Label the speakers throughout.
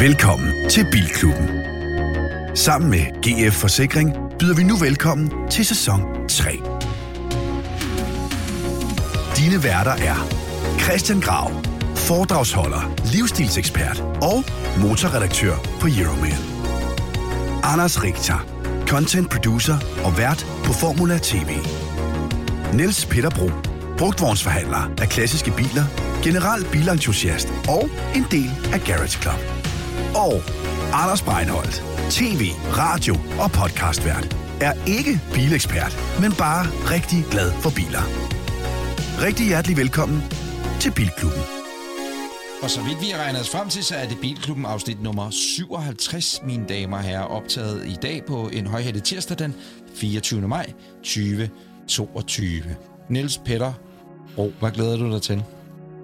Speaker 1: Velkommen til Bilklubben. Sammen med GF Forsikring byder vi nu velkommen til sæson 3. Dine værter er Christian Grav, foredragsholder, livsstilsekspert og motorredaktør på Euroman. Anders Richter, content producer og vært på Formula TV. Niels Peter Bro, brugtvognsforhandler af klassiske biler, general bilentusiast og en del af Garage Club. Og Anders Breinholt, tv, radio og podcastvært, er ikke bilekspert, men bare rigtig glad for biler. Rigtig hjertelig velkommen til Bilklubben.
Speaker 2: Og så vidt vi har regnet os frem til, så er det Bilklubben afsnit nummer 57, mine damer og herrer, optaget i dag på en højhældet tirsdag den 24. maj 2022. Niels Petter Bro, hvad glæder du dig til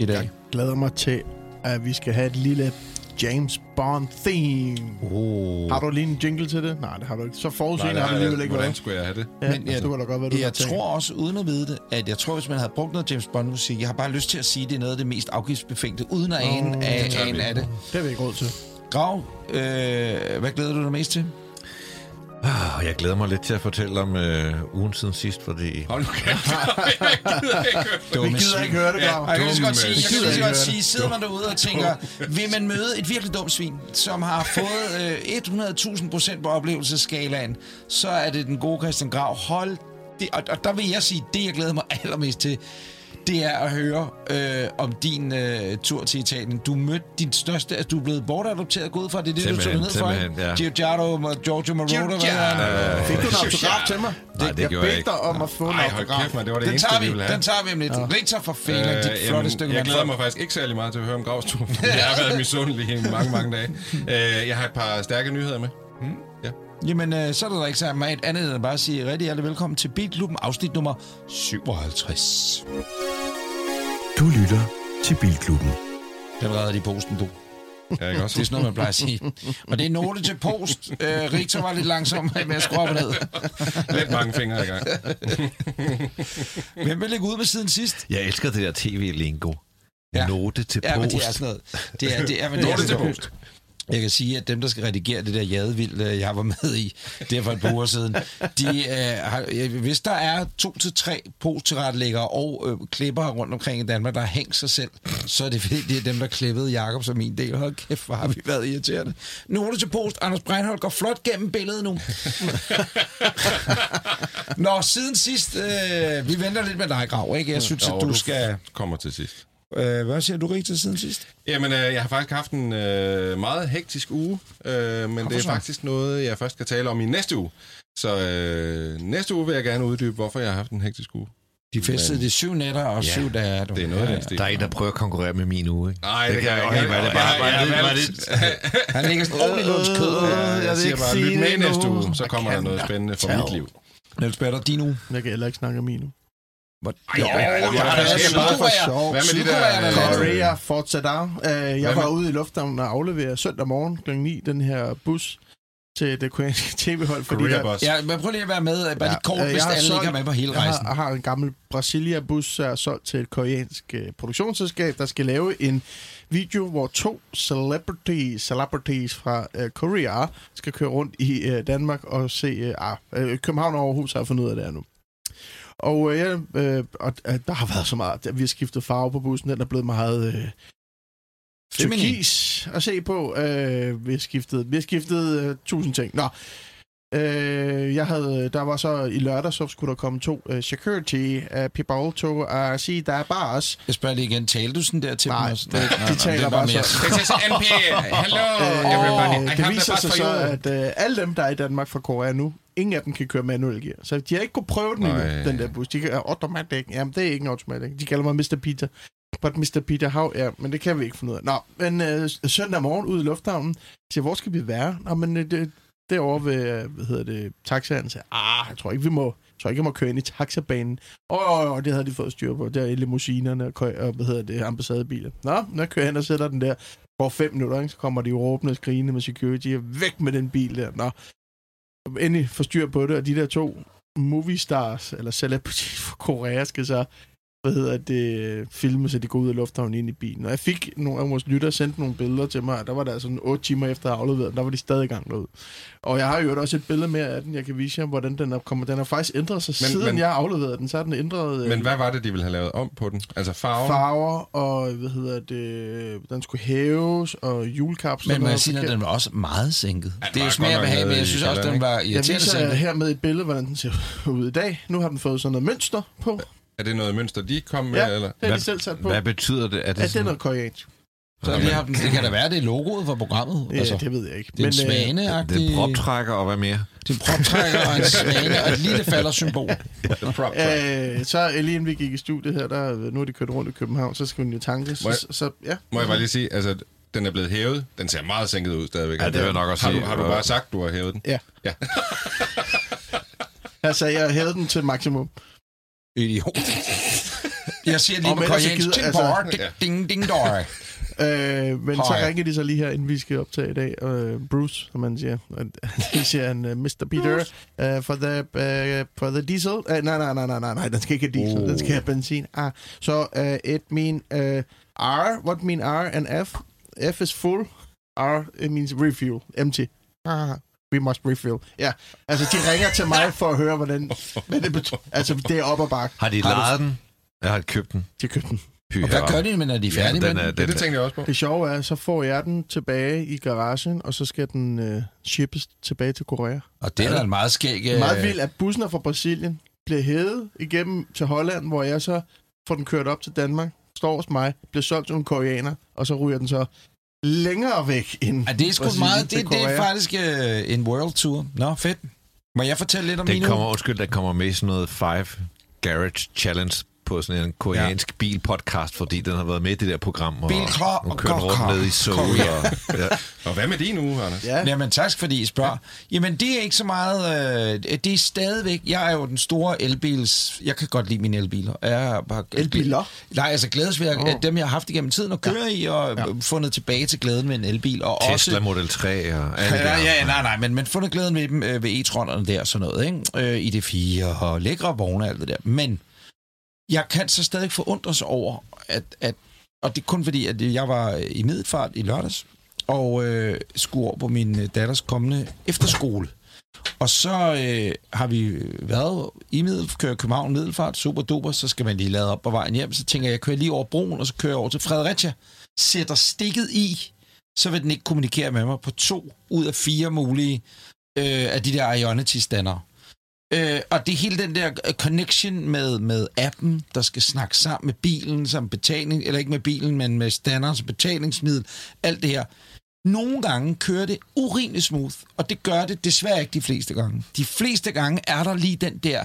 Speaker 2: i dag?
Speaker 3: Jeg glæder mig til, at vi skal have et lille James Bond theme.
Speaker 2: Oh.
Speaker 3: Har du lige en jingle til det? Nej, det har du ikke. Så forudsigende har du alligevel ikke
Speaker 4: Hvordan skulle jeg have det?
Speaker 3: Ja,
Speaker 2: Men jeg-
Speaker 3: det var da godt, hvad du
Speaker 2: Jeg
Speaker 3: tænkt.
Speaker 2: tror også, uden at vide det, at jeg tror, hvis man havde brugt noget James Bond-musik, jeg har bare lyst til at sige, at det er noget af det mest afgiftsbefængte, uden at ane af,
Speaker 4: ikke.
Speaker 2: af det.
Speaker 3: Det har vi ikke råd til.
Speaker 2: Grav, øh, hvad glæder du dig mest til?
Speaker 5: Ah, Jeg glæder mig lidt til at fortælle om øh, ugen siden sidst, fordi...
Speaker 4: Hold nu kæft. Jeg gider ikke høre det.
Speaker 3: Vi gider ikke høre det,
Speaker 2: jeg kan lige så godt sige, jeg kan godt sige, sidder man derude og tænker, vil man møde et virkelig dumt svin, som har fået øh, 100.000 procent på oplevelsesskalaen, så er det den gode Christian Grav. Hold det, og, og der vil jeg sige, det jeg glæder mig allermest til, det er at høre øh, om din øh, tur til Italien. Du mødte din største, altså du er blevet bortadopteret, gået fra det, er det du tog
Speaker 5: Simpelthen,
Speaker 2: ned for,
Speaker 5: simpelthen, ja.
Speaker 2: Giorgio, Giorgio Moroder, han?
Speaker 3: Fik du en autograf til mig?
Speaker 5: Nej, det
Speaker 3: jeg
Speaker 5: gjorde jeg ikke.
Speaker 3: dig om at få en autograf.
Speaker 4: man. Det var det
Speaker 2: Den
Speaker 4: eneste,
Speaker 2: tager
Speaker 4: vi
Speaker 2: vi,
Speaker 4: ville have.
Speaker 2: den tager vi om lidt. Rigtig for fælen, dit
Speaker 4: Øh,
Speaker 2: flotte stykke
Speaker 4: jeg glæder mig faktisk ikke særlig meget til at høre om gravstur. Jeg har været misundelig i mange, mange dage. Øh, Jeg har et par stærke nyheder med. Ja.
Speaker 2: Jamen, øh, så er der da ikke så meget andet end at bare sige rigtig hjertelig velkommen til Bilklubben, afsnit nummer 57.
Speaker 1: Du lytter til Bilklubben.
Speaker 2: Den redder de posten, du.
Speaker 4: Ja, ikke også?
Speaker 2: Det er sådan noget, man plejer at sige. Og det er note til post. Øh, Rigtig var lidt langsom med at skrue ned.
Speaker 4: Lidt mange fingre i gang.
Speaker 2: Hvem vil lægge ud med siden sidst?
Speaker 5: Jeg elsker det der tv-lingo.
Speaker 2: Ja.
Speaker 5: Note til
Speaker 2: Ja, men
Speaker 5: post.
Speaker 2: det er sådan noget. Det er, det er, men det er
Speaker 4: Note til
Speaker 2: sådan-
Speaker 4: post.
Speaker 2: Jeg kan sige, at dem, der skal redigere det der jadevild, øh, jeg var med i, det er for et par uger siden, de, øh, har, øh, hvis der er to til tre posttilrettelæggere og øh, klipper rundt omkring i Danmark, der har hængt sig selv, så er det fordi, det er dem, der klippede Jakob som min del. Hold kæft, hvor har vi været irriterende. Note til post. Anders Breinholt går flot gennem billedet nu. Nå, siden sidst, øh, vi venter lidt med dig, Grav, ikke? Jeg synes,
Speaker 4: Jo,
Speaker 2: at du skal...
Speaker 4: kommer til sidst.
Speaker 2: Øh, hvad siger du rigtig siden sidst?
Speaker 4: Jamen, øh, jeg har faktisk haft en øh, meget hektisk uge, øh, men det er
Speaker 2: så?
Speaker 4: faktisk noget, jeg først skal tale om i næste uge. Så øh, næste uge vil jeg gerne uddybe, hvorfor jeg har haft en hektisk uge.
Speaker 2: De festede det syv nætter og
Speaker 5: Ja,
Speaker 2: syv dage. er du.
Speaker 4: Det er noget af stil.
Speaker 5: Der er en, der prøver at konkurrere med min uge, ikke?
Speaker 4: Nej,
Speaker 5: det,
Speaker 4: det
Speaker 5: kan jeg
Speaker 4: jeg
Speaker 5: ikke. det bare,
Speaker 4: Jeg- jeg-
Speaker 5: det,
Speaker 4: jeg-
Speaker 5: var det,
Speaker 2: Han ligger sådan ordentligt lunds kød.
Speaker 4: Ja,
Speaker 3: jeg
Speaker 4: jeg
Speaker 3: vil
Speaker 4: siger bare, lyt med næste uge, så kommer der noget spændende for mit liv.
Speaker 2: Niels Batter, din uge.
Speaker 3: Jeg kan heller ikke snakke om min nu.
Speaker 2: Hvor...
Speaker 4: jo, de
Speaker 2: Sydkorea,
Speaker 4: der...
Speaker 2: der-
Speaker 3: Korea fortsætter. Uh, jeg var ude i lufthavnen og afleverede søndag morgen kl. 9 den her bus til det koreanske tv-hold. Fordi der.
Speaker 2: Ja, men prøv lige at være med. Bare ja, kort,
Speaker 3: øh,
Speaker 2: hvis
Speaker 3: jeg
Speaker 2: alle ikke
Speaker 3: solgt-
Speaker 2: er med på hele
Speaker 3: jeg
Speaker 2: rejsen.
Speaker 3: har, har en gammel Brasilia-bus, der er solgt til et koreansk uh, produktionsselskab, der skal lave en video, hvor to celebrities, celebrities fra uh, Korea skal køre rundt i uh, Danmark og se... Uh, uh, København og Aarhus har jeg fundet ud af det her nu. Og, ja, uh, og uh, der har været så meget... Vi har skiftet farve på bussen. Den er blevet meget...
Speaker 2: Feminin.
Speaker 3: Turkis at se på. Øh, vi har skiftet, vi har skiftet øh, tusind ting. Nå. Øh, jeg havde, der var så i lørdag, så skulle der komme to uh, security uh, people to uh, sige, der er bare os.
Speaker 2: Jeg spørger lige igen. Talte du sådan der til
Speaker 3: Nej,
Speaker 2: dem?
Speaker 3: de
Speaker 2: nej,
Speaker 3: taler
Speaker 2: det er
Speaker 3: bare
Speaker 2: mere-
Speaker 3: så-
Speaker 4: This is NP. Hello,
Speaker 3: Øh,
Speaker 4: everybody. I
Speaker 3: det
Speaker 4: have
Speaker 3: viser
Speaker 4: the
Speaker 3: sig
Speaker 4: bus
Speaker 3: så,
Speaker 4: for you.
Speaker 3: at uh, alle dem, der er i Danmark fra Korea nu, ingen af dem kan køre manuel gear. Så de har ikke kunnet prøve den endnu,
Speaker 4: Nej.
Speaker 3: den der bus. De kan, uh, automatic. Jamen, det er ikke en automatic. De kalder mig Mr. Peter. But Mr. Peter Hav, ja, men det kan vi ikke finde ud af. Nå, men øh, søndag morgen ude i lufthavnen, siger, hvor skal vi være? Nå, men øh, det, derovre ved, hvad hedder det, taxaen, sagde, ah, jeg tror ikke, vi må, jeg tror ikke, jeg må køre ind i taxabanen. Åh, oh, oh, det havde de fået styr på. Der i limousinerne og, og, hvad hedder det, ambassadebiler. Nå, når jeg kører hen og sætter den der, for fem minutter, ikke, så kommer de råbende og skrigende med security, og væk med den bil der. Nå, endelig forstyr styr på det, og de der to movie stars, eller celebrities fra Korea, skal så hvad hedder det, filme, så de går ud af lufthavnen ind i bilen. Og jeg fik nogle af vores lyttere sendt nogle billeder til mig, og der var der altså sådan 8 timer efter at afleveret, den, der var de stadig i gang derud. Og jeg har jo også et billede mere af den, jeg kan vise jer, hvordan den er kommet. Den har faktisk ændret sig,
Speaker 4: Men-
Speaker 3: siden
Speaker 4: men-
Speaker 3: jeg afleverede den, så har den ændret øh,
Speaker 4: Men hvad var det, de ville have lavet om på den? Altså farven?
Speaker 3: farver, og hvad hedder det, den skulle hæves, og julekapsler.
Speaker 2: Men man
Speaker 3: noget
Speaker 2: siger, at den var også meget sænket.
Speaker 4: Ja,
Speaker 2: det er jo smag behag, men jeg synes også, den var
Speaker 3: Jeg
Speaker 2: irriterende
Speaker 3: viser jer
Speaker 2: sænket.
Speaker 3: her med et billede, hvordan den ser ud i dag. Nu har den fået sådan noget mønster på.
Speaker 4: Er det noget mønster, de kom med?
Speaker 3: Ja,
Speaker 4: Eller?
Speaker 3: det har
Speaker 5: Hvad-
Speaker 3: de selv sat på.
Speaker 5: Hvad betyder det? Er det
Speaker 3: Ja, det er
Speaker 5: sådan,
Speaker 3: noget koreansk.
Speaker 2: Så lige har den, det kan da være, det er logoet for programmet.
Speaker 3: Ja,
Speaker 2: altså,
Speaker 3: det ved jeg ikke.
Speaker 2: det er en
Speaker 3: øh,
Speaker 2: svane
Speaker 5: det er proptrækker og hvad mere?
Speaker 2: Det er en proptrækker og en svane og et lille faldersymbol.
Speaker 3: Øh, så øh, lige inden vi gik i studiet her, der, nu er de kørt rundt i København, så skal den jo tankes.
Speaker 4: Må jeg-
Speaker 3: Så, så, ja.
Speaker 4: Må jeg bare lige sige, altså, den er blevet hævet. Den ser meget sænket ud stadigvæk.
Speaker 5: Ja, det vil jeg nok også
Speaker 4: har, du,
Speaker 5: sige.
Speaker 4: har du bare sagt, du har hævet den?
Speaker 3: Ja.
Speaker 4: Ja.
Speaker 3: Altså, jeg hævede den til maksimum.
Speaker 2: Idiot. Jeg siger lige med koreansk.
Speaker 3: gider- altså-
Speaker 2: ding, ding, dong.
Speaker 3: Øh, men så
Speaker 2: Hej.
Speaker 3: ringer de så lige her, inden vi skal optage i dag. Øh, Bruce, som man siger. Og De siger han, uh, Mr. Peter, uh, for, the, uh, for the diesel. Uh, nej, nej, nej, nej, nej, nej, den skal ikke have diesel.
Speaker 2: Oh.
Speaker 3: Den skal have benzin. Ah, så uh, it mean uh, R. What mean R and F? F is full. R, it means refuel. Empty. Ah, we must refuel. Ja, altså de ringer til mig for at høre, hvordan, hvad det betyder. Altså, det er op og bakke.
Speaker 5: Har de lejet den? Jeg har købt den.
Speaker 3: De købte den.
Speaker 2: Og hvad gør de, men er de færdige
Speaker 5: ja,
Speaker 2: med
Speaker 5: den? Er,
Speaker 2: den?
Speaker 4: Det,
Speaker 5: den
Speaker 4: det tænkte jeg også på.
Speaker 3: Det sjove er, så får jeg den tilbage i garagen, og så skal den øh, shippes tilbage til Korea.
Speaker 2: Og det er da en meget skæg...
Speaker 3: Det er meget vildt, at bussen er fra Brasilien bliver hævet igennem til Holland, hvor jeg så får den kørt op til Danmark, står hos mig, bliver solgt til nogle koreaner, og så ryger den så længere væk end
Speaker 2: Ja, det er sgu
Speaker 3: Brasilien
Speaker 2: meget...
Speaker 3: til
Speaker 2: Det, det er
Speaker 3: Korea.
Speaker 2: faktisk øh, en world tour. Nå, fedt. Må jeg fortælle lidt om
Speaker 5: Den
Speaker 2: min
Speaker 5: kommer,
Speaker 2: uge?
Speaker 5: undskyld, der kommer med i sådan noget Five Garage Challenge på sådan en koreansk ja. bilpodcast, fordi den har været med i det der program, og
Speaker 2: Bilklar
Speaker 5: og
Speaker 2: og
Speaker 5: kørt rundt ned i Seoul. Og, ja.
Speaker 4: Og hvad med din uge, Anders?
Speaker 3: Ja,
Speaker 2: Jamen tak, fordi I spørger. Jamen, det er ikke så meget... Øh, det er stadigvæk... Jeg er jo den store elbils... Jeg kan godt lide mine elbiler. Jeg har bare,
Speaker 3: Elbiler?
Speaker 2: Nej, altså glædesværk. Oh. Dem, jeg har haft igennem tiden at køre ja. i, og ja. fundet tilbage til glæden med en elbil. Og
Speaker 5: Tesla
Speaker 2: også,
Speaker 5: Model 3 og alle
Speaker 2: Ja, ja, nej, nej, men, men fundet glæden ved dem øh, ved e-tronerne der og sådan noget, ikke? Øh, i det 4 og lækre vogne og alt det der. Men jeg kan så stadig forundres over, at, at og det er kun fordi, at jeg var øh, i middelfart i lørdags, og øh, skulle over på min øh, datters kommende efterskole. Og så øh, har vi været i middel, kører København Middelfart, super duper, så skal man lige lade op på vejen hjem. Så tænker jeg, jeg kører lige over broen, og så kører jeg over til Fredericia. Sætter stikket i, så vil den ikke kommunikere med mig på to ud af fire mulige øh, af de der Ionity-standere. Øh, og det er hele den der øh, connection med, med appen, der skal snakke sammen med bilen som betaling, eller ikke med bilen, men med standards som betalingsmiddel, alt det her. Nogle gange kører det urimelig smooth, og det gør det desværre ikke de fleste gange. De fleste gange er der lige den der,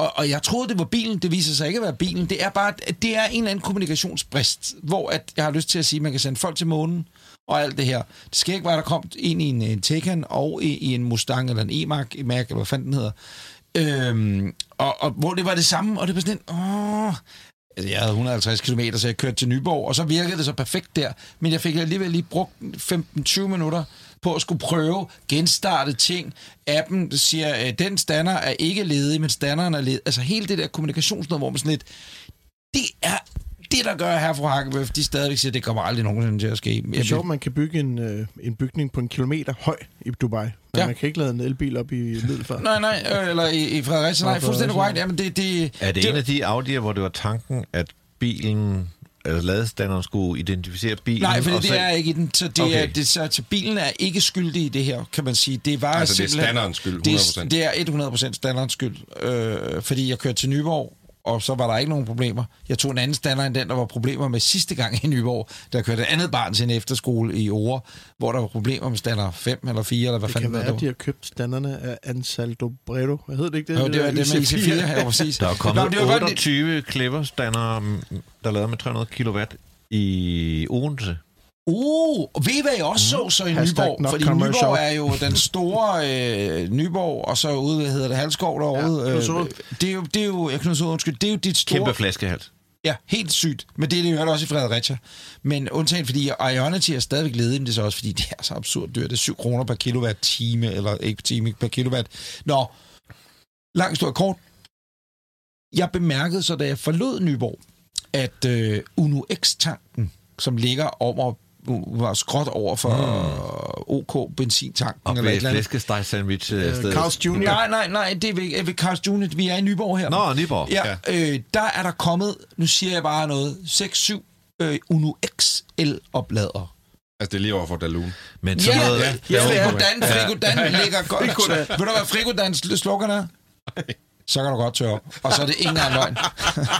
Speaker 2: og, og jeg troede, det var bilen, det viser sig ikke at være bilen. Det er bare, det er en eller anden kommunikationsbrist, hvor at jeg har lyst til at sige, at man kan sende folk til månen, og alt det her. Det skal ikke være, der kom ind i en, en Taycan og i, i en Mustang eller en E-Mac, Mac, eller hvad fanden den hedder. Øhm, og, og hvor det var det samme, og det var sådan en, åh, Altså, jeg havde 150 km, så jeg kørte til Nyborg, og så virkede det så perfekt der. Men jeg fik alligevel lige brugt 15-20 minutter på at skulle prøve genstarte ting. Appen siger, at den stander er ikke ledig, men standeren er ledig. Altså hele det der kommunikationsnød, hvor man sådan lidt... Det er det, der gør her fra Hakkebøf, de stadigvæk siger, at det kommer aldrig nogensinde til at ske.
Speaker 3: det er sjovt, man kan bygge en, øh, en bygning på en kilometer høj i Dubai. Men
Speaker 2: Ja.
Speaker 3: man kan ikke lade en elbil op i middelfart.
Speaker 2: Nej, nej, øh, eller i, i Fredericia. Nej, fuldstændig right. Jamen, det, det,
Speaker 5: Er det, en af de Audi'er, hvor det var tanken, at bilen, altså ladestanderen skulle identificere bilen?
Speaker 2: Nej, for det
Speaker 5: så-
Speaker 2: er ikke i den. Så, det
Speaker 5: Okay.
Speaker 2: er, det, så, så bilen er ikke skyldig i det her, kan man sige. Det var
Speaker 4: Altså, det er
Speaker 2: simpelthen-
Speaker 4: standardens skyld,
Speaker 2: Det
Speaker 4: 100%.
Speaker 2: er, det er 100% standardens skyld, øh, fordi jeg kørte til Nyborg, og så var der ikke nogen problemer. Jeg tog en anden standard end den, der var problemer med sidste gang i Nyborg, der kørte et andet barn til en efterskole i Ore, hvor der var problemer med standard 5 eller 4, eller hvad
Speaker 3: Det
Speaker 2: fanden
Speaker 3: kan være,
Speaker 2: det
Speaker 3: at de har købt standarderne af Ansaldo Brero. Hvad hedder det ikke det?
Speaker 2: Jo, det var det med IC4 her, præcis.
Speaker 5: Der er kommet
Speaker 2: Nå, det var godt, det-
Speaker 5: 28 klipperstandere, mm, der er lavet med 300 kW i Odense.
Speaker 2: Uh, ved I, hvad jeg også så så i
Speaker 3: Hashtag
Speaker 2: Nyborg? Fordi
Speaker 3: commercial.
Speaker 2: Nyborg er jo den store øh, Nyborg, og så ude, hvad hedder det, Halskov derude.
Speaker 3: Ja,
Speaker 2: øh, det, er jo, det er jo, jeg Knudsrud, undskyld, det er jo dit store...
Speaker 5: Kæmpe flaskehals.
Speaker 2: Ja, helt sygt. Men det er det jo også i Fredericia. Men undtagen fordi Ionity er stadigvæk ledig, men det er så også fordi, det er så absurd dyrt. Det er 7 kroner per kilowatt-time, eller ikke time per kilowatt. Nå, lang stor kort. Jeg bemærkede så, da jeg forlod Nyborg, at øh, Uno X-tanken, som ligger over var skråt over for mm. OK benzintanken
Speaker 5: Og
Speaker 2: eller et eller andet.
Speaker 5: flæskesteg sandwich øh,
Speaker 3: Øh,
Speaker 5: stedet.
Speaker 3: Carl's Jr.
Speaker 2: Nej, nej, nej, det er ved, ved Carl's Jr. Vi er i Nyborg her.
Speaker 5: Nå, Nyborg.
Speaker 2: Ja, øh, der er der kommet, nu siger jeg bare noget, 6-7 øh, Uno XL-oplader.
Speaker 4: Altså, det er lige over for Dalun.
Speaker 5: Men sådan
Speaker 2: Ja,
Speaker 5: noget...
Speaker 2: ja,
Speaker 3: ja, ja.
Speaker 2: Frigodan, Frigodan ligger godt.
Speaker 3: Frigodan.
Speaker 2: Ved du, hvad Frigodans slogan er? Så kan du godt tørre op. Og så er det ikke engang løgn.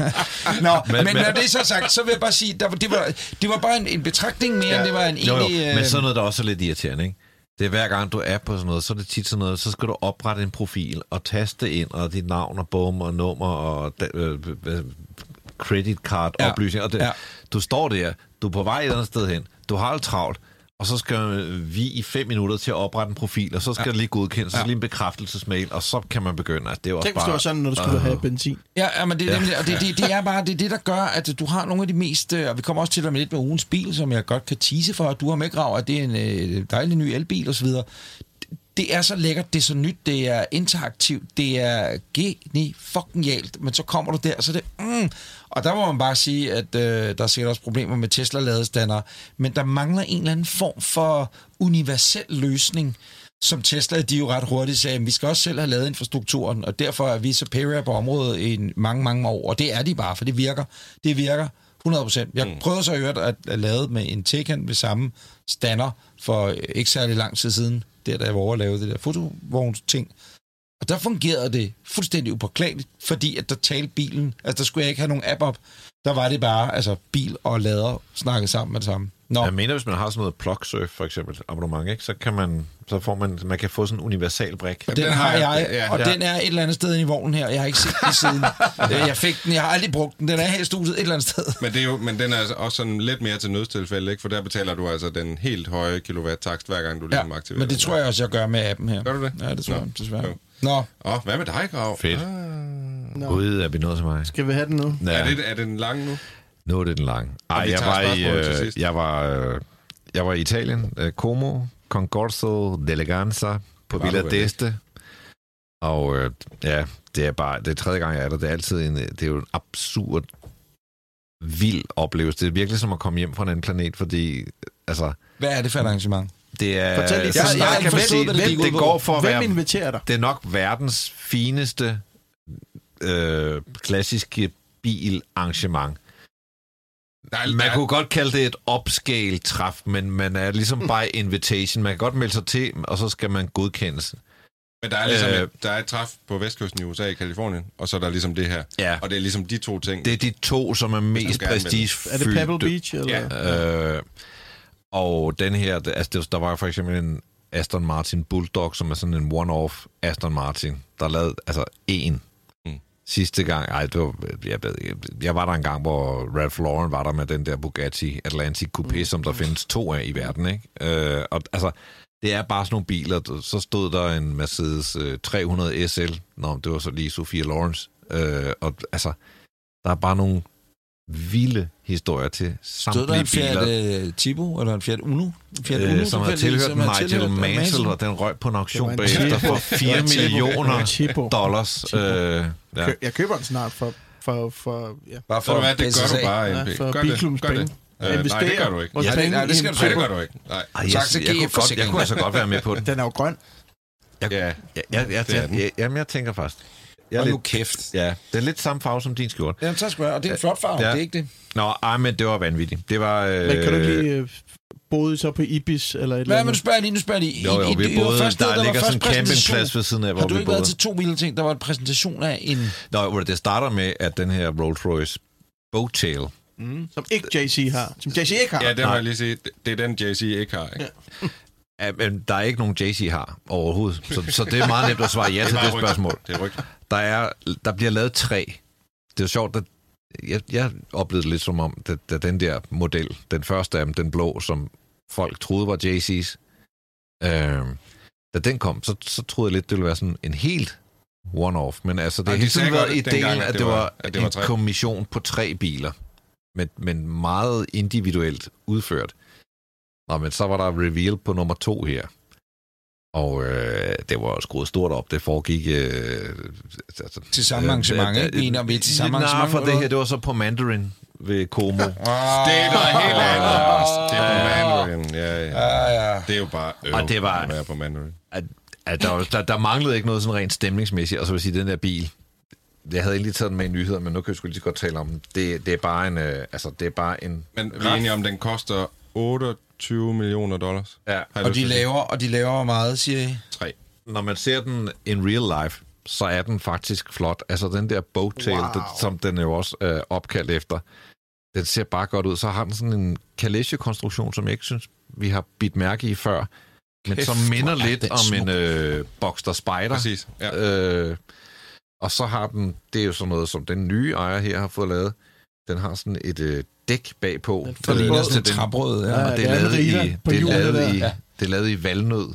Speaker 2: Nå, men, men, når det er så sagt, så vil jeg bare sige, der, det, var, det var bare en, en betragtning mere, ja. end det var en
Speaker 5: Jo,
Speaker 2: egentlig...
Speaker 5: jo, men sådan noget, der også er lidt irriterende, ikke? Det er hver gang, du er på sådan noget, så er det tit sådan noget, så skal du oprette en profil og taste ind, og dit navn og bum og nummer og øh, øh, credit card
Speaker 2: Ja.
Speaker 5: Og det,
Speaker 2: Ja.
Speaker 5: Du står der, du er på vej et andet sted hen, du har alt travlt, og så skal vi i fem minutter til at oprette en profil, og så skal ja. det lige godkendes, så
Speaker 2: Ja.
Speaker 5: lige en bekræftelsesmail, og så kan man begynde. Altså, det er jo også
Speaker 3: Tænk, hvis det
Speaker 5: bare...
Speaker 3: var sådan, når du skulle
Speaker 5: Øh.
Speaker 3: have benzin.
Speaker 2: Ja, ja men det, er nemlig, og det, det, det er bare det, er det, der gør, at du har nogle af de mest... øh, Og vi kommer også til dig med lidt med ugens bil, som jeg godt kan tease for, at du har med, Grav, at det er en øh, dejlig ny elbil osv. Det er så lækkert, det er så nyt, det er interaktivt, det er geni fucking hjalt, men så kommer du der, så det... Mm, og der må man bare sige, at øh, der er sikkert også problemer med Tesla-ladestandere, men der mangler en eller anden form for universel løsning, som Tesla, de jo ret hurtigt sagde, at vi skal også selv have lavet infrastrukturen, og derfor er vi superior på området i mange, mange år. Og det er de bare, for det virker. Det virker 100 procent. Jeg prøvede så i øvrigt at, at lave med en Taycan ved samme stander for ikke særlig lang tid siden, der da jeg var over at lave det der fotovogns ting. Og der fungerede det fuldstændig upåklageligt, fordi at der talte bilen, altså der skulle jeg ikke have nogen app op, der var det bare, altså bil og lader snakket sammen med det samme. Nå,
Speaker 5: Jeg mener, hvis man har sådan noget PlugSurf, for eksempel, abonnement, ikke, så kan man, så får man, man kan få sådan en universal brik.
Speaker 2: Og den,
Speaker 4: den
Speaker 2: har jeg,
Speaker 4: jeg- ja.
Speaker 2: og
Speaker 5: Ja.
Speaker 2: den er et eller andet sted i vognen her. Jeg har ikke set den siden. Jeg fik den, jeg har aldrig brugt den. Den er her i studiet et eller andet sted.
Speaker 4: Men, det er jo, men den er altså også sådan lidt mere til nødstilfælde, ikke? For der betaler du altså den helt høje kilowatt-takst, hver gang du
Speaker 2: Ja,
Speaker 4: ligesom aktiverer
Speaker 2: men det
Speaker 4: den.
Speaker 2: tror jeg også, jeg gør med appen her.
Speaker 4: Gør du det?
Speaker 2: Ja, det tror
Speaker 4: Nå.
Speaker 2: jeg, desværre.
Speaker 4: Jo.
Speaker 2: Nå,
Speaker 4: Åh, hvad med dig, Grav?
Speaker 5: Fedt.
Speaker 3: Nå.
Speaker 5: Gud, er vi nået til mig?
Speaker 3: Skal vi have den nu?
Speaker 5: Ja.
Speaker 4: Er, det, er den lang nu?
Speaker 5: Nu er det den lang. Ej, jeg var, i, øh, jeg, var, øh, jeg var i Italien, øh, Como, Concorso d'Eleganza på Villa d'Este. Og øh, ja, det er bare, det er tredje gang, jeg er der. Det er altid en, det er jo en absurd, vild oplevelse. Det er virkelig som at komme hjem fra en anden planet, fordi, altså,
Speaker 2: hvad er det for et arrangement?
Speaker 5: det er...
Speaker 3: Fortæl lige
Speaker 5: jeg, jeg, kan
Speaker 2: hvad det
Speaker 5: det
Speaker 2: på?
Speaker 5: går for at
Speaker 3: Hvem
Speaker 5: være...
Speaker 3: inviterer dig?
Speaker 5: Det er nok verdens fineste øh, klassiske bilarrangement.
Speaker 4: Der er,
Speaker 5: Man
Speaker 4: der,
Speaker 5: kunne godt kalde det et upscale træf, men man er ligesom by invitation. Man kan godt melde sig til, og så skal man godkendes.
Speaker 4: men der er ligesom
Speaker 5: øh,
Speaker 4: et, der er et træf på vestkysten i USA i Kalifornien, og så er der ligesom det her.
Speaker 5: Ja.
Speaker 4: Og det er ligesom de to ting.
Speaker 5: Det er de to, som er mest prestigefyldte.
Speaker 3: Er det Pebble Beach? Eller?
Speaker 4: Ja.
Speaker 5: Øh, og den her, altså der var for eksempel en Aston Martin Bulldog, som er sådan en one-off Aston Martin, der lavede altså én
Speaker 4: Mm.
Speaker 5: Sidste gang. Ej, det var, jeg, ved, jeg var der en gang, hvor Ralph Lauren var der med den der Bugatti Atlantic Coupé, mm. som der findes to af i verden. Ikke? Øh, og altså, det er bare sådan nogle biler. Så stod der en Mercedes øh, 300 SL. Nå, det var så lige Sophia Lawrence. Øh, og altså, der er bare nogle vilde historier til
Speaker 2: Stod der
Speaker 5: samtlige
Speaker 2: en Fiat
Speaker 5: biler.
Speaker 2: uh, Tipo, eller en Fiat Uno? En Fiat
Speaker 5: Øh, som har tilhørt
Speaker 2: som
Speaker 5: Nigel
Speaker 2: tilhørt
Speaker 5: Mansell, og den røg på en auktion bagefter for 4
Speaker 3: Det var en Tipo.
Speaker 5: millioner dollars. Øh, ja.
Speaker 3: Jeg køber den snart for, for, for, ja,
Speaker 2: Bare
Speaker 4: er det, hvad, det gør du bare,
Speaker 3: ja,
Speaker 4: NP.
Speaker 3: for
Speaker 4: Gør det. Gør det. Øh, nej, det
Speaker 3: Investere
Speaker 4: gør du ikke.
Speaker 2: Ja, det- nej, det skal
Speaker 3: en
Speaker 2: du
Speaker 4: Nej,
Speaker 2: ikke.
Speaker 4: det gør du ikke. Nej.
Speaker 5: Ej, jeg,
Speaker 2: Saxe
Speaker 5: jeg, jeg, kunne godt, jeg kunne altså godt være med på den.
Speaker 3: Den er jo grøn.
Speaker 5: Jeg,
Speaker 4: Ja,
Speaker 5: jeg, jeg, jeg,
Speaker 4: er
Speaker 5: jeg, jeg, jamen, jeg tænker først. Jeg er
Speaker 2: Hold nu
Speaker 5: lidt,
Speaker 2: kæft.
Speaker 5: ja, det er lidt samme farve som din skjorte.
Speaker 2: Jamen, så skal jeg, og det er en flot farve,
Speaker 5: Ja.
Speaker 2: det er ikke det.
Speaker 5: Nå, ej, men det var vanvittigt. Det var... Øh,
Speaker 3: Men kan du ikke lige øh, boede I så på Ibis eller et eller
Speaker 2: Hvad, men
Speaker 3: andet?
Speaker 2: nu spørger lige, nu spørger jeg lige.
Speaker 5: Jo, jo,
Speaker 2: I- I-
Speaker 5: vi boede, der
Speaker 2: var
Speaker 5: ligger sådan en campingplads ved siden af, hvor
Speaker 2: Har du
Speaker 5: vi
Speaker 2: ikke været
Speaker 5: boede.
Speaker 2: til to vilde ting? Der var en præsentation af en...
Speaker 5: Nå, hvor det starter med, at den her Rolls Royce Boattail,
Speaker 3: Mm. Som ikke JC har. Som JC ikke har.
Speaker 4: ja det må jeg lige sige. Det- Det er den, JC ikke har. Ikke?
Speaker 5: Ja, men der er ikke nogen JC har overhovedet, så, så det er meget nemt at svare ja til det
Speaker 4: rygter.
Speaker 5: spørgsmål.
Speaker 4: Det er rygt.
Speaker 5: Der, er, der bliver lavet tre. Det er jo sjovt, at jeg, jeg oplevede det lidt som om, da, da den der model, den første af dem, den blå, som folk troede var JC's, øh, da den kom, så, så troede jeg lidt, det ville være sådan en helt one-off. Men altså, det har
Speaker 4: de
Speaker 5: hele tiden været ideen, at det var,
Speaker 4: at det var
Speaker 5: en
Speaker 4: tre.
Speaker 5: kommission på tre biler, men, men meget individuelt udført. Nå, men så var der reveal på nummer to her. Og øh, det var skruet stort op. Det foregik... Øh, altså,
Speaker 2: Til samme arrangement, ikke? Vi er enige om, vi til samme
Speaker 5: Nej,
Speaker 2: arrangement,
Speaker 5: for det her, det var så på Mandarin. ved Como.
Speaker 4: Det er noget helt andet. Det på Mandarin. Ja, ja.
Speaker 2: Ja, ja.
Speaker 4: Det er jo bare øv,
Speaker 5: Og det var-
Speaker 4: at være på Mandarin.
Speaker 5: at, at der, var- der, der manglede ikke noget sådan rent stemningsmæssigt, og så vil jeg sige, den der bil, jeg havde egentlig taget den med i nyheder, men nu kan jeg sgu lige så godt tale om den. Det, det er bare en, øh, altså, det er bare en...
Speaker 4: Men vi er enige om, den koster 28 millioner dollars.
Speaker 5: Ja,
Speaker 2: Og de laver, og de laver meget, siger I?
Speaker 4: Tre.
Speaker 5: når man ser den in real life, så er den faktisk flot. Altså den der boattail, wow. det, som den er jo også øh, opkaldt efter, den ser bare godt ud. Så har den sådan en kalesje-konstruktion, som jeg ikke synes, vi har bidt mærke i før, men
Speaker 2: Kæft,
Speaker 5: som minder
Speaker 2: er
Speaker 5: lidt
Speaker 2: den
Speaker 5: om
Speaker 2: smuk.
Speaker 5: en øh, Boxster Spider.
Speaker 4: Præcis. Ja.
Speaker 5: Øh, og så har den, det er jo sådan noget, som den nye ejer her har fået lavet, den har sådan et øh, dæk bagpå.
Speaker 3: Den
Speaker 2: Der ligner
Speaker 3: Båd.
Speaker 2: sådan en træbrød. Ja.
Speaker 3: Ja,
Speaker 5: og det
Speaker 3: det
Speaker 5: er lavet i, det er lavet i,
Speaker 2: Ja.
Speaker 5: det er lavet i valnød.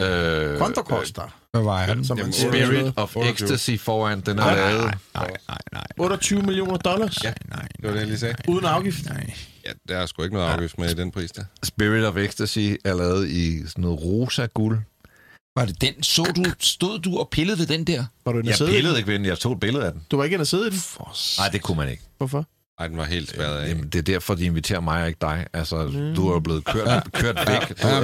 Speaker 5: Øh,
Speaker 3: Quanto koster?
Speaker 2: Hvad vejer den?
Speaker 3: Som
Speaker 4: Jamen.
Speaker 5: Spirit of
Speaker 4: 28.
Speaker 5: Ecstasy foran, den er
Speaker 2: Nej,
Speaker 5: lavet.
Speaker 2: nej, nej, nej, nej.
Speaker 3: 28 millioner dollars?
Speaker 4: Ja.
Speaker 2: Nej,
Speaker 4: Det var det, jeg lige sagde.
Speaker 3: Uden afgift?
Speaker 2: nej.
Speaker 4: Ja, der er sgu ikke noget afgift med i den pris der.
Speaker 5: Spirit of Ecstasy er lavet i sådan noget rosa guld.
Speaker 2: Var det den? Så du, stod du og pillede ved den der?
Speaker 3: Var du inde
Speaker 5: Jeg
Speaker 3: og sidde i
Speaker 5: pillede
Speaker 3: den?
Speaker 5: ikke ved den, jeg tog et billede af den.
Speaker 3: Du var ikke inde og sidde i den?
Speaker 5: Nej, det kunne man ikke.
Speaker 3: Hvorfor?
Speaker 4: Ej, den var helt spærret af.
Speaker 5: Jamen, det er derfor, de inviterer mig og ikke dig. Altså, du er jo blevet kørt, kørt væk. Du,
Speaker 2: Ja,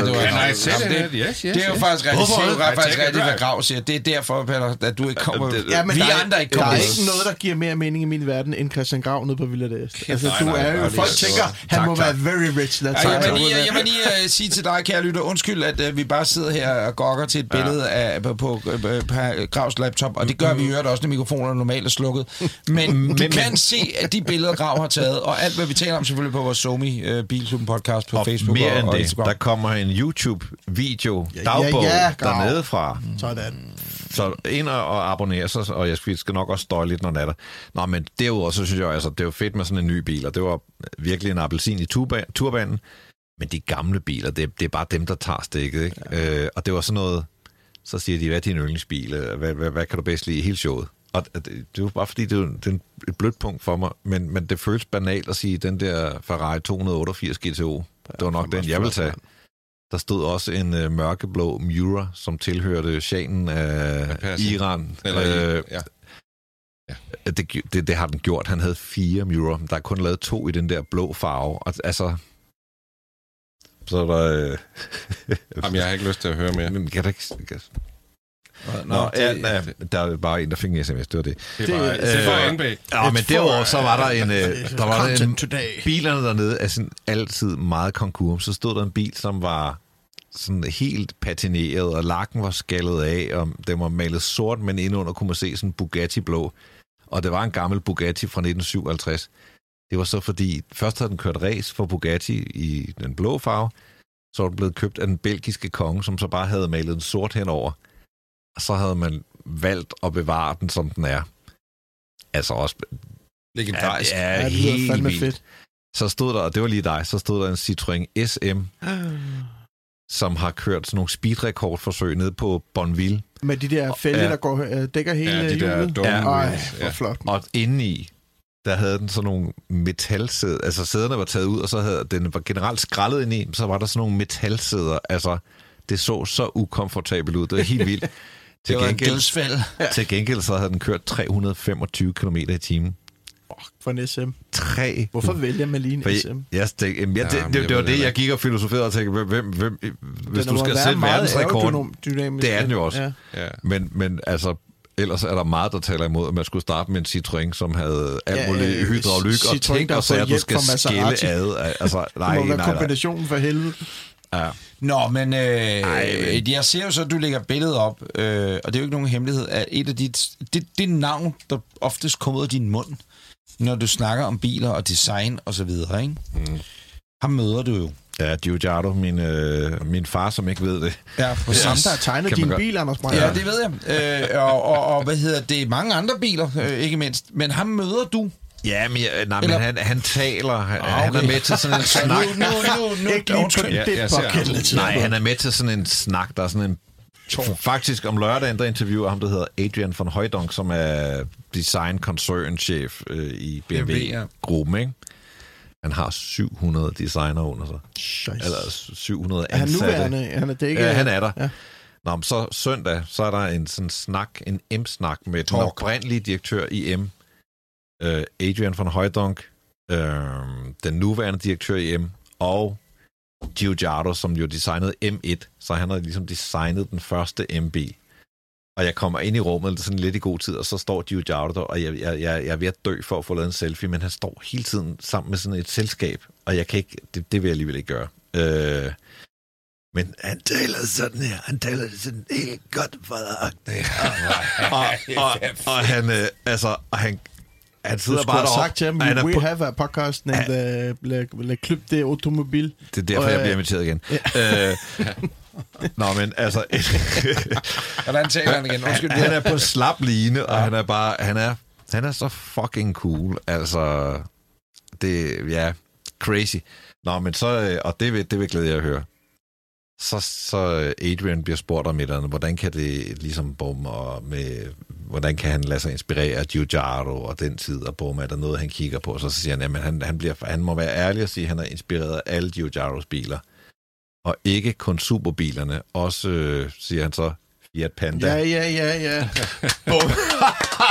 Speaker 2: men
Speaker 4: say
Speaker 2: det-
Speaker 4: that? Yes, yes,
Speaker 2: Det er jo faktisk rigtigt,
Speaker 5: Hvorfor?
Speaker 2: det er jo
Speaker 4: I
Speaker 2: faktisk rigtigt, hvad. Grav siger. Det er derfor, Peter, at du ikke kommer...
Speaker 3: Ja, men
Speaker 2: vi
Speaker 3: der er,
Speaker 2: andre ikke
Speaker 3: der
Speaker 2: kommer
Speaker 3: er
Speaker 2: med.
Speaker 3: ikke noget, der giver mere mening i min verden, end Christian Grav nede på Villa d'Est. Altså,
Speaker 4: nej,
Speaker 3: du
Speaker 4: nej,
Speaker 3: er jo...
Speaker 4: nej,
Speaker 3: Folk
Speaker 4: er
Speaker 3: tænker, han må
Speaker 5: tak.
Speaker 3: være very rich. That's
Speaker 2: Ja, jeg, vil lige, jeg vil lige uh, sige til dig, kære lytter, undskyld, at uh, vi bare sidder her og gokker til et billede af, på, på, på Gravs laptop, og det gør vi i øvrigt også, når mikrofonerne normalt er slukket. Men du kan se, at de billeder, Grav har taget, og alt, hvad vi taler om selvfølgelig på vores Somi uh, Bilklubben podcast på
Speaker 5: og
Speaker 2: Facebook
Speaker 5: mere
Speaker 2: og,
Speaker 5: end
Speaker 2: og
Speaker 5: det,
Speaker 2: Instagram.
Speaker 5: der kommer en YouTube-video,
Speaker 3: Ja,
Speaker 5: dagbog,
Speaker 3: ja, ja,
Speaker 5: dernede fra.
Speaker 3: Sådan.
Speaker 5: Så ind og, og abonnere sig, og jeg skal, nok også støje lidt, når den er der. Nå, men derudover, så synes jeg, altså, det er fedt med sådan en ny bil, og det var virkelig en appelsin i turba- turbanen. Men de gamle biler, det, det er bare dem, der tager stikket, ikke? Ja. Øh, og det var sådan noget, så siger de, hvad er din yndlingsbil? Øh, Hvad, hvad, hvad kan du bedst lide i hele showet? Og det, det var bare fordi, det er, jo- det er et blødt punkt for mig, men, men det føles banalt at sige, den der Ferrari 288 GTO, det var nok den, jeg
Speaker 3: flot,
Speaker 5: vil tage. Der stod også en øh, mørkeblå Mura, som tilhørte shanen af. Iran.
Speaker 4: Eller,
Speaker 5: øh,
Speaker 4: ja.
Speaker 5: det, det, det har den gjort. Han havde fire Mura. Der er kun lavet to i den der blå farve. Og, altså... Så er der... Øh,
Speaker 4: Jamen, jeg har ikke lyst til at høre mere.
Speaker 5: men kan ikke... Kan...
Speaker 2: Nå,
Speaker 5: Nå, ja,
Speaker 2: det-
Speaker 5: ja, der er bare en, der fik en sms. Det var det.
Speaker 4: Det er bare,
Speaker 3: Det-
Speaker 4: det for
Speaker 5: øh. Ja, men derudover, så var der en... Øh, der var der en
Speaker 3: today.
Speaker 5: bilerne dernede er sådan altid meget konkurs. Så stod der en bil, som var sådan helt patineret, og lakken var skallet af, og den var malet sort, men indunder kunne man se sådan Bugatti blå. Og det var en gammel Bugatti fra 1957. Det var så fordi, først havde den kørt race for Bugatti i den blå farve, så var den blevet købt af den belgiske konge, som så bare havde malet den sort henover. Og så havde man valgt at bevare den, som den er. Altså også...
Speaker 2: Legendarisk.
Speaker 5: Ja,
Speaker 3: Ja,
Speaker 5: ja
Speaker 3: det
Speaker 5: helt
Speaker 3: fandme
Speaker 5: vildt.
Speaker 3: fedt.
Speaker 5: Så stod der, og det var lige dig, så stod der en Citroën SM, som har kørt sådan nogle speedrekordforsøg ned på Bonville.
Speaker 3: Med de der fælge,
Speaker 5: Ja.
Speaker 3: der går, øh, dækker hele
Speaker 4: Ja, de der
Speaker 3: hjulet.
Speaker 4: dumme...
Speaker 5: Ja.
Speaker 3: Ej, hvor
Speaker 4: ja.
Speaker 3: flot.
Speaker 5: Og indeni, der havde den sådan nogle metalsæder, altså sæderne var taget ud, og så havde den var generelt skrællet ind i, så var der sådan nogle metalsæder, altså det så så ukomfortabelt ud, det var helt vildt. Til
Speaker 2: Det var en
Speaker 5: gengæld,
Speaker 2: dødsfald.
Speaker 5: til gengæld så havde den kørt 325 km i timen.
Speaker 3: For en SM.
Speaker 5: Tre
Speaker 3: Hvorfor vælger man lige en
Speaker 5: For
Speaker 3: SM?
Speaker 5: jeg, jeg, jeg,
Speaker 4: Ja,
Speaker 5: det, det,
Speaker 4: jeg
Speaker 5: det var det, jeg gik og filosoferede og tænkte, hvem, hvem, hvis du skal sætte
Speaker 3: meget
Speaker 5: verdensrekord,
Speaker 3: aerodynamisk.
Speaker 5: det er den jo også.
Speaker 3: Ja.
Speaker 4: Ja.
Speaker 5: Men, men altså, ellers er der meget, der taler imod, at man skulle starte med en Citroën, som havde alt
Speaker 3: Ja,
Speaker 5: muligt
Speaker 3: øh,
Speaker 5: hydraulik, og tænk
Speaker 3: der
Speaker 5: og så, at du skal skille ad. Altså, nej,
Speaker 3: Det må være
Speaker 5: nej.
Speaker 3: kombinationen for helvede.
Speaker 5: Ja.
Speaker 2: Nå, men, øh,
Speaker 5: Ej, men-
Speaker 2: jeg ser jo så, at du lægger billedet op, øh, og det er jo ikke nogen hemmelighed, at et af dit, det, det navn, der oftest kommer ud af din mund, når du snakker om biler og design og så videre, ikke? Mm. Ham møder du jo.
Speaker 5: Ja, Giugiaro, min, øh, min far, som ikke ved det.
Speaker 2: Ja, præcis.
Speaker 3: Ham, der har tegnet
Speaker 5: Kan man
Speaker 3: din bil, Anders Brønd.
Speaker 2: Ja, det ved jeg. Øh, og, og, og hvad hedder det? Mange andre biler, øh, ikke mindst. Men ham møder du.
Speaker 5: Ja, men, jeg, nej, men han, han taler, han,
Speaker 2: Ah,
Speaker 5: han er
Speaker 2: okay.
Speaker 5: med til sådan en snak.
Speaker 2: nu, nu, nu, nu,
Speaker 3: Ikke
Speaker 2: undskyld.
Speaker 4: Ja,
Speaker 3: det pågældende
Speaker 5: Nej, han er med til sådan en snak, der er sådan en... Faktisk om lørdagen, der interviewer ham, der hedder Adrian von Højdonk, som er design concern chef øh, i. BMW-gruppen, ikke? Han har 700 designer under sig.
Speaker 3: Scheisse.
Speaker 5: Eller 700
Speaker 3: Er han
Speaker 5: ansatte.
Speaker 3: nuværende? Han er det ikke?
Speaker 5: Ja, han er der.
Speaker 3: Ja.
Speaker 5: Nå, men så søndag, så er der en sådan snak, en M-snak med den
Speaker 2: Talk.
Speaker 5: oprindelige direktør i M, øh, Adrian von Højdonk, øh, den nuværende direktør i M, og Giugiaro, som jo designede M1, så han har ligesom designet den første M-bil. Og jeg kommer ind i rummet sådan lidt i god tid, og så står Giugiaro der, og jeg, jeg, jeg, jeg er ved at dø for at få lavet en selfie, men han står hele tiden sammen med sådan et selskab, og jeg kan ikke, det, det vil jeg alligevel ikke gøre. Øh, men han taler sådan her, han taler sådan helt godt faderagtigt. og, og, og, han, øh, altså, og han, han sidder bare deroppe,
Speaker 3: sagt til ham,
Speaker 5: han
Speaker 3: we
Speaker 5: på-
Speaker 3: have a podcast named uh, Le, Le Club de Automobil.
Speaker 5: Det er derfor,
Speaker 3: Og,
Speaker 5: jeg
Speaker 3: øh,
Speaker 5: bliver inviteret igen. Øh, Nå, men altså,
Speaker 2: Hvordan taler han igen? Undskyld,
Speaker 5: han er på slap line, og han er bare, han er, han er så fucking cool. Altså, det, ja, crazy. Nå, men så, øh, og det vil, det vil glæde jeg at høre. Så, så Adrian bliver spurgt om et eller andet, hvordan kan det ligesom bum, og med, hvordan kan han lade sig inspirere af Giugiaro og den tid, og bum, er der noget, han kigger på? Så siger han, at han, han, bliver, han må være ærlig og sige, at han er inspireret af alle Giugiaros biler. Og ikke kun superbilerne, også, øh, siger han så, Fiat Panda.
Speaker 3: Ja, ja, ja, ja.
Speaker 5: Bum.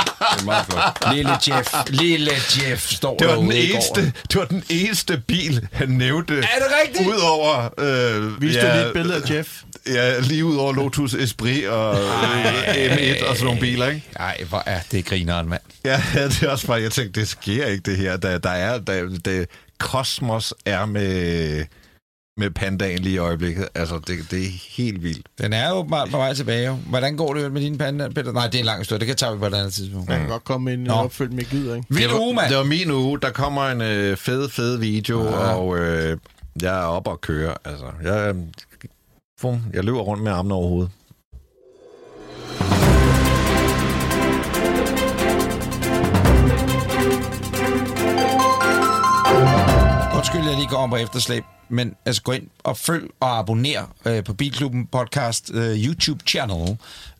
Speaker 4: Det er meget flot.
Speaker 2: Lille Jeff, lille Jeff står
Speaker 5: Det var, den eneste, det var den eneste bil, han nævnte.
Speaker 2: Er det rigtigt?
Speaker 5: Udover... Øh,
Speaker 3: Viste
Speaker 5: ja,
Speaker 3: du lige et billede af Jeff?
Speaker 5: Ja, lige ud over Lotus Esprit og øh, M1 og sådan nogle biler, ikke?
Speaker 2: Nej, hvor er det grineren, mand.
Speaker 5: Ja, det er også bare, jeg tænkte, det sker ikke det her. Der, der er, der, der, kosmos er med, med pandaen lige i øjeblikket. Altså, det, det er helt vildt.
Speaker 2: Den er jo bare på vej tilbage. jo. Hvordan går det med dine panda, Peter? Nej, det er en lang historie. Det kan tage vi på et andet tidspunkt.
Speaker 3: Man kan godt komme ind og opfølge med gider, ikke?
Speaker 2: Vild
Speaker 5: det, var,
Speaker 2: uge, mand.
Speaker 5: det var min uge. Der kommer en øh, fed, fed video, ja. og øh, jeg er oppe og kører. Altså, jeg, øh, jeg løber rundt med armene over hovedet.
Speaker 2: Undskyld, jeg lige går om på efterslæb, men altså gå ind og følg og abonner øh, på Bilklubben podcast øh, YouTube-channel,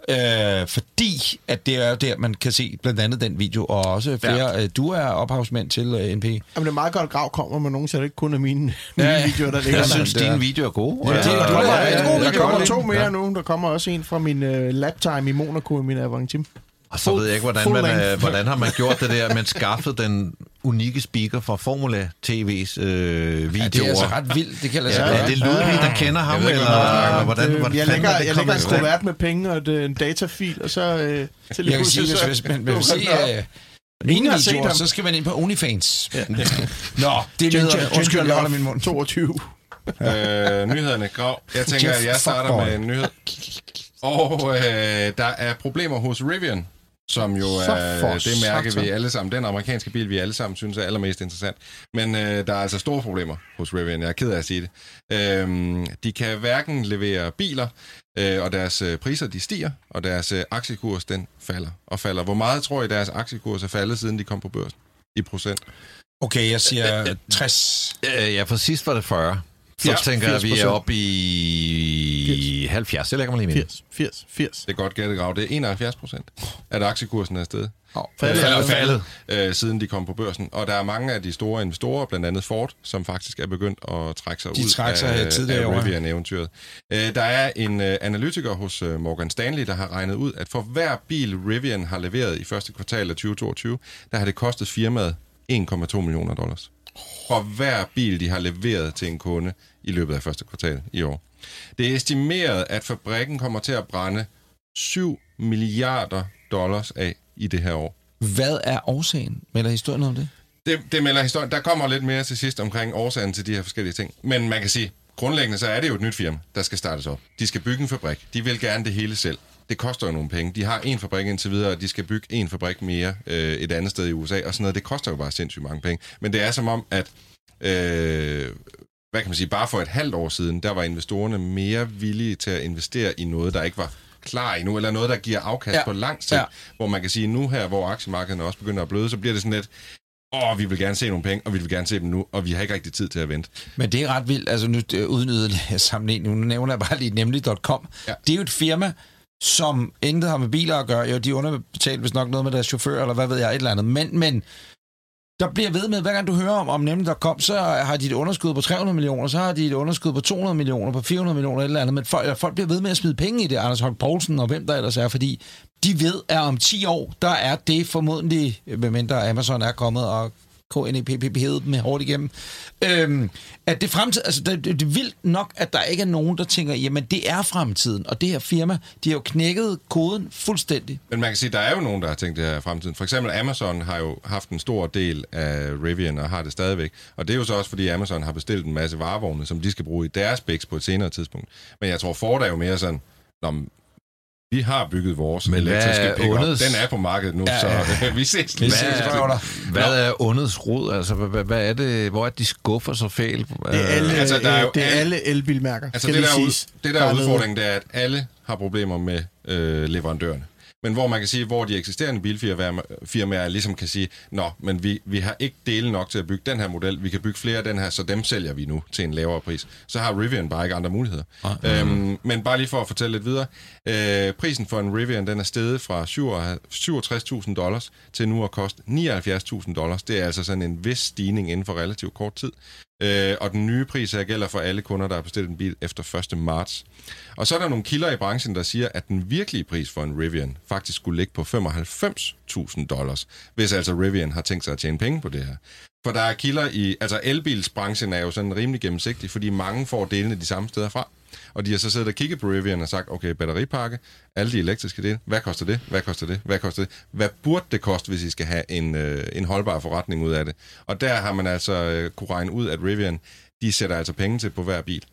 Speaker 2: øh, fordi at det er der, man kan se blandt andet den video, og også flere. Øh, du er ophavsmænd til øh, NP.
Speaker 3: Jamen, det er meget godt, at Grav kommer med nogen, så det ikke kun er mine,
Speaker 2: Ja,
Speaker 3: mine
Speaker 2: ja.
Speaker 3: videoer, der ligger
Speaker 5: Jeg
Speaker 3: der.
Speaker 5: synes,
Speaker 2: det er-
Speaker 5: dine videoer er gode.
Speaker 3: Ja,
Speaker 2: det-
Speaker 3: der kommer,
Speaker 2: gode
Speaker 3: der
Speaker 2: videoer.
Speaker 3: kommer to mere
Speaker 5: Ja.
Speaker 3: nu. Der kommer også en fra min uh, laptime i Monaco i min Avantime.
Speaker 5: Og så ved jeg ikke, hvordan, man, øh, hvordan har man gjort det der, man skaffede den unikke speaker fra Formula TV's øh, videoer.
Speaker 2: Ja, det er altså ret vildt. Det kan lade sig
Speaker 5: Ja,
Speaker 2: gøre.
Speaker 5: er det Ludvig, der kender ham?
Speaker 4: Jeg ikke,
Speaker 5: eller,
Speaker 4: om.
Speaker 5: hvordan, hvordan
Speaker 3: jeg lægger,
Speaker 5: er det
Speaker 3: jeg lægger en kuvert med penge og et, øh, en datafil, og så øh, til
Speaker 2: Jeg kan sige, hvis, hvis man vil se øh, mine
Speaker 3: Ingen har set
Speaker 2: videoer,
Speaker 3: ham.
Speaker 2: så skal man ind på OnlyFans. Ja. Nå, det lyder... Undskyld, jeg holder min mund.
Speaker 3: 22.
Speaker 4: øh, nyhederne, Grav. Jeg tænker, at jeg starter med en nyhed. Og øh, der er problemer hos Rivian, som jo
Speaker 3: Så
Speaker 4: er det mærke,
Speaker 3: satan.
Speaker 4: vi alle sammen, den amerikanske bil, vi alle sammen synes er allermest interessant. Men øh, der er altså store problemer hos Rivian. Jeg er ked af at sige det. Øhm, de kan hverken levere biler, øh, og deres øh, priser de stiger, og deres øh, aktiekurs den falder og falder. Hvor meget tror I, deres aktiekurs er faldet, siden de kom på børsen? I procent.
Speaker 2: Okay, jeg siger 60.
Speaker 5: Øh, Ja, for sidst var det 40. Så
Speaker 4: Ja,
Speaker 5: tænker jeg, at vi er
Speaker 3: 80%.
Speaker 5: oppe i 70. Jeg lægger mig lige med.
Speaker 3: 80, 80, 80.
Speaker 4: Det er godt gættet, Grav. Det er 71 procent, at aktiekursen er stedet.
Speaker 3: Faldet.
Speaker 4: Faldet,
Speaker 5: Faldet.
Speaker 4: faldet. Øh, siden de kom på børsen. Og der er mange af de store investorer, blandt andet Ford, som faktisk er begyndt at trække sig
Speaker 2: De
Speaker 4: ud
Speaker 2: trak sig
Speaker 4: af,
Speaker 2: tidligere
Speaker 4: af. Rivian-eventyret. Øh, der er en øh, analytiker hos øh, Morgan Stanley, der har regnet ud, at for hver bil Rivian har leveret i første kvartal af 2022, der har det kostet firmaet 1,2 millioner dollars. For hver bil, de har leveret til en kunde i løbet af første kvartal i år. Det er estimeret, at fabrikken kommer til at brænde 7 milliarder dollars af i det her år.
Speaker 2: Hvad er årsagen? Melder historien om det?
Speaker 4: Det, det melder historien. Der kommer lidt mere til sidst omkring årsagen til de her forskellige ting. Men man kan sige, grundlæggende så er det jo et nyt firma, der skal startes op. De skal bygge en fabrik. De vil gerne det hele selv. Det koster jo nogle penge. De har en fabrik indtil videre, og de skal bygge en fabrik mere øh, et andet sted i USA, og sådan noget. Det koster jo bare sindssygt mange penge. Men det er som om, at øh, hvad kan man sige, bare for et halvt år siden, der var investorerne mere villige til at investere i noget, der ikke var klar endnu, eller noget, der giver afkast
Speaker 2: Ja.
Speaker 4: på lang sigt.
Speaker 2: Ja.
Speaker 4: Hvor man kan sige, nu her, hvor aktiemarkederne også begynder at bløde, så bliver det sådan lidt, åh, vi vil gerne se nogle penge, og vi vil gerne se dem nu, og vi har ikke rigtig tid til at vente.
Speaker 2: Men det er ret vildt. Altså nu øh, uden yderligere sammenligning, nu nævner jeg bare lige nemlig.com. Ja. Det er jo et firma, som intet har med biler at gøre. Jo, de underbetaler hvis nok noget med deres chauffør, eller hvad ved jeg, et eller andet. Men, men der bliver ved med, hver gang du hører om, om nemlig der kom, så har de et underskud på 300 millioner, så har de et underskud på 200 millioner, på 400 millioner, et eller andet. Men folk, eller folk bliver ved med at smide penge i det, Anders Holk Poulsen og hvem der ellers er, fordi de ved, at om 10 år, der er det formodentlig, medmindre Amazon er kommet og KNEPPP hed med hårdt igennem. Øhm, at det fremtid, altså det, det, det er vildt nok, at der ikke er nogen, der tænker, jamen det er fremtiden, og det her firma, de har jo knækket koden fuldstændig.
Speaker 4: Men man kan sige, der er jo nogen, der har tænkt det her fremtiden. For eksempel Amazon har jo haft en stor del af Rivian og har det stadigvæk. Og det er jo så også, fordi Amazon har bestilt en masse varevogne, som de skal bruge i deres bæks på et senere tidspunkt. Men jeg tror, Ford er jo mere sådan, Nå, vi har bygget vores
Speaker 5: Men hvad
Speaker 4: elektriske pickup. Den er på markedet nu,
Speaker 2: Ja,
Speaker 4: så
Speaker 2: ja.
Speaker 4: vi ses.
Speaker 2: Vi
Speaker 4: lige.
Speaker 2: ses, spørger dig.
Speaker 5: Hvad er ondets rod? Altså, hvad, hvad- hvad er det? Hvor er de skuffer så fælt?
Speaker 3: Det er alle,
Speaker 4: altså, der er jo
Speaker 3: det er
Speaker 4: alle-
Speaker 3: alle elbilmærker.
Speaker 4: Altså det der, er ud, det der er udfordringen, det er, at alle har problemer med øh, leverandørerne. Men hvor man kan sige, hvor de eksisterende bilfirmaer ligesom kan sige, nå, men vi, vi har ikke dele nok til at bygge den her model, vi kan bygge flere af den her, så dem sælger vi nu til en lavere pris. Så har Rivian bare ikke andre muligheder.
Speaker 5: Ah,
Speaker 4: Øhm, men bare lige for at fortælle lidt videre, øh, prisen for en Rivian, den er steget fra 67.000 dollars til nu at koste 79.000 dollars. Det er altså sådan en vis stigning inden for relativt kort tid. Øh, og den nye pris her gælder for alle kunder, der har bestilt en bil efter 1. marts. Og så er der nogle kilder i branchen, der siger, at den virkelige pris for en Rivian faktisk skulle ligge på 95.000 dollars, hvis altså Rivian har tænkt sig at tjene penge på det her. For der er kilder i... Altså elbilsbranchen er jo sådan rimelig gennemsigtig, fordi mange får delene de samme steder fra. Og de har så siddet og kigget på Rivian og sagt, okay, batteripakke, alle de elektriske dele, hvad koster det, hvad koster det, hvad koster det, hvad burde det koste, hvis I skal have en, øh, en holdbar forretning ud af det. Og der har man altså øh, kunne regne ud, at Rivian, de sætter altså penge til på hver bil.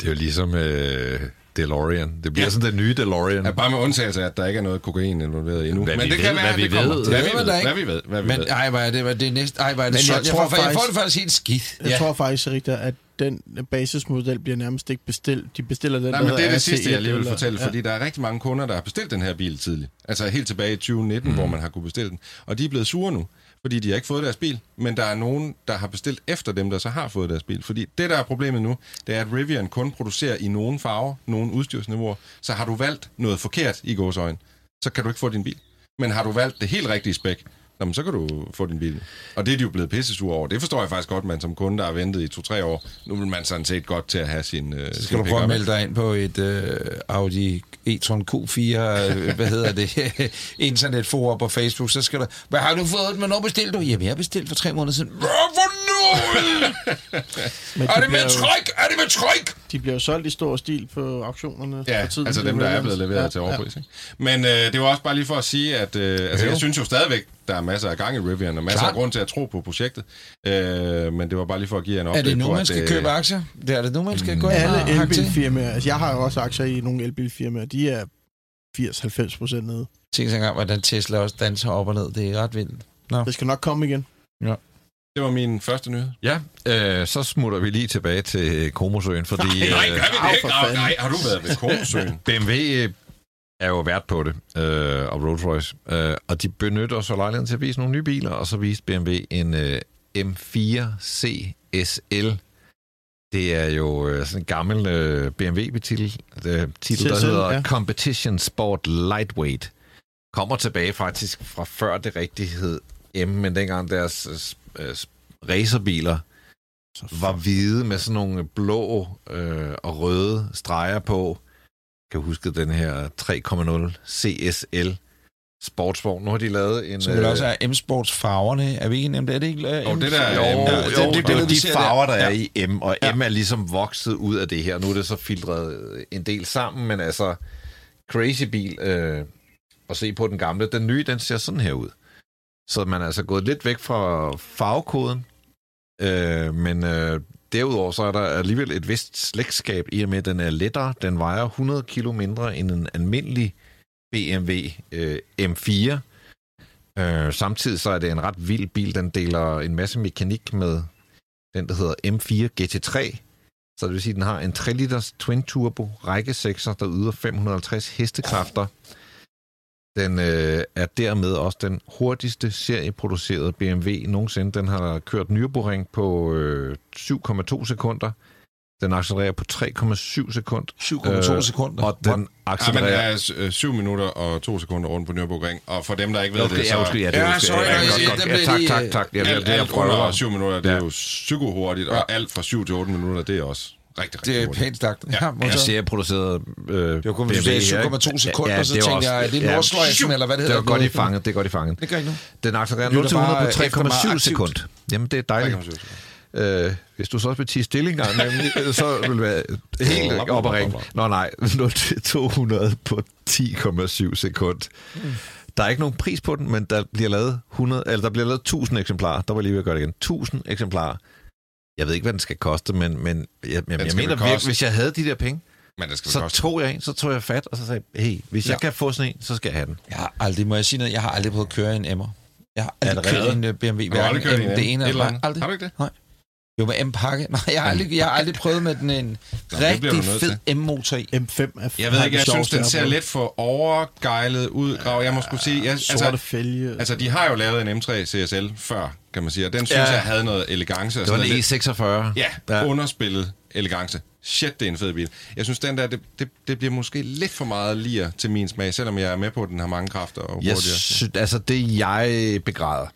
Speaker 5: Det er jo ligesom øh, DeLorean. Det bliver
Speaker 4: Ja.
Speaker 5: ja. sådan den nye DeLorean.
Speaker 4: Ja, bare med undtagelse af, at der ikke er noget kokokain involveret endnu.
Speaker 5: Hvad
Speaker 4: Men det
Speaker 5: ved,
Speaker 4: kan være,
Speaker 5: hvad vi
Speaker 4: det kommer.
Speaker 5: ved.
Speaker 4: Hvad vi
Speaker 2: ved
Speaker 4: hvad
Speaker 2: ikke.
Speaker 4: vi ved, hvad vi
Speaker 2: Men
Speaker 4: ved.
Speaker 2: ej, hvor er det, er det næste, ej, hvor er det
Speaker 3: Men jeg.
Speaker 2: Jeg,
Speaker 3: tror
Speaker 2: får, jeg, jeg får
Speaker 3: faktisk-
Speaker 2: det faktisk helt skidt.
Speaker 3: Jeg tror faktisk, Rita, at den basismodel bliver nærmest ikke bestilt. De bestiller den,
Speaker 4: Nej,
Speaker 3: der
Speaker 4: men det er det sidste, jeg
Speaker 3: RT1
Speaker 4: lige vil
Speaker 3: eller-
Speaker 4: fortælle,
Speaker 3: ja.
Speaker 4: fordi der er rigtig mange kunder, der har bestilt den her bil tidligt. Altså helt tilbage i 2019, mm. hvor man har kunne bestille den. Og de er blevet sure nu, fordi de har ikke fået deres bil. Men der er nogen, der har bestilt efter dem, der så har fået deres bil. Fordi det, der er problemet nu, det er, at Rivian kun producerer i nogle farver, nogle udstyrsniveauer. Så har du valgt noget forkert i gåsøjne, så kan du ikke få din bil. Men har du valgt det helt rigtige spæk, Nå, men så kan du få din bil. Og det er de jo blevet pissesure over. Det forstår jeg faktisk godt, man som kunde, der har ventet i to-tre år, nu vil man sådan set godt til at have sin øh,
Speaker 2: Så skal du prøve at melde dig ind på et øh, Audi e-tron Q4, øh, hvad hedder det, internetforum på Facebook, så skal du, hvad har du fået, hvornår bestilte du? Jamen, jeg har bestilt for tre måneder siden. Hvad noget?
Speaker 3: Men
Speaker 2: er
Speaker 3: de
Speaker 2: det med
Speaker 3: jo-
Speaker 2: tryk? Er det med tryk?
Speaker 3: De bliver jo solgt i stor stil på auktionerne
Speaker 4: Ja,
Speaker 3: for tiden.
Speaker 4: altså dem, der er blevet leveret ja, til overpris. Ikke? Men øh, det var også bare lige for at sige, at øh, altså,
Speaker 2: Jo.
Speaker 4: jeg synes jo stadigvæk, der er masser af gang i Rivian, og masser
Speaker 2: Klart.
Speaker 4: af grund til at tro på projektet. Øh, men det var bare lige for at give en
Speaker 2: Er
Speaker 4: update
Speaker 2: det nu,
Speaker 4: på,
Speaker 2: man
Speaker 4: at
Speaker 2: skal
Speaker 4: øh,
Speaker 2: købe aktier? Det er det nu, man skal gå ind og
Speaker 3: Alle elbilfirmaer, altså jeg har jo også aktier i nogle elbilfirmaer, de er 80-90 procent nede.
Speaker 2: Tænk sig engang, hvordan Tesla også danser op og ned. Det er ret vildt. Nå.
Speaker 3: Det skal nok komme igen.
Speaker 4: Det var min første nyhed.
Speaker 5: Ja, øh, så smutter vi lige tilbage til Komosøen, fordi
Speaker 4: Nej,
Speaker 5: øh,
Speaker 4: gør vi det ikke?
Speaker 3: for
Speaker 4: Nej, nej, har du været ved Komosøen?
Speaker 5: BMW øh, er jo vært på det, øh, og Rolls-Royce, øh, og de benytter så lejligheden til at vise nogle nye biler, og så viste BMW en øh, M4 CSL. Det er jo øh, sådan en gammel øh, BMW-titel, øh, titel, der hedder
Speaker 3: ja.
Speaker 5: Competition Sport Lightweight. Kommer tilbage faktisk fra før det rigtige hed M, men dengang deres øh, øh, racerbiler var hvide med sådan nogle blå øh, og røde streger på. Jeg kan huske den her 3.0 CSL sportsvogn. Nu har de lavet en...
Speaker 2: Så vil der også have M-Sports farverne. Er vi ikke nemt? Er det ikke? Uh,
Speaker 4: Jo, det der er
Speaker 5: jo, jo,
Speaker 4: Ja,
Speaker 5: det,
Speaker 2: det-
Speaker 5: det,
Speaker 2: det
Speaker 5: det, det, de farver,
Speaker 2: der.
Speaker 5: der er
Speaker 2: Ja.
Speaker 5: i M, og
Speaker 2: Ja.
Speaker 5: M er ligesom vokset ud af det her. Nu er det så filtreret en del sammen, men altså, crazy bil øh, at se på den gamle. Den nye, den ser sådan her ud. Så man er altså gået lidt væk fra farvekoden, øh, men øh, derudover så er der alligevel et vist slægtskab i og med, at den er lettere. Den vejer 100 kilo mindre end en almindelig BMW øh, M4. Øh, samtidig så er det en ret vild bil. Den deler en masse mekanik med den, der hedder M4 GT3. Så det vil sige, at den har en 3 liters twin turbo række 6'er, der yder 550 hestekræfter. Den øh, er dermed også den hurtigste serieproducerede BMW nogensinde. Den har kørt Nürburgring på øh, 7,2 sekunder. Den accelererer på 3,7 sekund.
Speaker 2: 7,2
Speaker 5: Øh,
Speaker 2: sekunder.
Speaker 5: Og den
Speaker 4: Ja, men
Speaker 5: accelererer...
Speaker 4: er øh, 7 minutter og 2 sekunder rundt på Nürburgring. Og for dem, der ikke ved
Speaker 5: Okay,
Speaker 4: det, så...
Speaker 5: ja, undskyld, ja, det
Speaker 2: Ja,
Speaker 5: er
Speaker 2: sorry,
Speaker 5: ja, godt,
Speaker 2: ja,
Speaker 5: godt.
Speaker 2: der
Speaker 5: Ja, tak, tak, tak. Jeg,
Speaker 4: alt,
Speaker 5: det er
Speaker 4: alt
Speaker 5: prøver.
Speaker 4: under 7 minutter, det er jo psykohurtigt, og alt fra 7 til 8 minutter, det er også rigtig,
Speaker 2: Det er
Speaker 4: rigtig hurtigt.
Speaker 2: pænt sagt. Ja,
Speaker 5: Jeg
Speaker 2: modtaget.
Speaker 5: ser produceret øh,
Speaker 2: Det var kun, hvis
Speaker 5: BMW
Speaker 2: du sagde
Speaker 5: her,
Speaker 2: 7,2
Speaker 5: ikke?
Speaker 2: sekunder, så
Speaker 5: det var
Speaker 2: tænkte jeg, er det
Speaker 5: ja,
Speaker 2: Nordsløjsen, eller hvad det
Speaker 5: Det
Speaker 2: hedder?
Speaker 5: var godt i fanget, det er godt i fanget.
Speaker 2: Det gør ikke nu.
Speaker 5: Den accelererer 0 til 100
Speaker 2: bare
Speaker 5: på
Speaker 2: efter mig
Speaker 5: 3,7
Speaker 2: aktivt.
Speaker 5: sekund. Jamen, det er dejligt.
Speaker 4: 3,7.
Speaker 5: Øh, hvis du så også vil tige stille en gang, nemlig, så vil det være helt op ringe. Nå nej, 0 til 200 på 10,7 sekund. Der er ikke nogen pris på den, men der bliver lavet 100, eller der bliver lavet 1000 eksemplarer. Der var jeg lige ved at gøre det igen. 1000 eksemplarer. Jeg ved ikke, hvad den skal koste, men, men jeg, jeg, jeg mener virkelig, hvis jeg havde de der penge,
Speaker 4: Men det skal
Speaker 5: så
Speaker 4: koste.
Speaker 5: tog jeg en, så tog jeg fat, og så sagde jeg, hey, hvis
Speaker 2: Ja.
Speaker 5: jeg kan få sådan en, så skal jeg have den.
Speaker 2: Jeg har aldrig, må jeg sige noget, jeg har aldrig prøvet at køre en Emmer. Jeg har
Speaker 5: Er
Speaker 2: aldrig
Speaker 5: det
Speaker 2: kørt en øh, BMW,
Speaker 4: Har du aldrig
Speaker 2: hverken
Speaker 4: kørt en
Speaker 2: M, det ene eller nej,
Speaker 4: andet? Har du ikke det?
Speaker 2: Jo, med M-pakke. Nej, jeg har aldrig, jeg har aldrig prøvet med den en
Speaker 4: bliver
Speaker 2: rigtig fed M-motor i.
Speaker 3: M5 er
Speaker 4: Jeg ved ikke, jeg synes, den ser lidt for overgejlet ud, Grav. Jeg må skulle sige, jeg,
Speaker 3: Sorte
Speaker 4: altså,
Speaker 3: fælge.
Speaker 4: altså, de har jo lavet en M3 CSL før, kan man sige, og den synes
Speaker 5: Ja.
Speaker 4: jeg havde noget elegance. Og
Speaker 5: Det var
Speaker 4: sådan
Speaker 5: en
Speaker 4: noget
Speaker 5: E46.
Speaker 4: Ja,
Speaker 5: Ja.
Speaker 4: ja, underspillet elegance. Shit, det er en fed bil. Jeg synes, den der, det, det, det bliver måske lidt for meget lir til min smag, selvom jeg er med på, at den har mange kræfter og
Speaker 5: Jeg
Speaker 4: hurtigere.
Speaker 5: synes, altså det jeg begræder,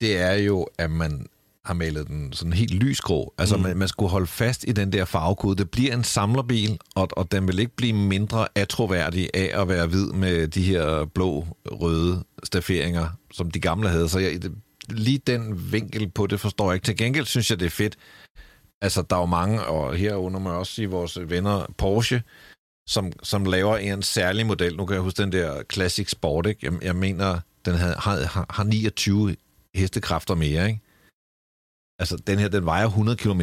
Speaker 5: det er jo, at man har malet den sådan helt lysgrå. Altså mm. man, man skulle holde fast i den der farvekode. Det bliver en samlerbil, og, og den vil ikke blive mindre atroværdig af at være hvid med de her blå-røde stafferinger, som de gamle havde. Så jeg, det, lige den vinkel på det forstår jeg ikke. Til gengæld synes jeg, det er fedt. Altså, der er jo mange, og herunder må jeg også sige vores venner Porsche, som, som laver en særlig model. Nu kan jeg huske den der Classic Sport, ikke? Jeg, jeg mener, den havde, har, har, har 29 hestekræfter mere, ikke? Altså, den her, den vejer 100 km.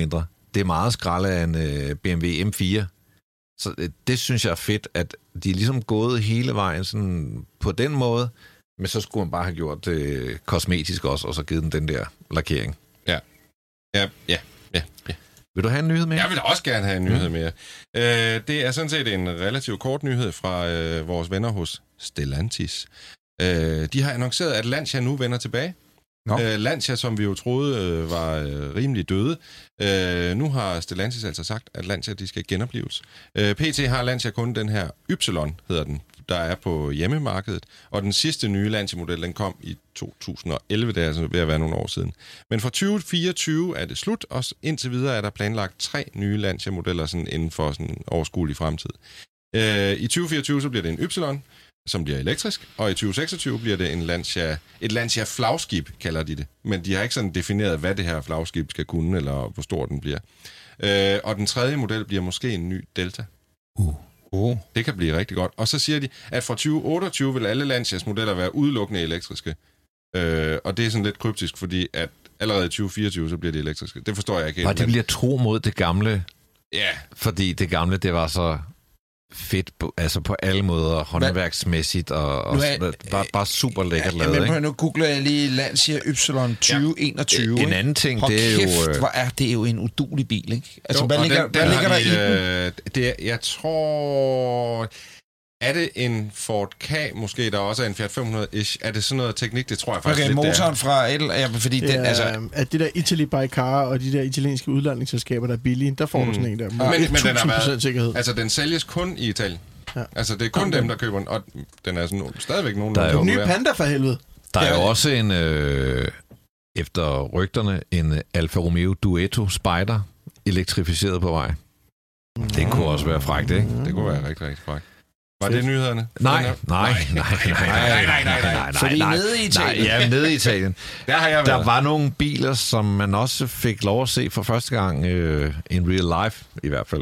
Speaker 5: Det er meget skrald af en øh, BMW M4. Så øh, det synes jeg er fedt, at de er ligesom gået hele vejen sådan på den måde, men så skulle man bare have gjort det øh, kosmetisk også, og så givet den den der lakering.
Speaker 4: Ja, ja, ja, ja.
Speaker 5: Vil du have en nyhed med?
Speaker 4: Jeg vil også gerne have en nyhed mere. Øh, det er sådan set en relativt kort nyhed fra øh, vores venner hos Stellantis. Øh, de har annonceret, at Lancia nu vender tilbage.
Speaker 2: No.
Speaker 4: Øh, Lancia, som vi jo troede øh, var øh, rimelig døde. Øh, nu har Stellantis altså sagt, at Lancia de skal genopleves. Øh, PT har Lancia kun den her Ypsilon, hedder den, der er på hjemmemarkedet. Og den sidste nye Lancia-model, den kom i 2011, det er altså ved at være nogle år siden. Men fra 2024 er det slut, og indtil videre er der planlagt tre nye Lancia-modeller sådan inden for sådan en overskuelig fremtid. Øh, I 2024 så bliver det en Ypsilon, som bliver elektrisk, og i 2026 bliver det en Lancia, et Lancia flagskib, kalder de det. Men de har ikke sådan defineret, hvad det her flagskib skal kunne, eller hvor stor den bliver. Øh, og den tredje model bliver måske en ny Delta.
Speaker 2: Uh.
Speaker 4: Det kan blive rigtig godt. Og så siger de, at fra 2028 vil alle Lancias modeller være udelukkende elektriske. Øh, og det er sådan lidt kryptisk, fordi at allerede i 2024, så bliver de elektriske. Det forstår jeg ikke helt.
Speaker 5: Og de
Speaker 4: men-
Speaker 5: bliver tro mod det gamle,
Speaker 4: Ja,
Speaker 5: fordi det gamle, det var så fedt, på, altså på alle måder, håndværksmæssigt, og, og
Speaker 2: er-
Speaker 5: sådan- bare, bare super lækkert
Speaker 2: Ja,
Speaker 5: lavet,
Speaker 2: men
Speaker 5: ikke?
Speaker 2: nu googler jeg lige Lancia Y 2021.
Speaker 5: En
Speaker 2: ikke?
Speaker 5: anden ting,
Speaker 2: Hold
Speaker 5: det er jo...
Speaker 2: kæft,
Speaker 5: øh,
Speaker 2: hvor er det jo en udulig bil, ikke? Altså,
Speaker 4: Jo,
Speaker 2: hvad ligger,
Speaker 4: den,
Speaker 2: hvad
Speaker 4: den
Speaker 2: ligger der i den?
Speaker 4: de, øh, det jeg tror... Er det en Ford K, måske, der også er en Fiat 500-ish? Er det sådan noget teknik? Det tror jeg faktisk
Speaker 2: Okay,
Speaker 4: lidt,
Speaker 2: motoren fra et, ja, fordi
Speaker 3: Det
Speaker 2: den,
Speaker 3: er,
Speaker 2: altså,
Speaker 3: at det der Italy by Car og de der italienske udlejningsselskaber, der er billige, der får mm. du sådan en der.
Speaker 4: Men, men den har
Speaker 3: 1000%
Speaker 4: været,
Speaker 3: sikkerhed.
Speaker 4: altså, den sælges kun i Italien.
Speaker 3: Ja.
Speaker 4: Ja. Altså, det er kun dem, der køber den, og den er sådan, stadigvæk nogen,
Speaker 5: Der er jo
Speaker 3: Den nye. Panda for helvede.
Speaker 5: Der er jo
Speaker 2: Ja.
Speaker 5: også en, øh, efter rygterne, en Alfa Romeo Duetto Spider elektrificeret på vej. Det kunne også være frækt, ikke?
Speaker 4: Det kunne være rigtig, rigtig frækt. Var det nyhederne?
Speaker 5: Nej,
Speaker 4: her?
Speaker 5: nej, nej, nej, nej, nej, nej, nej, nej,
Speaker 2: Fordi
Speaker 5: nej,
Speaker 2: nede i Italien.
Speaker 5: Nej, ja, nede i Italien.
Speaker 4: Der har jeg
Speaker 5: Der
Speaker 4: været.
Speaker 5: var nogle biler, som man også fik lov at se for første gang øh, in real life, i hvert fald.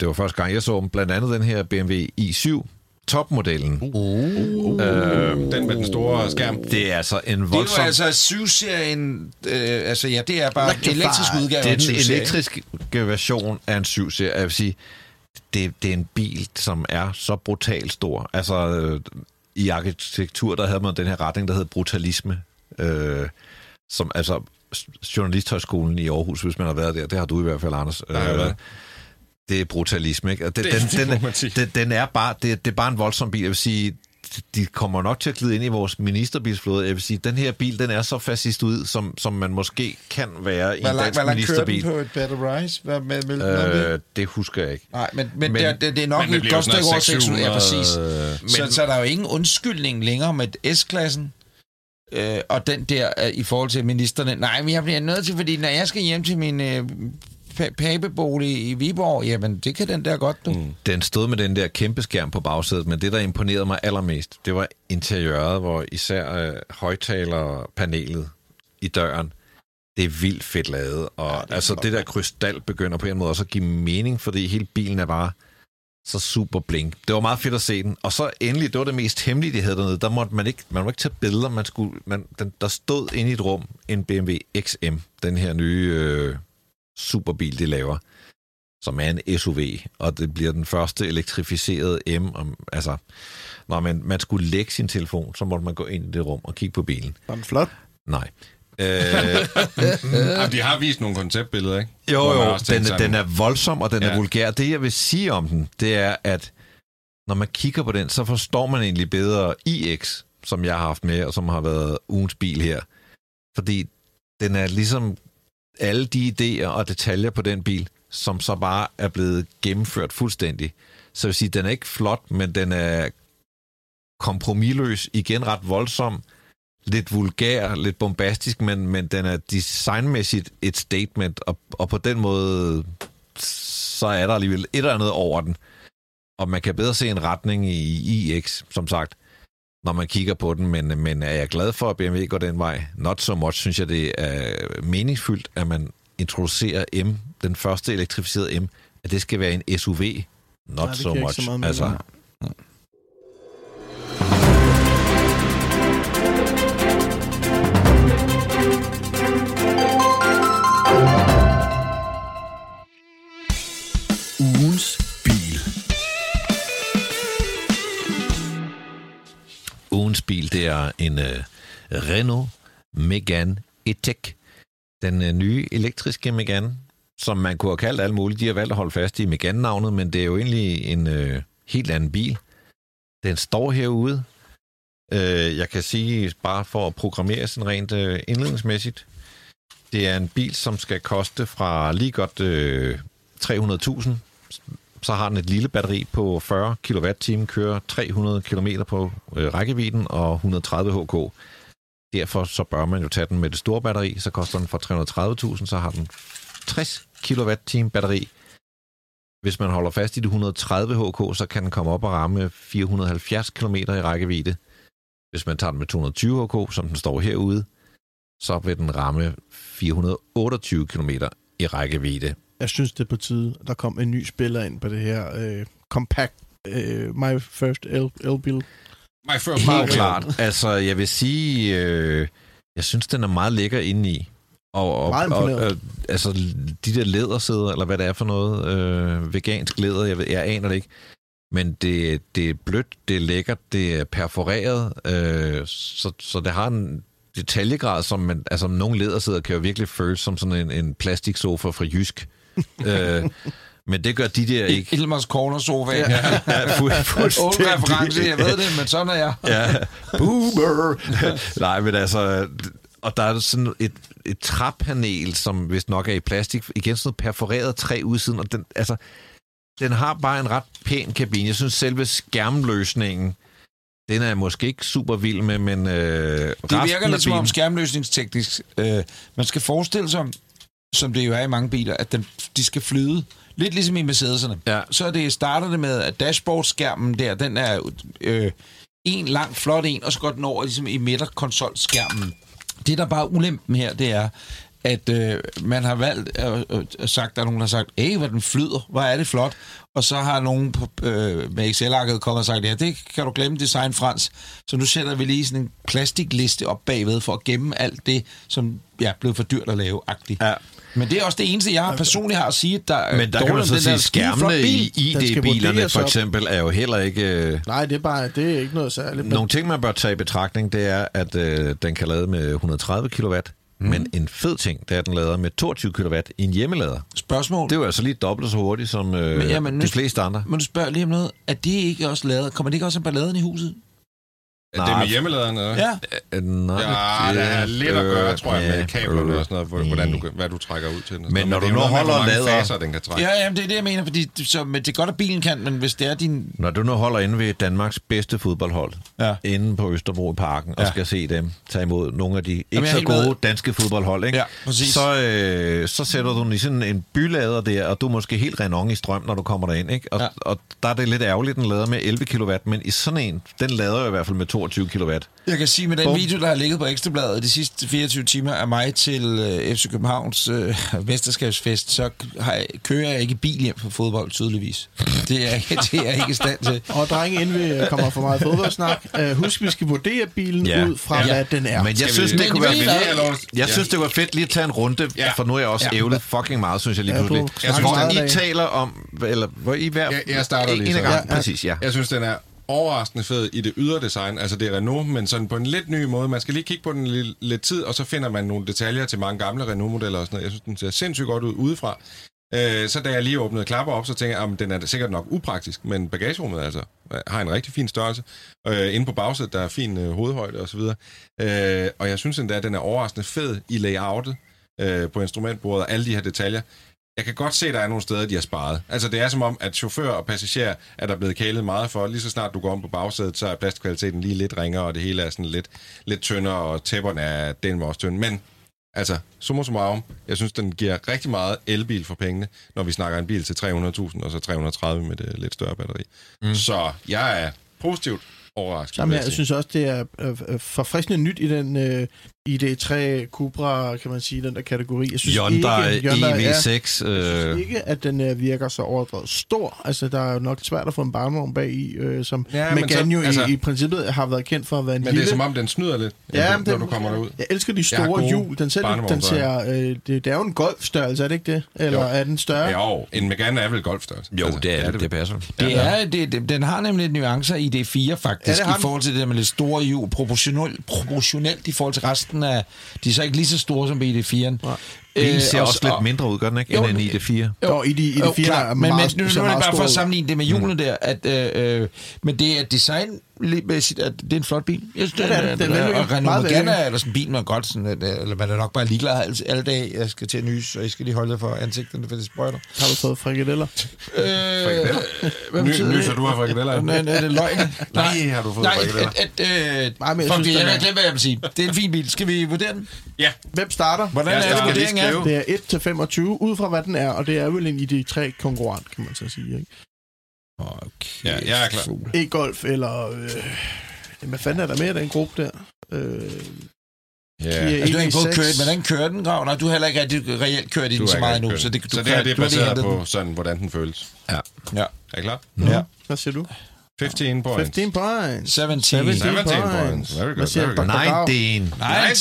Speaker 5: Det var første gang, jeg så dem. Blandt andet den her BMW i7 topmodellen.
Speaker 2: Uh.
Speaker 5: Øh,
Speaker 4: Den med den store skærm.
Speaker 5: det er altså en
Speaker 2: Det er jo
Speaker 5: voldsom...
Speaker 2: altså 7-serien, øh, altså ja, det er bare en elektrisk udgave
Speaker 5: det
Speaker 2: af
Speaker 5: er
Speaker 2: en
Speaker 5: den
Speaker 2: 7-serie.
Speaker 5: elektriske version af en 7-serie. Jeg vil sige, det, det er en bil, som er så brutalt stor. Altså, øh, i arkitektur, der havde man den her retning, der hed brutalisme. Øh, som, altså, Journalisthøjskolen i Aarhus, hvis man har været der, det har du i hvert fald, Anders. Øh,
Speaker 4: været.
Speaker 5: det er brutalisme, ikke? Og Det- den,
Speaker 4: det
Speaker 5: den,
Speaker 4: sige.
Speaker 5: den, den er bare, det, det er bare en voldsom bil. Jeg vil sige, de kommer nok til at glide ind i vores ministerbilsflåde. Jeg vil sige, den her bil, den er så fascist ud, som, som man måske kan være i
Speaker 2: Hvor
Speaker 5: en dansk
Speaker 2: hvor langt kører den
Speaker 5: ministerbil.
Speaker 2: på et Better Rise? Hvad med, med, med,
Speaker 5: Øh, det husker jeg ikke.
Speaker 2: Nej, men, men,
Speaker 5: men-
Speaker 2: det, er, det, det er nok et godt stykke over
Speaker 4: noget
Speaker 2: 600. Ja,
Speaker 4: 600,
Speaker 2: præcis. Men, så, så der er jo ingen undskyldning længere med S-klassen. Øh, og den der øh, i forhold til ministerne. Nej, men jeg bliver nødt til, fordi når jeg skal hjem til min øh, pabebolig i Viborg, jamen det kan den der godt, du. Mm.
Speaker 5: Den stod med den der kæmpe skærm på bagsædet, men det, der imponerede mig allermest, det var interiøret, hvor især øh, højtalerpanelet i døren, det er vildt fedt lavet. Og ja, det altså det der krystal begynder på en måde også at give mening, fordi hele bilen er bare så super blink. Det var meget fedt at se den. Og så endelig, det var det mest hemmelige, de havde dernede. Der måtte man ikke, man måtte ikke tage billeder. Man skulle, man, den, der stod inde i et rum en BMW XM, den her nye øh, superbil, de laver, som er en SUV. Og det bliver den første elektrificerede M. Om, altså, når man, man skulle lægge sin telefon, så måtte man gå ind i det rum og kigge på bilen.
Speaker 3: Var den flot?
Speaker 5: Nej. Øh,
Speaker 4: Jamen, de har vist nogle konceptbilleder, ikke?
Speaker 5: Jo, jo, den,
Speaker 4: sådan,
Speaker 5: den er voldsom, og den. Ja. er vulgær. Det, jeg vil sige om den, det er, at når man kigger på den, så forstår man egentlig bedre iX, som jeg har haft med, og som har været ugens bil her. Fordi den er ligesom alle de idéer og detaljer på den bil, som så bare er blevet gennemført fuldstændig. Så jeg vil sige, den er ikke flot, men den er kompromilløs, igen ret voldsom, lidt vulgær, lidt bombastisk, men, men den er designmæssigt et statement, og, og på den måde, så er der alligevel et eller andet over den. Og man kan bedre se en retning i iX, som sagt, når man kigger på den, men, men er jeg glad for, at BMW går den vej? Not so much, synes jeg, det er meningsfyldt, at man introducerer M, den første elektrificerede M, at det skal være en SUV. Not
Speaker 3: Nej, det
Speaker 5: so much.
Speaker 3: så meget
Speaker 5: altså,
Speaker 1: Ugens bil,
Speaker 5: det er en øh, Renault Megane E-Tech. Den øh, nye elektriske Megane, som man kunne have kaldt alt muligt. De har valgt at holde fast i Megane-navnet, men det er jo egentlig en øh, helt anden bil. Den står herude. Øh, jeg kan sige, bare for at programmere sådan rent øh, indledningsmæssigt, det er en bil, som skal koste fra lige godt øh, 300.000 så har den et lille batteri på 40 kWh, kører 300 km på øh, rækkevidden og 130 hk. Derfor så bør man jo tage den med det store batteri, så koster den for 330.000, så har den 60 kWh batteri. Hvis man holder fast i de 130 hk, så kan den komme op og ramme 470 km i rækkevidde. Hvis man tager den med 220 hk, som den står herude, så vil den ramme 428 km i rækkevidde.
Speaker 3: Jeg synes, det er på tide, at der kom en ny spiller ind på det her øh, compact øh, My First L-bil.
Speaker 4: My first
Speaker 5: Helt klart. Altså, jeg vil sige, øh, jeg synes, den er meget lækker inde i. Og, og,
Speaker 3: Meget
Speaker 5: og, øh, altså, de der lædersæder, eller hvad det er for noget, øh, vegansk læder, jeg, ved, jeg aner det ikke. Men det, det er blødt, det er lækkert, det er perforeret, øh, så, så det har en detaljegrad, som man, altså nogle lædersæder kan jo virkelig føles som sådan en, en plastiksofa fra Jysk. øh, men det gør de der ikke.
Speaker 2: Ilmers Corner Sofa. Ja.
Speaker 5: Ja, fu-
Speaker 2: Old
Speaker 5: fuldstændig.
Speaker 2: reference, jeg ved det, men sådan er jeg.
Speaker 5: Ja, boomer. Nej, men altså, og der er sådan et, et træpanel, som vist nok er i plastik, igen sådan noget perforeret træ udsiden, og den, altså, den har bare en ret pæn kabine. Jeg synes, selve skærmløsningen, den er jeg måske ikke super vild med, men øh,
Speaker 2: Det virker lidt som om skærmløsningsteknisk. Øh, man skal forestille sig, som det jo er i mange biler, at den, de skal flyde. Lidt ligesom i Mercedeserne.
Speaker 5: Ja.
Speaker 2: Så det, starter det med, at dashboardskærmen der, den er øh, en lang, flot en, og så går den over ligesom i midterkonsolskærmen. Det, der bare er ulempen her, det er, at øh, man har valgt, øh, øh, sagt, der er nogen, der har sagt, hey, hvad den flyder, hvor er det flot. Og så har nogen på, øh, med Excel-arket kommet og sagt, ja, det kan du glemme, design Frans. Så nu sætter vi lige sådan en plastikliste op bagved for at gemme alt det, som ja, blev for dyrt at lave, agtigt.
Speaker 5: Ja.
Speaker 2: Men det er også det eneste, jeg personligt har at sige, der er
Speaker 5: Men der kan man så sige, skærmene i ID-bilerne for eksempel er jo heller ikke... Øh,
Speaker 3: Nej, det er bare det er ikke noget særligt. Men
Speaker 5: Nogle ting, man bør tage i betragtning, det er, at øh, den kan lade med 130 kW, mm. men en fed ting, det er, at den lader med 22 kW i en hjemmelader.
Speaker 2: Spørgsmål.
Speaker 5: Det er jo altså lige dobbelt så hurtigt som øh,
Speaker 2: Men, jamen, nu-
Speaker 5: de fleste andre.
Speaker 2: Men du spørger lige om noget. Er det ikke også lavet? Kommer det ikke også af balladen i huset?
Speaker 4: Er det med hjemmeladeren, eller?
Speaker 2: Ja.
Speaker 5: Øh, nej,
Speaker 4: Ja, det er lidt at gøre, tror jeg, med kablerne og sådan noget, hvor- hvordan du, hvad du trækker ud til den. og
Speaker 5: Men når du nu holder lader-
Speaker 4: faser, den kan trække.
Speaker 2: Ja, jamen, det er det, jeg mener, fordi så, men det er godt, at bilen kan, men hvis det er din...
Speaker 5: Når du nu holder inde ved Danmarks bedste fodboldhold,
Speaker 2: Ja.
Speaker 5: inde på Østerbro i parken, og
Speaker 2: Ja.
Speaker 5: skal se dem tage imod nogle af de ikke
Speaker 2: er
Speaker 5: så gode
Speaker 2: med.
Speaker 5: danske fodboldhold, ikke?
Speaker 2: Ja, præcis.
Speaker 5: så, øh, så sætter du den i sådan en bylader der, og du er måske helt renon i strøm, når du kommer derind. Ikke? Og,
Speaker 2: Ja.
Speaker 5: og der er det lidt ærgerligt, den lader med 11 kW, men i sådan en, den lader jo i hvert fald med 22 kW.
Speaker 2: Jeg kan sige, med den
Speaker 3: Bum.
Speaker 2: video, der har ligget på Ekstrabladet de sidste 24 timer af mig til øh, FC Københavns øh, mesterskabsfest, så har jeg, kører jeg ikke bil hjem på fodbold, tydeligvis. Det er, det er jeg ikke i stand til.
Speaker 3: Og drenge, inden vi kommer for meget fodboldsnak, uh, husk, vi skal vurdere bilen
Speaker 5: Ja.
Speaker 3: ja. ud fra,
Speaker 2: Ja.
Speaker 3: ja. hvad den er.
Speaker 5: Men jeg
Speaker 4: Skal
Speaker 5: synes,
Speaker 4: vi-
Speaker 5: det kunne være Jeg
Speaker 4: Ja.
Speaker 5: synes, det var fedt lige at tage en runde,
Speaker 4: Ja.
Speaker 5: ja. for nu er jeg også
Speaker 2: Ja.
Speaker 5: ja. ævlet fucking meget, synes jeg lige
Speaker 3: Ja,
Speaker 5: pludselig. Jeg
Speaker 3: snakker
Speaker 5: hvor
Speaker 3: i
Speaker 5: taler om, eller hvor I hver...
Speaker 4: Jeg- jeg starter lige
Speaker 5: en
Speaker 4: så.
Speaker 5: af gangen,
Speaker 3: Ja, ja.
Speaker 5: præcis, ja.
Speaker 4: Jeg synes, den er overraskende fed i det ydre design. Altså, det er Renault, men sådan på en lidt ny måde. Man skal lige kigge på den lidt, lidt tid, og så finder man nogle detaljer til mange gamle Renault-modeller og sådan noget. Jeg synes, den ser sindssygt godt ud udefra. Øh, så da jeg lige åbnede klapper op, så tænkte jeg, ah, at den er sikkert nok upraktisk, men bagagerummet altså øh, har en rigtig fin størrelse. Øh, inde på bagsædet, der er fin øh, hovedhøjde og så videre. Øh, og jeg synes endda, at den er overraskende fed i layoutet øh, på instrumentbordet og alle de her detaljer. Jeg kan godt se, at der er nogle steder, de har sparet. Altså, det er som om, at chauffør og passager er der blevet kælet meget for. Lige så snart du går om på bagsædet, så er plastkvaliteten lige lidt ringere, og det hele er sådan lidt, lidt tyndere, og tæpperne er den med også tynde. Men, altså, summa summarum, jeg synes, den giver rigtig meget elbil for pengene, når vi snakker en bil til 300.000, og så 330 med det lidt større batteri. Mm. Så jeg er positivt overrasket.
Speaker 3: Jamen, jeg
Speaker 4: sige.
Speaker 3: synes også, det er øh, øh, forfriskende nyt i den øh, ID3 Cupra, kan man sige, den der kategori. Jeg synes
Speaker 5: Hyundai
Speaker 3: ikke, Hyundai er-
Speaker 5: EV6.
Speaker 3: Jeg synes
Speaker 5: Øh,
Speaker 3: ikke, at den øh, virker så overdrevet stor. Altså, der er jo nok svært at få en barnevogn bag i, øh, som
Speaker 4: Ja,
Speaker 3: Megane jo
Speaker 4: altså-
Speaker 3: altså, i, i princippet har været kendt for at være en
Speaker 4: Men det
Speaker 3: lille...
Speaker 4: er som om, den snyder lidt,
Speaker 3: Ja,
Speaker 4: når
Speaker 3: den-
Speaker 4: du kommer derud.
Speaker 3: Jeg elsker de store hjul. Den, selv, den ser, øh, det, det er jo en golfstørrelse, er det ikke det? Eller
Speaker 4: Jo.
Speaker 3: er den større?
Speaker 4: Jo, en Megane er vel golfstørrelse.
Speaker 5: jo, det er det, det passer.
Speaker 2: Det er, det, det, den har nemlig lidt nuancer i D4 faktisk,
Speaker 3: Ja, det har
Speaker 2: i forhold til det der med lidt store hjul, proportionelt, proportionelt i forhold til resten af... De er så ikke lige så store som i D4'en.
Speaker 5: Bilen ser
Speaker 2: og-
Speaker 5: også lidt
Speaker 2: og-
Speaker 5: mindre ud, gør den ikke,
Speaker 2: Jo,
Speaker 5: end en ID4?
Speaker 3: Jo, i de, i de
Speaker 2: Jo,
Speaker 3: fire
Speaker 2: klart,
Speaker 3: er
Speaker 2: men,
Speaker 3: meget,
Speaker 2: men nu,
Speaker 3: ser
Speaker 2: nu er det bare for at sammenligne det med hjulene der, at, øh, øh, men det er designmæssigt, at det er en flot bil. Jeg synes,
Speaker 3: Ja, det er det. Den er
Speaker 2: og
Speaker 3: vældig-
Speaker 2: Renault Megane er eller sådan en bil, man godt sådan, at, øh, eller man er nok bare ligeglad alle, alle dage, jeg skal til at nys, og jeg skal lige holde for ansigterne, for det sprøjter.
Speaker 3: Har du fået frikadeller?
Speaker 2: Øh, hvad
Speaker 4: Ny, nyser du har frikadeller?
Speaker 2: Nej, er det løgn?
Speaker 4: Nej, har du fået
Speaker 2: Nej,
Speaker 4: frikadeller?
Speaker 2: at, at, øh,
Speaker 3: Nej, men jeg synes,
Speaker 2: det,
Speaker 3: den
Speaker 2: jeg
Speaker 3: er-
Speaker 2: har glemt, hvad jeg vil sige. Det er en fin bil. Skal vi vurdere den?
Speaker 4: Ja,
Speaker 3: Hvem starter?
Speaker 2: Hvordan
Speaker 4: Jeg
Speaker 2: er vurderingen af?
Speaker 3: Det er 1 til 25, ud fra hvad den er, og det er vel en ID3 konkurrent, kan man så sige. Ikke?
Speaker 2: Okay.
Speaker 4: Ja, jeg er klar.
Speaker 3: E-Golf eller... Øh, hvad fanden er der mere i den gruppe der? Øh,
Speaker 4: ja.
Speaker 3: Kia
Speaker 2: Altså, du har ikke
Speaker 3: EV6.
Speaker 2: kørt, hvordan kører den, Grav? Nej, du har heller ikke rigtig reelt kørt i den så meget
Speaker 4: ikke kørt
Speaker 2: så
Speaker 4: den.
Speaker 2: det, du
Speaker 4: så det her det er baseret på
Speaker 2: den.
Speaker 4: sådan, hvordan den føles.
Speaker 2: Ja.
Speaker 4: Er I klar?
Speaker 2: Ja.
Speaker 3: hvad siger du?
Speaker 4: 15 points.
Speaker 3: 15 points.
Speaker 2: 17.
Speaker 3: 17
Speaker 4: 17
Speaker 3: points.
Speaker 4: points. Very good,
Speaker 3: Hvad siger
Speaker 4: very
Speaker 3: Dr.
Speaker 4: good.
Speaker 3: Grav?
Speaker 5: 19.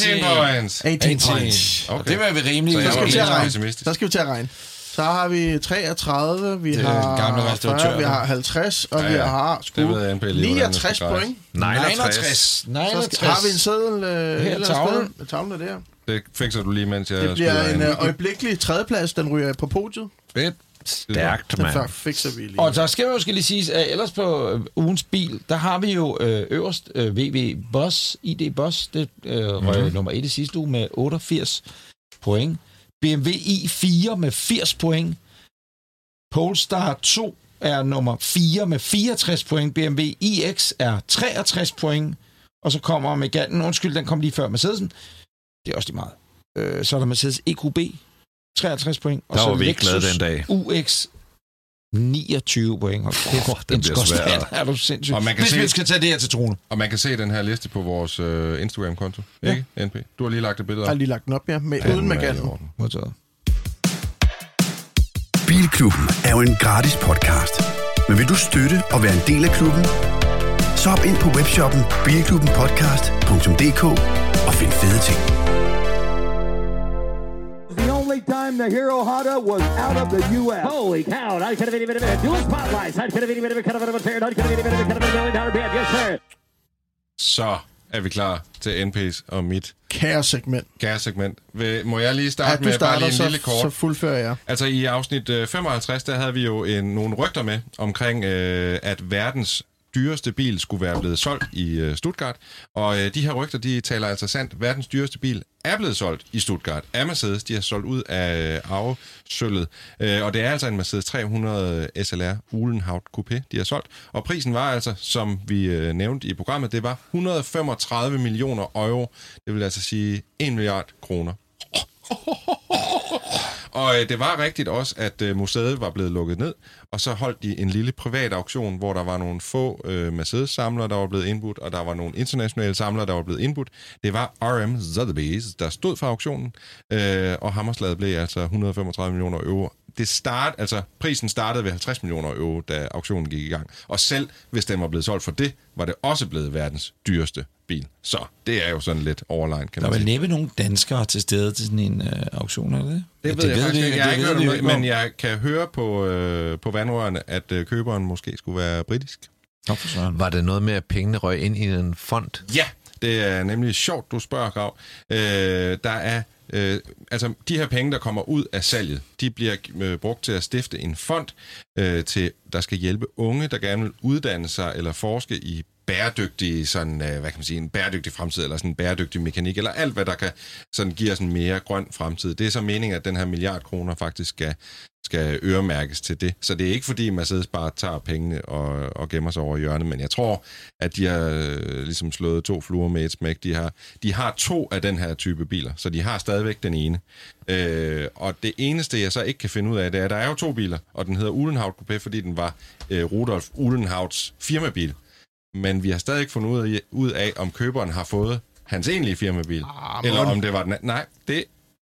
Speaker 4: 19 points.
Speaker 3: 18
Speaker 2: 18
Speaker 3: points.
Speaker 2: Okay. Det var vi rimelig.
Speaker 4: Så jeg
Speaker 3: skal vi til at regne. Så skal vi til at regne. Så har vi 33, vi
Speaker 2: Det er
Speaker 3: har
Speaker 2: den gamle
Speaker 3: 40,
Speaker 2: restauratør,
Speaker 3: vi har 50, og
Speaker 4: Ja,
Speaker 3: vi
Speaker 4: ja.
Speaker 3: har
Speaker 4: Det
Speaker 3: sgu
Speaker 4: ved NP lige, hvordan det skal
Speaker 3: 69
Speaker 4: grejes.
Speaker 3: point.
Speaker 2: 69.
Speaker 3: Så
Speaker 2: 69.
Speaker 3: skal, har vi en seddel øh,
Speaker 2: Her,
Speaker 3: eller
Speaker 2: tavlen.
Speaker 3: sted? Tavlen er der.
Speaker 4: Det fikser du lige, mens jeg
Speaker 3: Det bliver
Speaker 4: skyder
Speaker 3: en øh, øjeblikkelig tredjeplads, den ryger på podiet.
Speaker 2: Fedt.
Speaker 5: Stærkt,
Speaker 3: Den
Speaker 5: mand.
Speaker 3: før fikser vi lige.
Speaker 2: Og så skal vi måske lige sige, at ellers på øh, ugens bil, der har vi jo øh, øverst øh, VW Bus, ID Bus, det øh, røg
Speaker 3: Mhm.
Speaker 2: mm-hmm. nummer 1 i sidste uge med 88 point. BMW i4 med 80 point. Polestar 2 er nummer 4 med 64 point. BMW iX er 63 point. Og så kommer Meganen, undskyld, den kom lige før Mercedesen. Det er også lige meget. Øh, så er der Mercedes EQB, 53 point. Og
Speaker 5: Der
Speaker 2: så
Speaker 5: var vi ikke glade
Speaker 2: Lexus
Speaker 5: den dag.
Speaker 2: UX 29 point. Hold kæft,
Speaker 5: Åh, den
Speaker 2: en
Speaker 5: bliver svær.
Speaker 2: Er du sindssyg?
Speaker 4: Og man kan
Speaker 2: Hvis
Speaker 4: se-
Speaker 2: vi skal tage det her til trone.
Speaker 4: Og man kan se den her liste på vores øh, Instagram-konto.
Speaker 3: Ja.
Speaker 4: Ikke, NP? Du har lige lagt et billede
Speaker 3: Jeg har
Speaker 4: op.
Speaker 3: lige lagt den op, ja, med,
Speaker 4: Den
Speaker 3: uden
Speaker 4: er orden.
Speaker 2: Modtaget.
Speaker 1: Bilklubben er jo en gratis podcast. Men vil du støtte og være en del af klubben? Så hop ind på webshoppen bilklubbenpodcast.dk og find fede ting.
Speaker 6: Time the Hero Honda was out of the U.S.
Speaker 7: Holy cow! I could have been even a dual spotlights. I could have been even a kind of a fair. I could have been even a kind of a million dollar bid. Yes, sir.
Speaker 4: Så er vi klar til NP's og mit
Speaker 3: Kære segment.
Speaker 4: kæresegment. Vil- Må jeg lige
Speaker 3: Ja,
Speaker 4: starte
Speaker 3: du
Speaker 4: med bare lige en lille
Speaker 3: så,
Speaker 4: kort?
Speaker 3: så fuldfører jeg.
Speaker 4: Altså i afsnit øh, 55, der havde vi jo en, nogle rygter med omkring, øh, at verdens dyreste bil skulle være blevet solgt i øh, Stuttgart. Og øh, de her rygter, de taler altså sandt. Verdens dyreste bil er blevet solgt i Stuttgart af Mercedes. De har solgt ud af øh, arvesølvet. Øh, og det er altså en Mercedes 300 SLR Uhlenhaut Coupé, de har solgt. Og prisen var altså, som vi øh, nævnte i programmet, det var 135 millioner euro. Det vil altså sige 1 milliard kroner. Og øh, det var rigtigt også, at øh, museet var blevet lukket ned, og så holdt de en lille privat auktion, hvor der var nogle få øh, Mercedes-samlere, der var blevet indbudt, og der var nogle internationale samlere, der var blevet indbudt. Det var RM Sotheby's, der stod for auktionen, øh, og Hammerslaget blev altså 135 millioner euro. Det start, altså, prisen startede ved 50 millioner euro, da auktionen gik i gang. Og selv hvis den var blevet solgt for det, var det også blevet verdens dyreste bil. Så det er jo sådan lidt overline, kan
Speaker 2: Der er
Speaker 4: man
Speaker 2: vel
Speaker 4: sige.
Speaker 2: næppe nogen danskere til stede til sådan en øh, auktion, er det det?
Speaker 4: Det ved
Speaker 2: Ja,
Speaker 4: jeg faktisk
Speaker 2: vi-
Speaker 4: ikke. Jeg har
Speaker 2: det
Speaker 4: ikke
Speaker 2: ved
Speaker 4: hørt om det, men jeg kan høre på, øh, på vandrørene, at øh, køberen måske skulle være britisk.
Speaker 5: Var det noget med, at pengene røg ind i en fond?
Speaker 4: Ja, det er nemlig sjovt, du spørger, Grav. Øh, der er, øh, altså de her penge, der kommer ud af salget, de bliver øh, brugt til at stifte en fond, øh, til, der skal hjælpe unge, der gerne vil uddanne sig eller forske i bæredygtig, sådan, øh, hvad kan man sige, en bæredygtig fremtid, eller sådan en bæredygtig mekanik, eller alt, hvad der kan sådan give os en mere grøn fremtid. Det er så meningen, at den her milliard kroner faktisk skal, skal øremærkes til det. Så det er ikke fordi, Mercedes bare tager pengene og, og gemmer sig over i hjørnet, men jeg tror, at de har øh, ligesom slået to fluer med et smæk. De har, de har to af den her type biler, så de har stadigvæk den ene. Øh, og det eneste, jeg så ikke kan finde ud af, det er, at der er jo to biler, og den hedder Uhlenhaut Coupé, fordi den var øh, Rudolf Uhlenhauts firmabil. Men vi har stadig ikke fundet ud af, ud af, om køberen har fået hans egentlige firmabil,
Speaker 3: Ah,
Speaker 4: eller om det var den anden. Nej, det...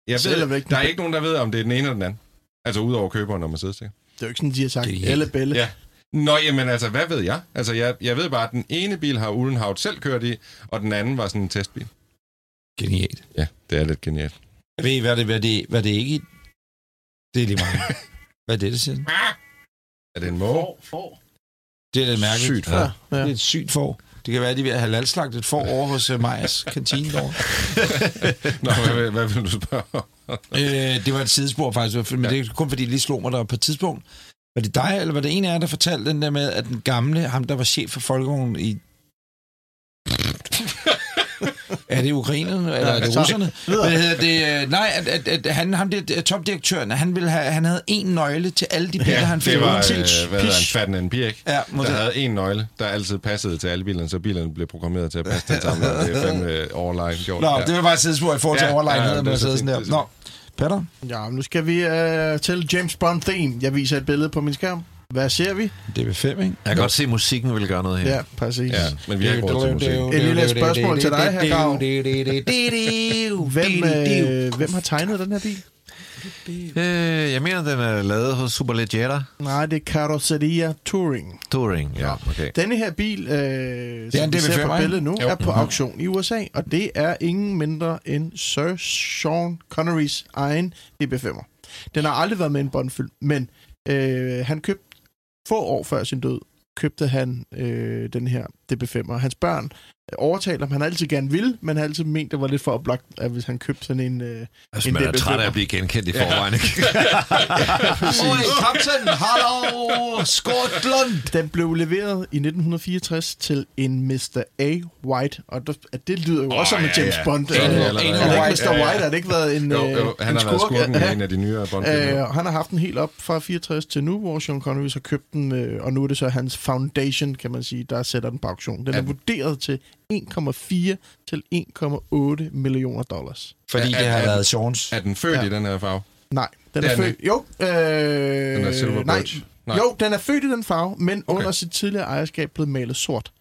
Speaker 4: Jeg ved,
Speaker 3: væk.
Speaker 4: der er ikke nogen, der ved, om det er den ene eller den anden. Altså udover køberen og Mercedes. ikke?
Speaker 3: Det er jo ikke sådan, de har sagt, alle bælle.
Speaker 4: Ja. Nå, jamen altså, hvad ved jeg? Altså, jeg, jeg ved bare, at den ene bil har Uhlenhaut selv kørt i, og den anden var sådan en testbil.
Speaker 2: Genialt.
Speaker 4: Ja, det er lidt genialt.
Speaker 2: Jeg ved I, hvad det, hvad det, hvad det ikke... Det er lige meget. hvad er det, det siger?
Speaker 4: Er det en måge?
Speaker 2: Det er lidt mærkeligt.
Speaker 4: Sygt for.
Speaker 3: Ja,
Speaker 2: Det
Speaker 3: ja.
Speaker 2: er et sygt får. Det kan være, at de vil have halalslagtet et får over hos uh, Majas kantine derovre.
Speaker 4: Nå, hvad, hvad vil du spørge
Speaker 2: øh, det var et sidespor faktisk, men
Speaker 4: Ja.
Speaker 2: det er kun fordi, det lige slog mig der på et tidspunkt. Var det dig, eller var det en af jer, der fortalte den der med, at den gamle, ham der var chef for Folkevognen i... er det ukrainerne, eller er det russerne? Hvad hedder det? øh, Nej, at, at, at han, ham der topdirektøren, han, ville have, han havde en nøgle til alle de biler, han fik.
Speaker 4: det var,
Speaker 2: Til-
Speaker 4: øh, hvad hedder han, Ferdinand Pirk,
Speaker 2: Ja,
Speaker 4: der
Speaker 2: det-
Speaker 4: havde en nøgle, der altid passede til alle bilerne, så bilerne blev programmeret til at passe til sammen. og Det er fandme overline gjort.
Speaker 2: Nå,
Speaker 4: ja.
Speaker 2: det var bare et sidespor i forhold til
Speaker 4: Ja,
Speaker 2: ja, overlegenhed,
Speaker 4: ja,
Speaker 2: ja,
Speaker 4: det er
Speaker 2: med
Speaker 4: så
Speaker 2: at sidde
Speaker 4: fint,
Speaker 2: sådan der.
Speaker 4: er
Speaker 2: Nå, Peter,
Speaker 3: Ja, nu skal vi uh, til James Bond theme. Jeg viser et billede på min skærm. Hvad ser vi?
Speaker 2: det er 5, ikke?
Speaker 5: Jeg kan godt se, at musikken vil gøre noget her.
Speaker 3: Ja, præcis.
Speaker 4: Ja, men vi har ikke råd til musik.
Speaker 3: Et lille spørgsmål til dig, herr Grav. Hvem, øh, hvem har tegnet den her bil?
Speaker 5: Øh, jeg mener, den er lavet hos Superleggera
Speaker 3: Nej, det er Carrozzeria Touring.
Speaker 5: Touring. Ja, okay.
Speaker 3: Denne her bil, øh,
Speaker 2: er
Speaker 3: som vi ser
Speaker 2: DB5,
Speaker 3: på billedet nu,
Speaker 4: Jo.
Speaker 3: er på auktion i USA, og det er ingen mindre end Sir Sean Connerys egen DB5'er. Den har aldrig været med i en Bond-film, men øh, han købte få år før sin død, købte han øh, den her DB5, og Hans børn overtalte ham, han altid gerne ville, men han altid ment, det var lidt for oplagt, at hvis han købte sådan en... Øh,
Speaker 5: Altså,
Speaker 3: en
Speaker 5: man er
Speaker 3: DB5'er.
Speaker 5: træt af at blive genkendt i forvejen, ikke?
Speaker 2: Oi, kaptajn, hallo, Skotland!
Speaker 3: Den blev leveret i 1964 til en Mr. A. White, og der, at det lyder jo oh, også som en
Speaker 4: ja,
Speaker 3: James
Speaker 4: ja.
Speaker 3: Bond.
Speaker 4: Ja,
Speaker 3: Øh,
Speaker 4: det er
Speaker 3: er det
Speaker 2: Ja,
Speaker 3: ikke
Speaker 2: ja,
Speaker 3: Mr.
Speaker 2: ja.
Speaker 3: White? Er det ikke været en,
Speaker 4: Jo,
Speaker 3: øh,
Speaker 4: jo, han
Speaker 3: en
Speaker 4: har været
Speaker 3: skurk?
Speaker 4: skurken
Speaker 3: Ja.
Speaker 4: en af de nyere bond
Speaker 3: Øh, han har haft den helt op fra 64 til nu, hvor Sean Connery har købt den, øh, og nu er det så hans foundation, kan man sige, der sætter den på auktion. Den er
Speaker 4: Ja.
Speaker 3: vurderet til 1,4 til 1,8 millioner dollars.
Speaker 2: Fordi
Speaker 4: Er-
Speaker 2: det har
Speaker 4: er-
Speaker 2: været Sean's.
Speaker 4: Er den født
Speaker 3: Ja.
Speaker 4: i den her farve?
Speaker 3: Nej, den
Speaker 4: Det
Speaker 3: er,
Speaker 4: er
Speaker 3: født... Jo, øh,
Speaker 4: Den er Silver
Speaker 3: nej,
Speaker 4: Birch? Nej.
Speaker 3: Jo, den er født i den farve, men
Speaker 4: Okay.
Speaker 3: under sit tidligere ejerskab blevet malet sort.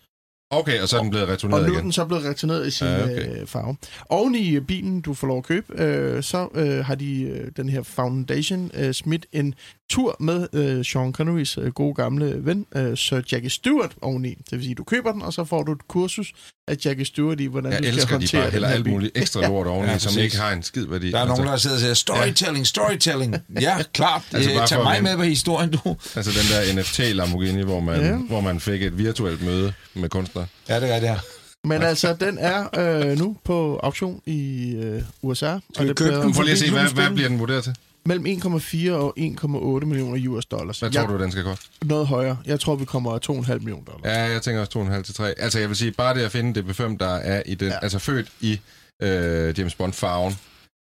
Speaker 4: Okay, og så er den blevet
Speaker 3: Og
Speaker 4: returneret
Speaker 3: nu er
Speaker 4: igen.
Speaker 3: den så blevet returneret i sin
Speaker 4: okay.
Speaker 3: okay. øh, farve. Oven i øh, bilen, du får lov at købe, øh, så øh, har de øh, den her Foundation øh, smidt en tur med øh, Sean Connerys øh, gode gamle ven, øh, Sir Jackie Stewart, oveni. Det vil sige, du køber den, og så får du et kursus af Jackie Stewart i, hvordan
Speaker 4: Jeg
Speaker 3: du skal
Speaker 4: elsker, de
Speaker 3: håndtere
Speaker 4: bare hælder
Speaker 3: den her
Speaker 4: alt muligt ekstra lort oveni,
Speaker 2: Ja,
Speaker 4: ja, som ikke har en skid værdi.
Speaker 2: Der er nogen, der sidder og siger, storytelling, storytelling. Ja, klart.
Speaker 4: Altså,
Speaker 2: Altså,
Speaker 4: bare
Speaker 2: Tag
Speaker 4: for
Speaker 2: mig med på historien, du.
Speaker 4: altså den der NFT Lamborghini, hvor man,
Speaker 3: Ja.
Speaker 4: hvor man fik et virtuelt møde med kunstnere.
Speaker 2: Ja, det er det her.
Speaker 3: Men altså, den er øh, nu på auktion i øh, USA.
Speaker 2: vi købe den
Speaker 4: Prøv lige at se, hvad, hvad bliver den vurderet til?
Speaker 3: Mellem 1,4 og 1,8 millioner US dollars.
Speaker 4: Hvad tror du, den skal koste?
Speaker 3: Noget højere. Jeg tror, vi kommer 2,5 millioner dollars.
Speaker 4: Ja, jeg tænker også 2,5 til 3. Altså, jeg vil sige, bare det at finde det B5, der er i den, ja.
Speaker 3: Ja.
Speaker 4: altså født i øh, James Bond-farven,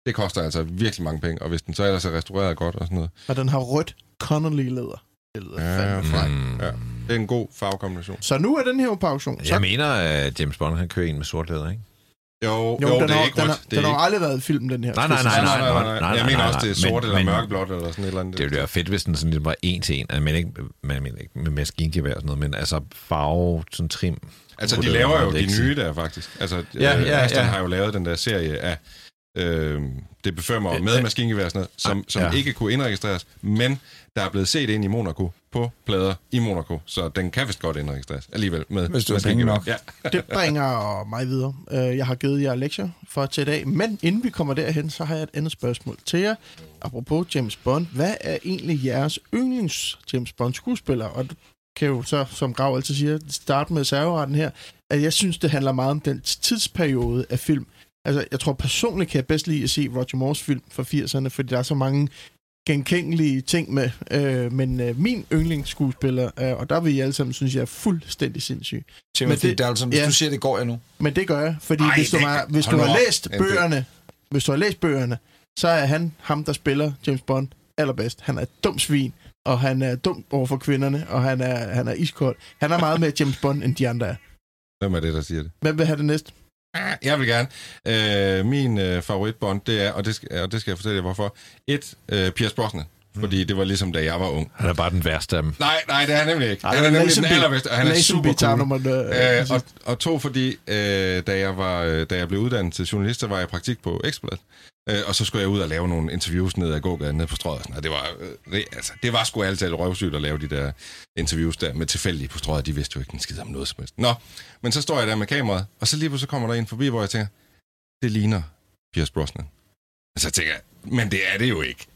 Speaker 4: det koster altså virkelig mange penge, og hvis den så ellers er restaureret godt og sådan noget.
Speaker 3: Og den har rødt Connolly-læder. Helvede,
Speaker 4: Ja,
Speaker 3: fandme
Speaker 4: fræk.
Speaker 5: Mm.
Speaker 4: Ja. Det er en god farvekombination.
Speaker 3: Så nu er den her på auktion. Så,
Speaker 5: Jeg mener, at James Bond han kører en med sort læder, ikke?
Speaker 4: Jo,
Speaker 3: jo,
Speaker 4: jo,
Speaker 3: den
Speaker 4: det er
Speaker 3: har,
Speaker 4: ikke
Speaker 3: den,
Speaker 4: rødt.
Speaker 3: har,
Speaker 4: det er
Speaker 3: den har aldrig været i film, den her.
Speaker 5: Nej, nej, nej,
Speaker 4: Nej, nej, nej,
Speaker 5: nej,
Speaker 4: Jeg mener også, det er sort eller mørkeblåt eller sådan et eller andet.
Speaker 5: Det ville være fedt, hvis den sådan lidt var en til en. Altså, men ikke, men, men ikke med maskingevær og sådan noget, men altså farve, sådan trim.
Speaker 4: Altså, de laver jo de nye der, faktisk. Altså,
Speaker 5: Ja,
Speaker 4: ja,
Speaker 5: ja,
Speaker 4: ja, Aston
Speaker 5: ja.
Speaker 4: har jo lavet den der serie af øh, det befømmer med
Speaker 5: Øh,
Speaker 4: maskingevær sådan noget, som, som
Speaker 5: ja.
Speaker 4: ikke kunne indregistreres, men der er blevet set ind i Monaco på plader i Monaco, så den kan vist godt indregistreres alligevel med
Speaker 2: Hvis du penge nok.
Speaker 4: Ja.
Speaker 3: Det bringer mig videre. Øh, Jeg har givet jer lektier for til i dag, men inden vi kommer derhen, så har jeg et andet spørgsmål til jer. Apropos James Bond, hvad er egentlig jeres yndlings James Bond skuespiller? Og du kan jo så, som Grav altid siger, starte med serveretten her, at jeg synes, det handler meget om den tidsperiode af film. Altså, jeg tror personligt kan jeg bedst lide at se Roger Moores film fra 80'erne, fordi der er så mange genkendelige ting med. Øh, men øh, min yndlingsskuespiller, øh, og der vil I alle sammen synes, jeg er fuldstændig sindssyg.
Speaker 2: Timothy
Speaker 3: Men det-
Speaker 2: Dalton, hvis
Speaker 3: ja.
Speaker 2: du siger, det går jeg nu.
Speaker 3: Men det gør jeg, fordi
Speaker 4: Ej,
Speaker 3: hvis du har, hvis du har
Speaker 4: op.
Speaker 3: læst bøgerne, hvis du har læst bøgerne, så er han ham, der spiller James Bond allerbedst. Han er et dumt svin, og han er dum over for kvinderne, og han er, han er iskold. Han er meget mere James Bond, end de andre er.
Speaker 4: Hvem er det, der siger det?
Speaker 3: Hvem vil have det næste?
Speaker 4: Ah, jeg vil gerne. Øh, min øh, favoritbond, det er, og det, skal, og det skal jeg fortælle jer hvorfor, et, øh, Piers Brosnan. Fordi det var ligesom, da jeg var ung.
Speaker 5: Han er bare den værste af dem.
Speaker 4: Nej, nej, det er han nemlig ikke.
Speaker 3: Ej,
Speaker 4: han er nemlig den allerbedste, og han er super cool.
Speaker 3: nummer, øh,
Speaker 4: Øh, og, og to, fordi øh, da, jeg var, øh, da jeg blev uddannet til journalist, så var jeg i praktik på Ekstrabladet. Øh, og så skulle jeg ud og lave nogle interviews ned ad gågaden nede på strøget. og sådan. Det var, øh, det, altså, det var sgu altid røvsygt at lave de der interviews der med tilfældige på strøget. De vidste jo ikke en skid om noget som helst. Nå, men så står jeg der med kameraet, og så lige pludselig kommer der en forbi, hvor jeg tænker, det ligner Pierce Brosnan. Og så tænker jeg, men det er det jo ikke.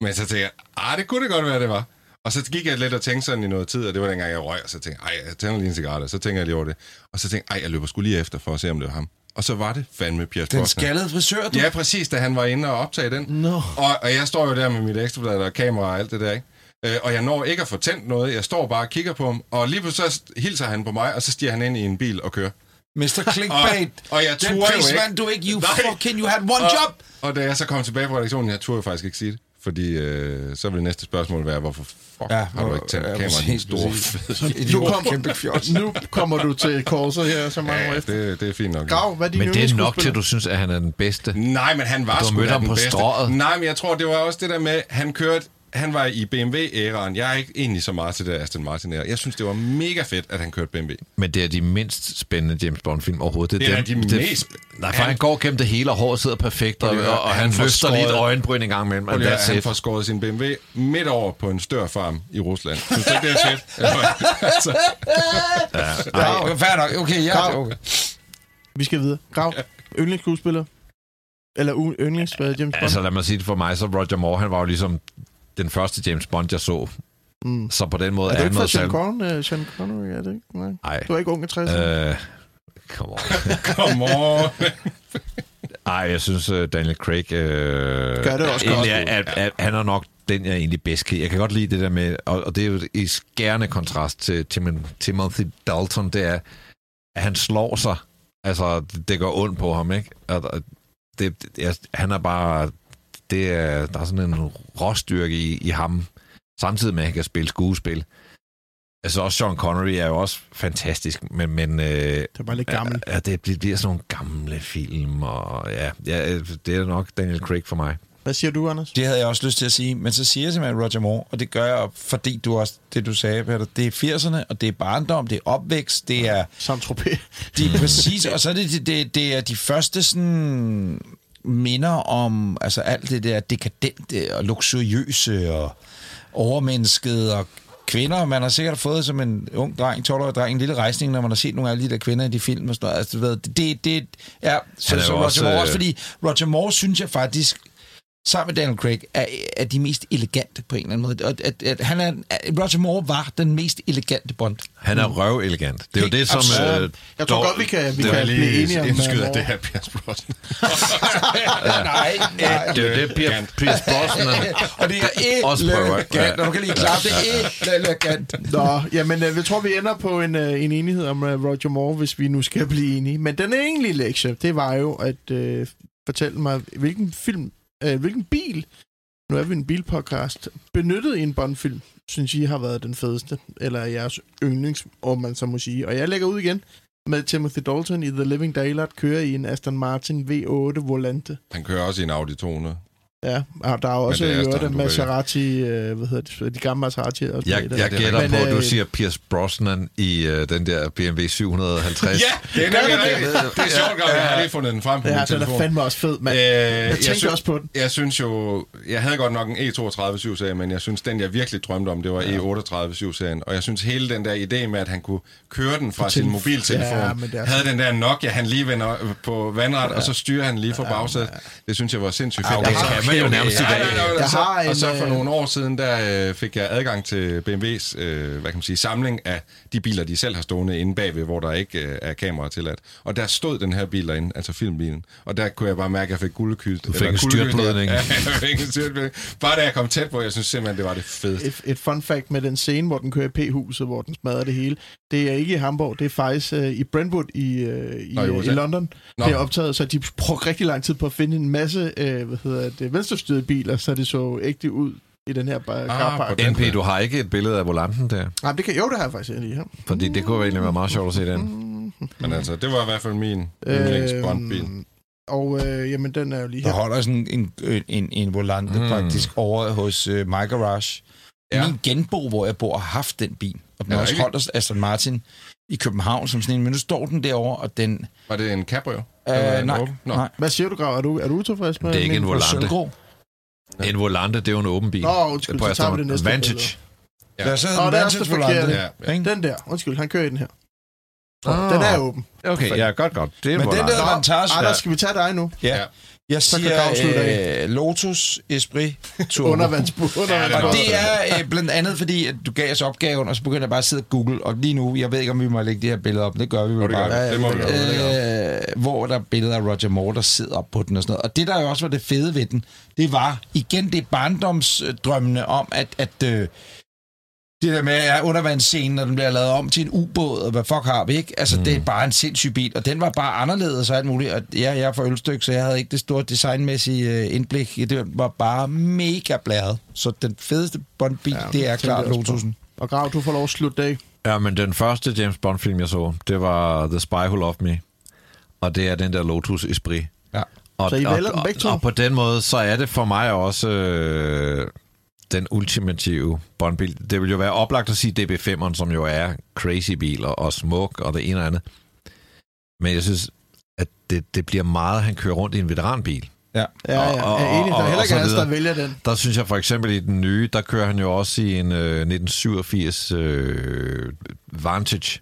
Speaker 4: Men så tænker jeg, ah, det kunne det godt være, det var. Og så gik jeg lidt og tænkte sådan i noget tid, og det var dengang, jeg røg, og så tænkte jeg, ej, jeg tænder lige en cigaret, og så tænker jeg lige over det. Og så tænkte jeg, ej, jeg løber skulle lige efter for at se, om det var ham. Og så var det fandme Pierce
Speaker 2: Den
Speaker 4: Brosnan.
Speaker 2: skaldede frisør, du.
Speaker 4: Ja, præcis, da han var inde og optage den.
Speaker 3: No.
Speaker 4: Og, og jeg står jo der med mit ekstrablad og kamera og alt det der, ikke? Øh, og jeg når ikke at få tændt noget. Jeg står bare og kigger på ham, og lige pludselig så hilser han på mig, og så stiger han ind i en bil og kører.
Speaker 2: Mr. Clickbait.
Speaker 4: Og- og jeg
Speaker 2: Den
Speaker 4: turde jo
Speaker 2: pris vandt du ikke. You
Speaker 4: Nej.
Speaker 2: fucking, you had one
Speaker 4: og,
Speaker 2: job.
Speaker 4: Og da jeg så kom tilbage på redaktionen, jeg turde jo faktisk ikke sige det. Fordi øh, så vil næste spørgsmål være, hvorfor fuck ja, har du ikke tændt
Speaker 2: ja,
Speaker 4: kameraet,
Speaker 2: præcis,
Speaker 4: store fede
Speaker 3: Nu, kommer, nu kommer du til korset her så mange år
Speaker 4: Ja,
Speaker 3: efter.
Speaker 4: det, det er fint nok.
Speaker 3: Grav, hvad er
Speaker 5: Men det er nok til, at du synes, at han er den bedste.
Speaker 4: Nej, men han var
Speaker 5: Du
Speaker 4: sgu
Speaker 5: ham
Speaker 4: den
Speaker 5: på
Speaker 4: bedste.
Speaker 5: strøget.
Speaker 4: Nej, men jeg tror, det var også det der med, han kørte han var i BMW-æraen. Jeg er ikke egentlig så meget til det Aston martin -æra. Jeg synes, det var mega fedt, at han kørte BMW.
Speaker 5: Men det er de mindst spændende James Bond-film overhovedet.
Speaker 4: Det er
Speaker 5: dem-
Speaker 4: de mest-
Speaker 5: Nej, for han,
Speaker 4: han-
Speaker 5: går gennem det hele, og håret sidder perfekt, og, og, og han,
Speaker 4: han
Speaker 5: løfter lige et
Speaker 4: skåret-
Speaker 5: øjenbryn en gang imellem.
Speaker 4: Og det
Speaker 5: that's
Speaker 4: han får skåret sin BMW midt over på en størfarm i Rusland. Synes du ikke, det er fedt? altså,
Speaker 2: Ja, okay, fair nok. Okay, ja,
Speaker 3: Grav.
Speaker 2: okay.
Speaker 3: Vi skal videre. Grav, yndlingsskuespiller? Eller yndlings James Bond?
Speaker 5: Altså lad mig sige det for mig, så Roger Moore, han var jo ligesom den første James Bond, jeg så.
Speaker 3: Mm.
Speaker 5: Så på den måde
Speaker 3: Er
Speaker 5: er,
Speaker 3: du
Speaker 5: han
Speaker 3: ikke fra Sean. Connery, uh, Sean Connery? Er det ikke? Nej.
Speaker 5: Ej.
Speaker 3: Du er ikke ung i 60'erne?
Speaker 5: Øh, come on.
Speaker 4: come on.
Speaker 5: Ej, jeg synes, uh, Daniel Craig... Øh,
Speaker 3: Gør det også
Speaker 5: egentlig
Speaker 3: godt.
Speaker 5: er, at, at, han er nok den, jeg egentlig bedst kan. Jeg kan godt lide det der med, og, og det er jo i skærende kontrast til Tim, Timothy Dalton, det er, at han slår sig. Altså, det, det går ondt på ham, ikke? Og, og det, det, jeg, han er bare... Det er, der er sådan en råstyrke i, i ham, samtidig med, at han kan spille skuespil. Altså også Sean Connery er jo også fantastisk, men, men øh,
Speaker 3: Det er bare lidt gammel.
Speaker 5: Ja, det bliver, sådan nogle gamle film, og ja, ja, det er nok Daniel Craig for mig.
Speaker 3: Hvad siger du, Anders?
Speaker 2: Det havde jeg også lyst til at sige, men så siger jeg simpelthen Roger Moore, og det gør jeg, fordi du også, det du sagde, Peter, det er 80'erne, og det er barndom, det er opvækst, det er,
Speaker 3: Saint-Tropez.
Speaker 2: de er præcis, og så er det, det, det er de første sådan minder om altså alt det der dekadente og luksuriøse og overmennesket og kvinder. Man har sikkert fået som en ung dreng, 12-årig dreng, en lille rejsning, når man har set nogle af alle de der kvinder i de film og sådan noget. Altså, du ved, det, det er... Så, så Roger
Speaker 5: også,
Speaker 2: Moore
Speaker 5: øh,
Speaker 2: også, fordi Roger Moore synes jeg faktisk sammen med Daniel Craig, er, er de mest elegante på en eller anden måde. Og at, at han er, Roger Moore var den mest elegante Bond.
Speaker 5: Han er røv elegant. Det er jo det, som...
Speaker 2: Absolut.
Speaker 5: Øh,
Speaker 3: Jeg tror
Speaker 5: dog-
Speaker 3: godt, vi kan, vi kan blive enige om...
Speaker 4: indskyder,
Speaker 3: øh,
Speaker 4: at det her er Pierce Brosnan.
Speaker 2: nej, nej.
Speaker 5: Det er jo det, Pierre, Pierce Brosnan
Speaker 2: Og det er elegant, og du kan lige klare det er elegant.
Speaker 3: Nå, jamen, øh, jeg tror, vi ender på en, en enighed om Roger Moore, hvis vi nu skal blive enige. Men den egentlige lektie, det var jo at øh, fortælle mig, hvilken film, øh, hvilken bil, nu er vi en bilpodcast, benyttet i en Bond-film, synes I har været den fedeste, eller jeres yndlings, om man så må sige. Og jeg lægger ud igen med Timothy Dalton i The Living Daylight, kører i en Aston Martin V8 Volante.
Speaker 4: Han kører også i en Audi 200.
Speaker 3: Ja, og der er også i øvrigt
Speaker 4: du
Speaker 3: Maserati, øh, hvad hedder det, de gamle Maserati. Og sådan
Speaker 5: Jeg,
Speaker 3: noget.
Speaker 5: jeg
Speaker 4: det er
Speaker 5: gætter
Speaker 3: Men,
Speaker 5: på, at du
Speaker 3: øh,
Speaker 5: siger Pierce Brosnan i øh, den der BMW 750.
Speaker 4: det er nemlig
Speaker 3: det.
Speaker 4: Det er sjovt, Gav. Jeg har lige fundet den frem på
Speaker 3: Ja,
Speaker 4: min
Speaker 3: den
Speaker 4: telefon.
Speaker 3: er fandme også fed, mand.
Speaker 4: Øh,
Speaker 3: jeg tænkte
Speaker 4: sy-
Speaker 3: også på den.
Speaker 4: Jeg synes jo... Jeg havde godt nok en E32 7-serie, men jeg synes, den jeg virkelig drømte om, det var E38 7-serien. Og jeg synes hele den der idé med, at han kunne køre den fra sin
Speaker 3: telef-
Speaker 4: mobiltelefon,
Speaker 3: Ja,
Speaker 4: havde den der Nokia, han lige vender på vandret, og så styrer han lige fra bagsædet. Det synes jeg var sindssygt fedt.
Speaker 5: Man jo nærmest i dag.
Speaker 4: Ja, ja, ja,
Speaker 3: Jeg
Speaker 4: og så-
Speaker 3: har en,
Speaker 4: Og så for
Speaker 3: øh,
Speaker 4: nogle år siden, der øh, fik jeg adgang til BMW's øh, hvad kan man sige, samling af de biler, de selv har stående inde bagved, hvor der ikke øh, er kamera tilladt. Og der stod den her bil derinde, altså filmbilen. Og der kunne jeg bare mærke, at jeg fik guldkyld.
Speaker 5: Du fik en styrtblødning.
Speaker 4: Ja, jeg fik en styrtblødning. Bare da jeg kom tæt på, jeg synes simpelthen, det var det fedeste.
Speaker 3: Et, et fun fact med den scene, hvor den kører i P-huset, hvor den smadrer det hele. Det er ikke i Hamburg, det er faktisk uh, i Brentwood i, uh, i,
Speaker 4: Nå, i
Speaker 3: i, London.
Speaker 4: Nå.
Speaker 3: Det er optaget, så de brugte rigtig lang tid på at finde en masse uh, hvad hedder det, venstrestyrede biler, så det så ægte ud i den her bar-
Speaker 4: Ah,
Speaker 3: carpark.
Speaker 4: den-
Speaker 5: NP, du har ikke et billede af volanten der?
Speaker 3: Nej, det kan, jo, det har jeg faktisk lige her.
Speaker 5: Fordi det kunne egentlig være meget sjovt at se den.
Speaker 4: Men altså, det var i hvert fald min yndlings Bond-bil.
Speaker 3: Øhm, og øh, jamen, den er jo lige
Speaker 2: Der
Speaker 3: her.
Speaker 2: holder sådan en, en, en, en volante
Speaker 5: Mm.
Speaker 2: faktisk over hos uh, My Garage.
Speaker 4: Ja.
Speaker 2: Min genbo, hvor jeg bor, har haft den bil. Og den
Speaker 4: Er
Speaker 2: har også holdt Aston Martin i København som sådan en. Men nu står den derovre, og den...
Speaker 4: Var det en Cabrio?
Speaker 2: Øh, nej?
Speaker 4: Nå.
Speaker 2: nej.
Speaker 3: Hvad siger du, Grav? Er du, er du utilfreds med
Speaker 5: Det er ikke en volante.
Speaker 2: Sølvgrå.
Speaker 5: En volante, det er jo en åben bil.
Speaker 3: Nå, undskyld,
Speaker 5: På
Speaker 3: så tager vi det næste
Speaker 5: Vantage.
Speaker 4: Ja.
Speaker 2: Der er så
Speaker 3: Nå,
Speaker 2: en
Speaker 3: er
Speaker 2: Vantage
Speaker 3: forkerte.
Speaker 2: volante.
Speaker 4: Ja, ja.
Speaker 3: Den der, undskyld, han kører i den her.
Speaker 5: Ah.
Speaker 3: Den er åben.
Speaker 5: Okay, ja, godt, godt. Det er en
Speaker 2: Men den der Vantage...
Speaker 3: Anders, skal vi tage dig nu?
Speaker 2: Ja. Jeg
Speaker 3: Så
Speaker 2: siger øh, Lotus Esprit Turbo.
Speaker 3: Undervandsbu. Undervandsbu.
Speaker 2: Og det er øh, blandt andet fordi, at du gav os opgaven, og så begyndte jeg bare at sidde og google, og lige nu, jeg ved ikke, om vi må lægge de her billeder op, det gør vi
Speaker 4: Jo,
Speaker 2: vel
Speaker 4: det gør
Speaker 2: bare.
Speaker 4: vi. Det må vi gøre.
Speaker 2: Øh, hvor der er billeder af Roger Moore, der sidder op på den og sådan noget. Og det, der jo også var det fede ved den, det var igen det barndomsdrømmene om, at, at øh, det der med at undervandsscenen, når den bliver lavet om til en ubåd, og hvad fuck har vi, ikke? Altså, mm. det er bare en sindssyg bil, og den var bare anderledes og alt muligt. Og ja, jeg er fra Ølstykke, så jeg havde ikke det store designmæssige øh, indblik. Det var bare mega blæret. Så den fedeste Bond-bil,
Speaker 3: Ja,
Speaker 2: det er klart. Lotusen.
Speaker 3: Og Grav, du får lov at slutte dag.
Speaker 5: Ja, men den første James Bond-film, jeg så, det var The Spy Who Loved Me. Og det er den der Lotus Esprit.
Speaker 2: Ja.
Speaker 5: Og,
Speaker 3: Så I
Speaker 5: og,
Speaker 3: vælger
Speaker 5: og,
Speaker 3: begge to?
Speaker 5: og på den måde, så er det for mig også øh, den ultimative Bond-bil. Det vil jo være oplagt at sige DB5'eren, som jo er crazy biler og smuk og det ene og andet. Men jeg synes, at det, det bliver meget, han kører rundt i en veteranbil.
Speaker 3: Ja, ja,
Speaker 5: Og-
Speaker 3: jeg
Speaker 5: og-
Speaker 3: er enig. Der
Speaker 5: og-
Speaker 3: er heller
Speaker 5: og
Speaker 3: ikke der vælger den.
Speaker 5: Der synes jeg for eksempel i den nye, der kører han jo også i en øh, 1987 øh, Vantage.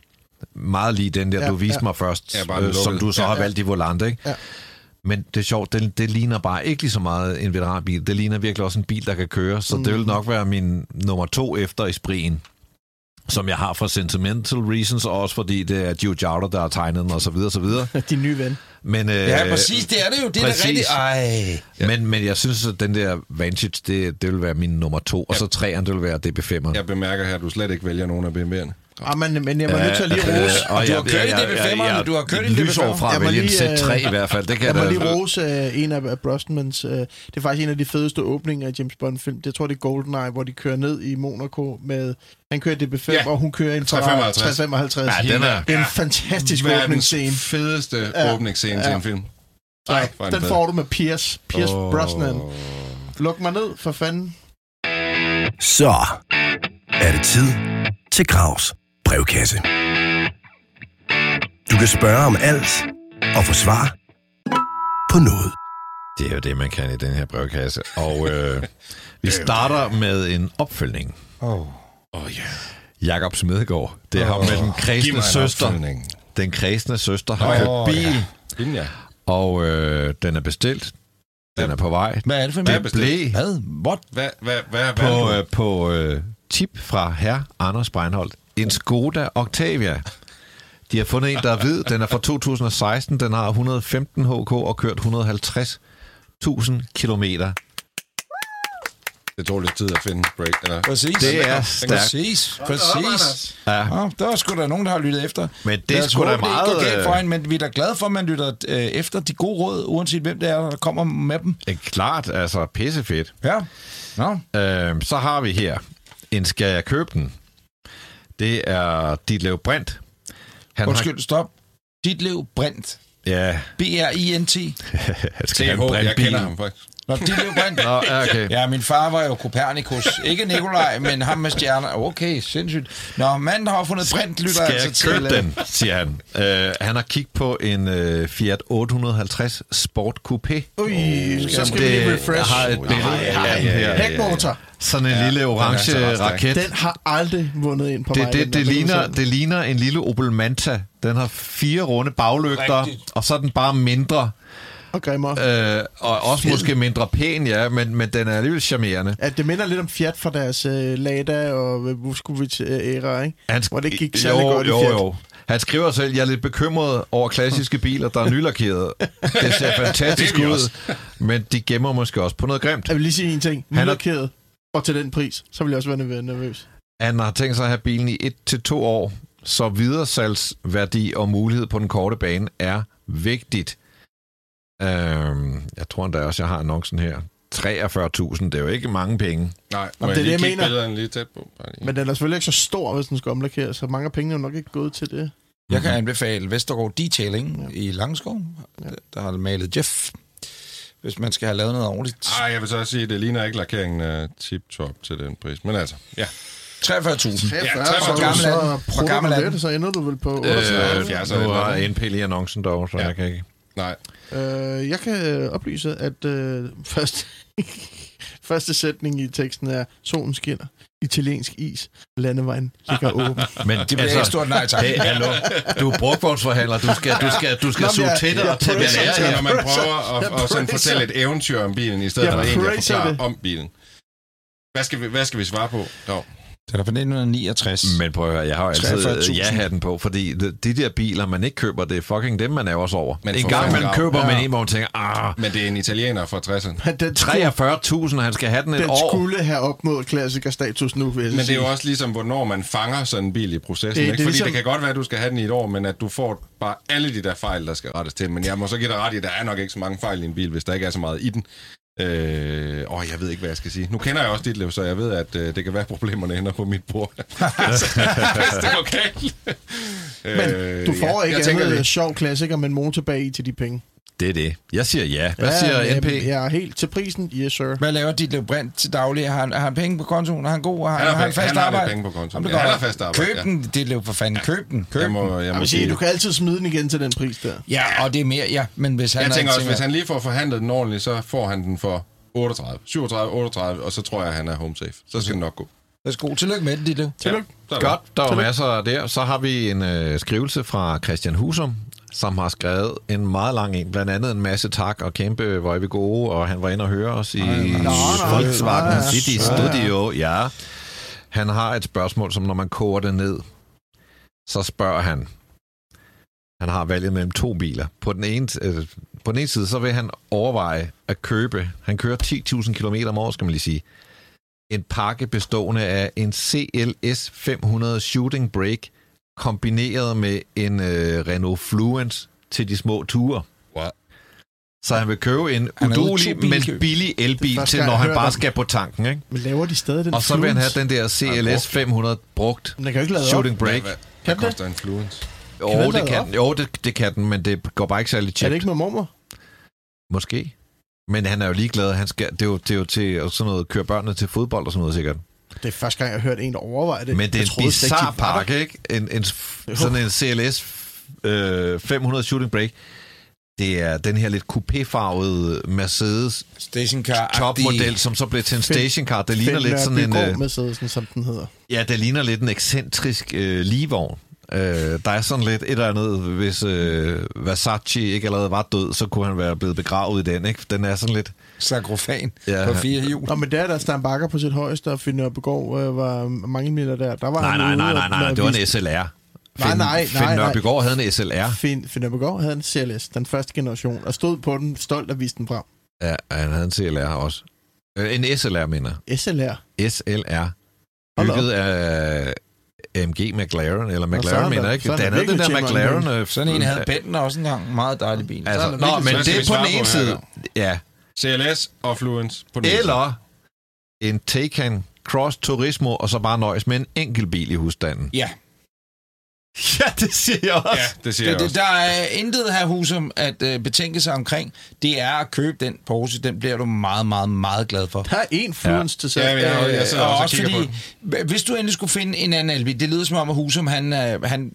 Speaker 5: Meget lige den der,
Speaker 3: Ja,
Speaker 5: ja, du viste
Speaker 3: ja.
Speaker 5: ja. mig først,
Speaker 4: Ja,
Speaker 5: ja, øh, som du så
Speaker 4: Ja,
Speaker 5: har
Speaker 4: ja.
Speaker 5: valgt i Volante, ikke?
Speaker 3: Ja.
Speaker 5: Men det er sjovt, det, det ligner bare ikke lige så meget en veteranbil. Det ligner virkelig også en bil, der kan køre. Så mm. det vil nok være min nummer to efter Espriten som jeg har for sentimental reasons, og også fordi det er Joe Jowder, der har tegnet den, og så videre, så videre.
Speaker 3: Din nye ven.
Speaker 5: Men, øh,
Speaker 2: Ja, præcis, det er det jo. Det er
Speaker 5: præcis.
Speaker 2: rigtigt. Ej.
Speaker 5: Ja. Men, men jeg synes, at den der Vantage, det, det vil være min nummer to, og så træeren, det vil være DB5'eren.
Speaker 4: Jeg bemærker her, at du slet ikke vælger nogen af BMW'erne.
Speaker 3: Ah, men, men jeg var nødt til at lige rose.
Speaker 5: og
Speaker 2: du har kørt i DB5'eren, du har kørt i
Speaker 5: et lysår
Speaker 2: DB5'eren.
Speaker 5: fra
Speaker 3: må
Speaker 5: vælge en
Speaker 3: lige, øh,
Speaker 5: Z3 i hvert fald. Det kan
Speaker 3: Jeg
Speaker 5: jeg,
Speaker 3: må lige rose uh, en af Brosnans. Uh, det er faktisk en af de fedeste åbninger af James Bond-film. Jeg tror, det er GoldenEye, hvor de kører ned i Monaco med... Han kører DB5,
Speaker 4: Ja,
Speaker 3: og hun kører en
Speaker 4: 355.
Speaker 3: 355.
Speaker 5: Ja, den er-
Speaker 3: Det er en fantastisk
Speaker 4: Verdens
Speaker 3: åbningsscene.
Speaker 4: fedeste
Speaker 3: Ja.
Speaker 4: åbningsscene til
Speaker 3: Ja.
Speaker 4: en film.
Speaker 3: Så,
Speaker 4: Ej, hvor er
Speaker 3: den
Speaker 4: fed.
Speaker 3: får du med Pierce. Pierce
Speaker 4: Åh.
Speaker 3: Brosnan. Luk mig ned, for fanden.
Speaker 1: Så er det tid til Gravs brevkasse. Du kan spørge om alt og få svar på noget.
Speaker 5: Det er jo det, man kan i den her brevkasse. Og øh, vi starter med en opfølgning.
Speaker 2: Oh.
Speaker 4: Åh oh, ja.
Speaker 5: Jakob Smedegaard. Det er ham med den kredsende søster.
Speaker 4: opfølgning.
Speaker 5: Den kredsende søster har
Speaker 4: Åh,
Speaker 5: købt bil,
Speaker 4: Hende, ja.
Speaker 5: og øh, den er bestilt. Den er på vej.
Speaker 2: Hvad er det for en
Speaker 4: Hvad er
Speaker 2: bil?
Speaker 4: bestemt?
Speaker 2: Hvad? What?
Speaker 4: Hvad, hvad, hvad er
Speaker 5: På, øh, på øh, tip fra herr Anders Breinholt. En Skoda Octavia. De har fundet en, der er hvid. Den er fra 2016. Den har 115 HK og kørt 150.000 kilometer.
Speaker 4: Det tog lidt tid at finde break. Eller?
Speaker 2: Præcis.
Speaker 5: Det er stærkt.
Speaker 2: Præcis. Præcis.
Speaker 5: Ja.
Speaker 2: Ja, der var sgu da nogen, der har lyttet efter.
Speaker 5: Men det er sgu da
Speaker 2: det
Speaker 5: meget,
Speaker 2: går galt for
Speaker 5: øh,
Speaker 2: hende, men vi er da glade for, at man lytter øh, efter de gode råd, uanset hvem det er, der kommer med dem.
Speaker 5: Det er klart, altså pissefedt.
Speaker 2: Ja. Nå.
Speaker 5: Øh, så har vi her en Skal jeg købe den? Det er Ditlev Brint. Han
Speaker 2: Undskyld, stop. Ditlev Brint.
Speaker 5: Har, ja,
Speaker 2: B-R-I-N-T.
Speaker 5: han skal have en
Speaker 4: TH, jeg kender ham faktisk.
Speaker 2: Nå, Ditlev Brint.
Speaker 5: Nå, ja, okay.
Speaker 2: Ja, min far var jo Copernicus. Ikke Nikolaj, men ham med stjerner. Okay, sindssygt. Nå, manden har fundet Brint, lytter
Speaker 5: Skal
Speaker 2: altså
Speaker 5: jeg
Speaker 2: til.
Speaker 5: købe
Speaker 2: øh,
Speaker 5: den, siger han. Øh, han har kigget på en øh, Fiat 850 Sport Coupé.
Speaker 3: Ui, så skal vi lige refresh.
Speaker 5: har et billede af den her.
Speaker 3: Hækmotor.
Speaker 5: Sådan en lille orange
Speaker 4: den
Speaker 5: raket.
Speaker 3: Den har aldrig vundet ind på
Speaker 5: Det,
Speaker 3: mig.
Speaker 5: det,
Speaker 3: den der
Speaker 5: det, ligner, det ligner en lille Opel Manta. Den har fire runde baglygter,
Speaker 2: Rigtigt.
Speaker 5: og så er den bare mindre.
Speaker 3: Og grimmer.
Speaker 5: Øh, og også måske mindre pæn, ja, men, men den er alligevel charmerende.
Speaker 3: Ja, det minder lidt om Fiat fra deres uh, Lada og uh, Vuskovic-æra, ikke?
Speaker 5: Han
Speaker 3: Hvor det gik særlig
Speaker 5: jo,
Speaker 3: godt i
Speaker 5: jo,
Speaker 3: Fiat.
Speaker 5: jo. Han skriver selv, jeg er lidt bekymret over klassiske biler, der er nylakerede. Det ser fantastisk
Speaker 4: Det
Speaker 5: ud, men de gemmer måske også på noget grimt.
Speaker 3: Jeg vil lige sige en ting.
Speaker 5: Er-
Speaker 3: Nylakeret, og til den pris, så vil jeg også være nervøs.
Speaker 5: Han har tænkt sig at have bilen i et til to år, så videresalgsværdi og mulighed på den korte bane er vigtigt. Øhm, jeg tror endda også, jeg har annoncen her. 43.000, det er jo ikke mange penge.
Speaker 4: Nej,
Speaker 3: det
Speaker 4: må
Speaker 3: er det,
Speaker 4: lige
Speaker 3: jeg mener.
Speaker 4: billederne lige tæt på? Lige.
Speaker 3: Men den er selvfølgelig ikke så stor, hvis den skal omlakeres, så mange af pengene er jo nok ikke gået til det.
Speaker 2: Jeg kan anbefale Vestergaard Detailing i Langskov, der har malet Jeff, hvis man skal have lavet noget ordentligt.
Speaker 4: Ej, jeg vil så også sige, at det ligner ikke lakeringen af tip-top til den pris. Men altså, ja.
Speaker 2: 43.000.
Speaker 4: Ja,
Speaker 3: så,
Speaker 4: 43
Speaker 2: gammel er den?
Speaker 3: så,
Speaker 2: er
Speaker 3: så ender du vel på
Speaker 5: Øh,
Speaker 3: 38.
Speaker 4: 70
Speaker 5: nu
Speaker 4: eller
Speaker 5: har
Speaker 4: noget.
Speaker 5: jeg NP i annoncen dog, så
Speaker 4: Ja.
Speaker 5: jeg kan ikke...
Speaker 4: Nej,
Speaker 3: Øh, jeg kan øh, oplyse, at øh, første, første sætning i teksten er, solen skinner, italiensk is, landevejen ligger åben.
Speaker 5: Men
Speaker 2: Det bliver altså, et stort nej tak.
Speaker 5: Hey, hallo. Du er brugtvognsforhandler. Du skal, du skal, du skal
Speaker 3: Nå,
Speaker 5: suge
Speaker 3: jeg-
Speaker 5: til lære
Speaker 3: til
Speaker 5: her.
Speaker 4: når man prøver
Speaker 3: jeg
Speaker 4: at, at sådan fortælle et eventyr om bilen, i stedet for egentlig at forklare
Speaker 3: det.
Speaker 4: om bilen. Hvad skal, vi, hvad skal vi svare på? Nå.
Speaker 2: Den er fra 1969.
Speaker 5: Men prøv at høre, jeg har jo altid
Speaker 2: 43.000.
Speaker 5: ja-hatten på, fordi de, de der biler, man ikke køber, det er fucking dem, man er også over.
Speaker 4: Men
Speaker 5: en gang man
Speaker 4: fanden,
Speaker 5: køber
Speaker 3: ja.
Speaker 5: man en, hvor man tænker, ah,
Speaker 4: Men det er en italiener fra 60'erne.
Speaker 3: Men den, skulle,
Speaker 5: 43.000, han skal have den et
Speaker 3: den
Speaker 5: år.
Speaker 3: skulle have opnået klassikerstatus nu, vil jeg
Speaker 4: Men det er jo også ligesom, hvornår man fanger sådan en bil i processen.
Speaker 3: Det-
Speaker 4: Det,
Speaker 3: det er
Speaker 4: ikke? Fordi
Speaker 3: ligesom-
Speaker 4: det kan godt være, at du skal have den i et år, men at du får bare alle de der fejl, der skal rettes til. Men jeg må så give dig ret i, at der er nok ikke så mange fejl i en bil, hvis der ikke er så meget i den. Øh, åh, jeg ved ikke, hvad jeg skal sige. Nu kender jeg også dit liv, så jeg ved, at øh, det kan være, at problemerne ender på mit bord. hvis det går galt.
Speaker 3: Men
Speaker 4: Øh,
Speaker 3: du får
Speaker 4: ja,
Speaker 3: ikke
Speaker 4: jeg tænker
Speaker 3: andet
Speaker 4: lidt.
Speaker 3: sjov klassiker, men motor bag i til de penge.
Speaker 5: Det er det. Jeg siger ja. Hvad siger
Speaker 3: ja,
Speaker 5: NP?
Speaker 3: Jeg er helt til prisen, yes sir.
Speaker 2: Hvad laver dit Brint til daglig? Har han, har han penge på kontoen? Er han god? Har
Speaker 4: Han har
Speaker 2: har
Speaker 4: penge-
Speaker 2: fast
Speaker 4: han har
Speaker 2: arbejde?
Speaker 4: penge på kontoen.
Speaker 2: Jamen,
Speaker 4: Ja, han har fast arbejde,
Speaker 2: Køb
Speaker 4: ja.
Speaker 2: den, dit Lev for fanden. Køb den. Køb
Speaker 4: Jeg må, jeg må
Speaker 3: sige, du kan altid smide den igen til den pris der.
Speaker 2: Ja, og det er mere, ja. Men hvis han
Speaker 4: jeg tænker også,
Speaker 2: tænker,
Speaker 4: hvis han lige får forhandlet den ordentligt, så får han den for 38, 37, 38, og så tror jeg, at han er home safe. Så skal det nok gå.
Speaker 2: Værsgo, tillykke med det, dit Lev.
Speaker 3: Tillykke.
Speaker 4: Det
Speaker 5: Godt, der var masser der. Så har vi en øh, skrivelse fra Christian Husum, som har skrevet en meget lang en, blandt andet en masse tak og kæmpe, hvor er vi gode, og han var inde og høre os i Volkswagen City Studio. Ja. Han har et spørgsmål, som når man koger det ned, så spørger han, han har valget mellem to biler. På den ene, øh, på den ene side, så vil han overveje at købe, han kører 10.000 km om året, skal man lige sige, en pakke bestående af en CLS 500 Shooting Brake kombineret med en øh, Renault Fluence til de små ture.
Speaker 4: What?
Speaker 5: Så han vil købe en
Speaker 2: er
Speaker 5: udulig, men billig elbil
Speaker 3: første
Speaker 5: til, når han bare skal på tanken. Ikke?
Speaker 3: Men laver de stadig den
Speaker 5: Og så vil han have den der CLS 500 brugt
Speaker 3: Men den kan jo ikke lade op.
Speaker 5: Shooting
Speaker 4: Hvad,
Speaker 5: Brake.
Speaker 4: hvad,
Speaker 3: Kan
Speaker 4: hvad
Speaker 3: det?
Speaker 4: koster en Fluence?
Speaker 5: Jo,
Speaker 3: den
Speaker 5: det kan,
Speaker 3: op?
Speaker 5: den. jo det, det kan den, men det går bare ikke særlig
Speaker 3: Er
Speaker 5: tjept.
Speaker 3: det ikke med mormor?
Speaker 5: Måske. Men han er jo ligeglad. Han skal, det, er jo, det er jo til at sådan noget, køre børnene til fodbold og sådan noget sikkert.
Speaker 3: Det er første gang, jeg har hørt en, der overvejer det.
Speaker 5: Men det er
Speaker 3: Jeg
Speaker 5: en
Speaker 3: troede
Speaker 5: bizarre pakke, ikke? En, en, sådan en CLS øh, 500 Shooting Brake. Det er den her lidt coupéfarvede Mercedes
Speaker 2: Stationcar.
Speaker 5: topmodel, som så blev til en stationcar. Det ligner lidt sådan en... Øh,
Speaker 3: Mercedesen, som den hedder.
Speaker 5: ja, det ligner lidt en ekscentrisk øh, ligevogn. Øh, der er sådan lidt et eller andet, hvis øh, Versace ikke allerede var død, så kunne han være blevet begravet i den, ikke? Den er sådan lidt...
Speaker 2: Sakrofan
Speaker 5: Ja.
Speaker 2: på fire hjul.
Speaker 3: Nå, men der, der Stan Bakker på sit højeste, og Finn Nørbegaard øh, var mange milliarder der. Der var
Speaker 5: Nej, nej, nej, nej, nej, det var en SLR.
Speaker 3: Nej, nej,
Speaker 5: Finn
Speaker 3: nej.
Speaker 5: Nørbegaard havde en SLR.
Speaker 3: Finn, Finn Nørbegaard havde en CLS, den første generation, og stod på den stolt og viste den frem.
Speaker 5: Ja, han havde en CLR også. Øh, En SLR, mener.
Speaker 3: SLR.
Speaker 5: SLR. Bygget af AMG McLaren, eller
Speaker 3: er
Speaker 5: McLaren, mener ikke? Den havde den der McLaren. øh,
Speaker 2: Sådan en havde Bentner også engang. Meget dejlig bil.
Speaker 5: Altså, nå, men det er på den ene side. Ja.
Speaker 4: CLS og Fluence på den.
Speaker 5: Eller en Taycan Cross Turismo, og så bare nøjes med en enkelt bil i husstanden.
Speaker 2: Ja,
Speaker 5: Ja, det siger jeg også.
Speaker 4: Ja, det siger
Speaker 2: det,
Speaker 4: jeg
Speaker 2: det,
Speaker 4: også.
Speaker 2: der er intet her, Husum, at øh, betænke sig omkring. Det er at købe den Porsche. Den bliver du meget, meget, meget glad for.
Speaker 3: Der er en Fluence ja. til salg.
Speaker 4: Ja, men jeg, jeg sidder
Speaker 2: og
Speaker 4: også og
Speaker 2: også
Speaker 4: kigger
Speaker 2: fordi,
Speaker 4: på
Speaker 2: hvis du endelig skulle finde en anden elbil, det lyder som om, at Husum, han, øh, han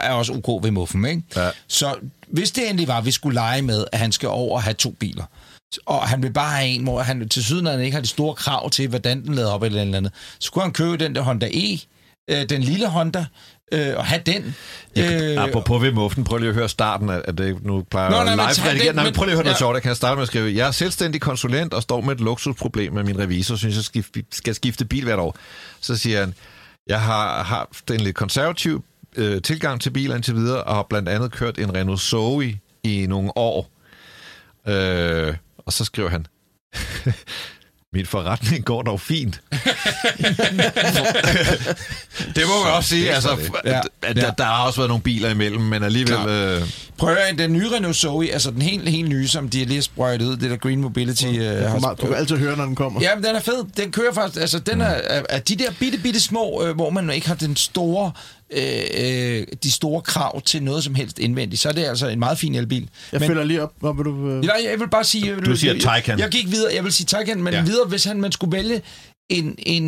Speaker 2: er også ok ved muffen, ikke?
Speaker 5: Ja.
Speaker 2: Så hvis det endelig var, at vi skulle lege med, at han skal over og have to biler, og han vil bare have en, hvor han til syden ikke har de store krav til, hvordan den lader op eller eller andet, så kunne han købe den der Honda E, øh, den lille Honda, øh, og have den.
Speaker 5: Øh, Apropos ved muffen, prøv lige at høre starten af det. Nu plejer
Speaker 2: Nå, nej, men
Speaker 5: live
Speaker 2: tag
Speaker 5: redigere. Nej, men
Speaker 2: men-
Speaker 5: prøv lige at høre noget
Speaker 2: ja.
Speaker 5: sjovt. Jeg kan starte med at skrive, jeg er selvstændig konsulent og står med et luksusproblem med min revisor, synes jeg skif- skal skifte bil hvert år. Så siger han, jeg har haft en lidt konservativ øh, tilgang til biler indtil videre, og har blandt andet kørt en Renault Zoe i nogle år. Øh, og så skriver han, min forretning går dog fint. det må man også sige. Altså,
Speaker 2: Ja.
Speaker 5: ja. der, der har også været nogle biler imellem, men alligevel... Øh,
Speaker 2: Prøv at høre, den nye Renault Zoe, altså den helt, helt nye, som de lige har sprøjtet ud, det der Green Mobility. Øh,
Speaker 3: Du,
Speaker 2: har,
Speaker 3: kan- du kan altid høre, når den kommer.
Speaker 2: Ja, men den er fed. Den kører faktisk... Altså, den er, er, er de der bitte, bitte små, øh, hvor man ikke har den store, øh, øh, de store krav til noget som helst indvendigt, så er det altså en meget fin elbil.
Speaker 3: Jeg
Speaker 2: men,
Speaker 3: følger lige op. Hvor vil du... Øh...
Speaker 2: Nej, jeg vil bare sige... Jeg,
Speaker 5: Du siger
Speaker 2: jeg,
Speaker 5: Taycan.
Speaker 2: Jeg, jeg gik videre. Jeg vil sige Taycan, men
Speaker 4: ja.
Speaker 2: videre, hvis han, man skulle vælge en, en...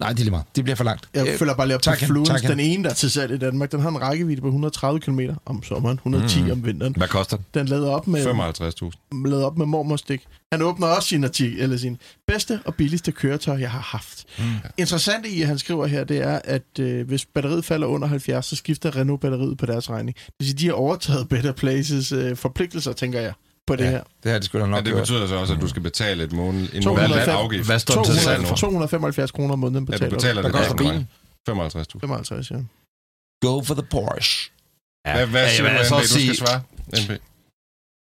Speaker 2: Nej, det er lige meget. Det bliver for langt.
Speaker 3: Jeg
Speaker 2: Øh,
Speaker 3: følger bare lige op på
Speaker 2: Taycan,
Speaker 3: Fluence. Den ene, der er til salg i Danmark, den har en rækkevidde på 130 km om sommeren, 110 mm. om vinteren.
Speaker 5: hvad koster den?
Speaker 3: Den lader op med,
Speaker 4: 55.000.
Speaker 3: lader op med mormorstik. Han åbner også sin artikel, eller sin bedste og billigste køretøj, jeg har haft. Mm. Interessant i, at han skriver her, det er, at øh, hvis batteriet falder under 70, så skifter Renault batteriet på deres regning. Det vil sige, de har overtaget Better Places øh, forpligtelser, tænker jeg, på det
Speaker 2: Ja.
Speaker 3: her.
Speaker 2: Det har de sgu da
Speaker 4: Ja,
Speaker 2: nok
Speaker 4: det
Speaker 2: gjort.
Speaker 4: betyder så også, at du skal betale et måned, en
Speaker 3: 205
Speaker 4: måned afgift.
Speaker 5: Hvad står den til salg nu?
Speaker 3: 200, 275 kroner om måneden
Speaker 4: Ja,
Speaker 3: betaler
Speaker 4: du betaler
Speaker 2: Hvad
Speaker 4: det
Speaker 2: koster
Speaker 4: der
Speaker 2: bilen?
Speaker 4: 55.000.
Speaker 3: 55, ja.
Speaker 2: Go for the Porsche.
Speaker 5: Ja,
Speaker 4: Hvad, hvad
Speaker 5: Ja,
Speaker 4: siger du,
Speaker 5: altså
Speaker 4: NB? Du skal svare. NB.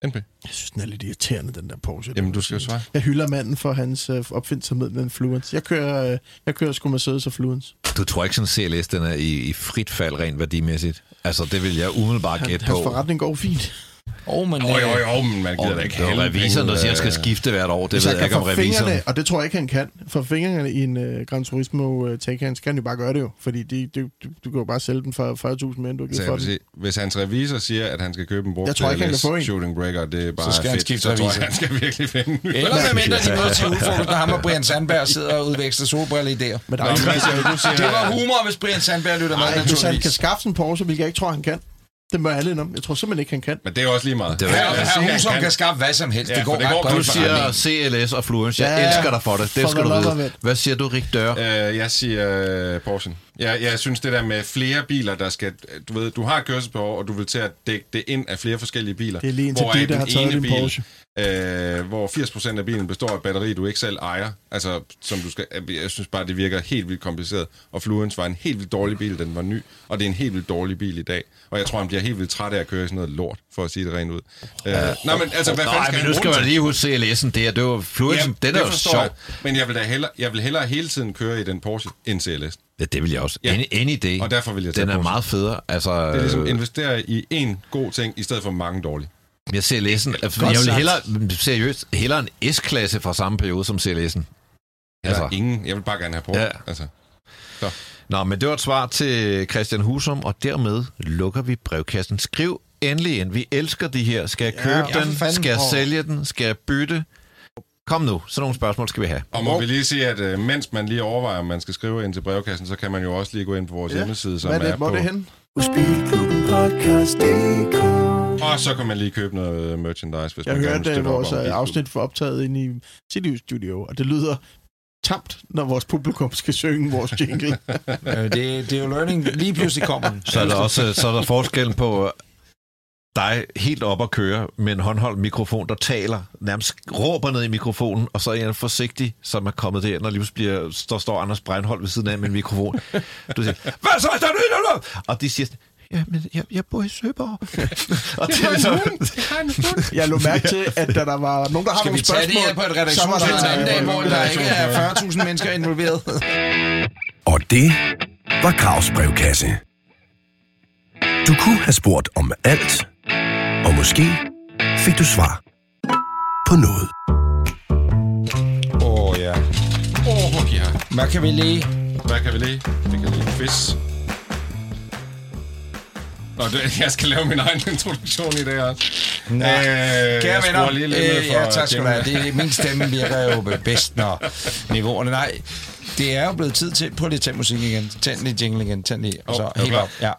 Speaker 4: NB.
Speaker 3: Jeg synes, den er lidt irriterende, den der Porsche.
Speaker 4: Jamen, du skal jo svare.
Speaker 3: Jeg hylder manden for hans øh, opfindsomhed med en Fluence. Jeg kører, øh, jeg kører sgu Mercedes og Fluence.
Speaker 5: Du tror ikke, sådan en CLS den er i, i frit fald rent værdimæssigt? Altså, det vil jeg umiddelbart
Speaker 3: Han,
Speaker 5: gætte
Speaker 3: hans
Speaker 5: på.
Speaker 3: forretning går fint.
Speaker 2: Oh, men,
Speaker 4: Jo, jo,
Speaker 2: øh,
Speaker 4: jo, men man gider
Speaker 5: Og
Speaker 4: da ikke
Speaker 5: det er
Speaker 4: halve
Speaker 5: revisoren, der siger, skal
Speaker 4: øh,
Speaker 5: skifte hvert år. Det
Speaker 3: Hvis
Speaker 5: ved jeg ikke om revisoren.
Speaker 3: og det tror jeg ikke, han kan. For fingrene i en uh, Gran Turismo uh, Taycan, så kan han jo bare gøre det jo. Fordi de, du, du, du kan jo bare sælge den for 40.000 mere, end du har
Speaker 4: Så
Speaker 3: givet for den.
Speaker 4: sige, hvis hans revisor siger, at han skal købe en brugt
Speaker 3: Jeg tror ikke, han kan få en.
Speaker 4: shooting breaker, det er bare
Speaker 2: Så skal han
Speaker 4: fedt,
Speaker 2: skifte
Speaker 4: så tror jeg,
Speaker 2: revisor.
Speaker 4: han skal virkelig finde den.
Speaker 2: Eller med mindre de møder til udfordring, når ham og Brian Sandberg sidder og udveksler solbrille-idéer.
Speaker 3: Men der
Speaker 4: Nå,
Speaker 3: er
Speaker 2: Det var humor, hvis Brian Sandberg lytter med,
Speaker 3: Nej, hvis han kan skaffe en Porsche, hvilket jeg ikke tror, han kan. Det må alle indom. Jeg tror simpelthen ikke, han kan.
Speaker 4: Men det er også lige meget.
Speaker 5: Det er
Speaker 2: Her,
Speaker 4: Jeg siger,
Speaker 2: her
Speaker 4: han
Speaker 2: Husum
Speaker 4: kan.
Speaker 2: kan skaffe hvad som helst.
Speaker 4: Ja,
Speaker 2: det går
Speaker 4: det går
Speaker 2: godt.
Speaker 5: Du siger CLS og Fluence. Jeg
Speaker 3: Ja,
Speaker 5: elsker dig for det. Det
Speaker 3: for
Speaker 5: skal du vide. Hvad siger du, Rik Dør?
Speaker 4: Øh, jeg siger uh, Porsche. Jeg, jeg synes det der med flere biler, der skal... Du ved, du har et kørselsbehov, og du vil til at dække det ind af flere forskellige biler.
Speaker 3: Det er lige indtil det, der har taget
Speaker 4: ene
Speaker 3: din
Speaker 4: bil,
Speaker 3: Porsche.
Speaker 4: Øh, hvor 80% af bilen består af batteri, du ikke selv ejer. Altså, som du skal... Jeg synes bare, det virker helt vildt kompliceret. Og Fluence var en helt vildt dårlig bil, den var ny. Og det er en helt vildt dårlig bil i dag. Og jeg tror, han bliver helt vildt træt af at køre i sådan noget lort, for at sige det rent ud. Øh, nå, men altså, hvad fanden
Speaker 5: Nej,
Speaker 4: skal
Speaker 5: men nu skal man lige huske CLS'en. Det er, det var Fluence.
Speaker 4: Jamen,
Speaker 5: Den er jo sjov.
Speaker 4: jeg. Men jeg vil da hellere, jeg vil hellere hele tiden køre i den Porsche end CLS.
Speaker 5: Ja, det vil jeg også.
Speaker 4: Ja.
Speaker 5: Any, any day.
Speaker 4: Og derfor vil jeg
Speaker 5: Den er
Speaker 4: Porsche.
Speaker 5: meget federe. Altså,
Speaker 4: Det er ligesom investere i en god ting, i stedet for mange dårlige.
Speaker 5: Jeg ser læsen. Jeg vil hellere, seriøst, hellere en S-klasse fra samme periode som CLS'en.
Speaker 4: Altså, ingen. Jeg vil bare gerne have Porsche.
Speaker 5: Ja.
Speaker 4: Altså.
Speaker 5: Nå, men det var et svar til Christian Husum, og dermed lukker vi brevkassen. Skriv endelig ind. Vi elsker de her. Skal jeg købe
Speaker 2: ja,
Speaker 5: den? Skal jeg sælge den? Skal jeg bytte? Kom nu, sådan nogle spørgsmål skal vi have.
Speaker 4: Og må vi lige sige, at uh, mens man lige overvejer, om man skal skrive ind til brevkassen, så kan man jo også lige gå ind på vores
Speaker 3: Ja.
Speaker 4: hjemmeside, som
Speaker 3: Hvad er
Speaker 4: er,
Speaker 3: det? Hvor er
Speaker 4: på...
Speaker 3: det henne?
Speaker 4: Og så kan man lige købe noget merchandise, hvis
Speaker 3: Jeg
Speaker 4: man gerne vil
Speaker 3: hørte
Speaker 4: støtte op
Speaker 3: vores
Speaker 4: om
Speaker 3: afsnit for optaget ind i City Studio, og det lyder tamt, når vores publikum skal synge vores jingle.
Speaker 2: Øh, det, det er jo learning. Lige pludselig kommer den.
Speaker 5: Så er der også så er der forskellen på dig helt op at køre med en håndholdt mikrofon, der taler, nærmest råber ned i mikrofonen, og så er jeg forsigtig, som er kommet der, når lige pludselig bliver, der står Anders Breinholt ved siden af med en mikrofon. Du siger, hvad så er der nu? Og de siger, ja, men jeg, jeg bor i Søborg. og det er så,
Speaker 3: Jeg lå mærke til, at da der var nogen, der har
Speaker 2: Skal vi
Speaker 3: nogle
Speaker 2: tage det
Speaker 3: spørgsmål...
Speaker 2: her på et redaktionsmøde en anden dag, hvor der ikke er 40.000 mennesker involveret?
Speaker 1: Og det var Gravs brevkasse. Du kunne have spurgt om alt, og måske fik du svar på noget.
Speaker 2: Åh, oh, ja.
Speaker 4: Åh, oh, ja.
Speaker 2: Hvad kan vi lige?
Speaker 4: Hvad kan vi lige? Det kan lige quiz. Nå, det, jeg skal lave min egen introduktion i det også.
Speaker 2: Nå.
Speaker 4: Øh,
Speaker 2: Kære venner,
Speaker 4: lige lidt
Speaker 2: øh,
Speaker 4: for
Speaker 2: ja, tak skal du have. Det, min stemme virker jo bedst, når niveauerne... Nej, det er jo blevet tid til... Prøv lige at tænde musik igen. Tænd lige jingle igen. Tænd lige. Og så
Speaker 4: du
Speaker 2: helt op. Ja.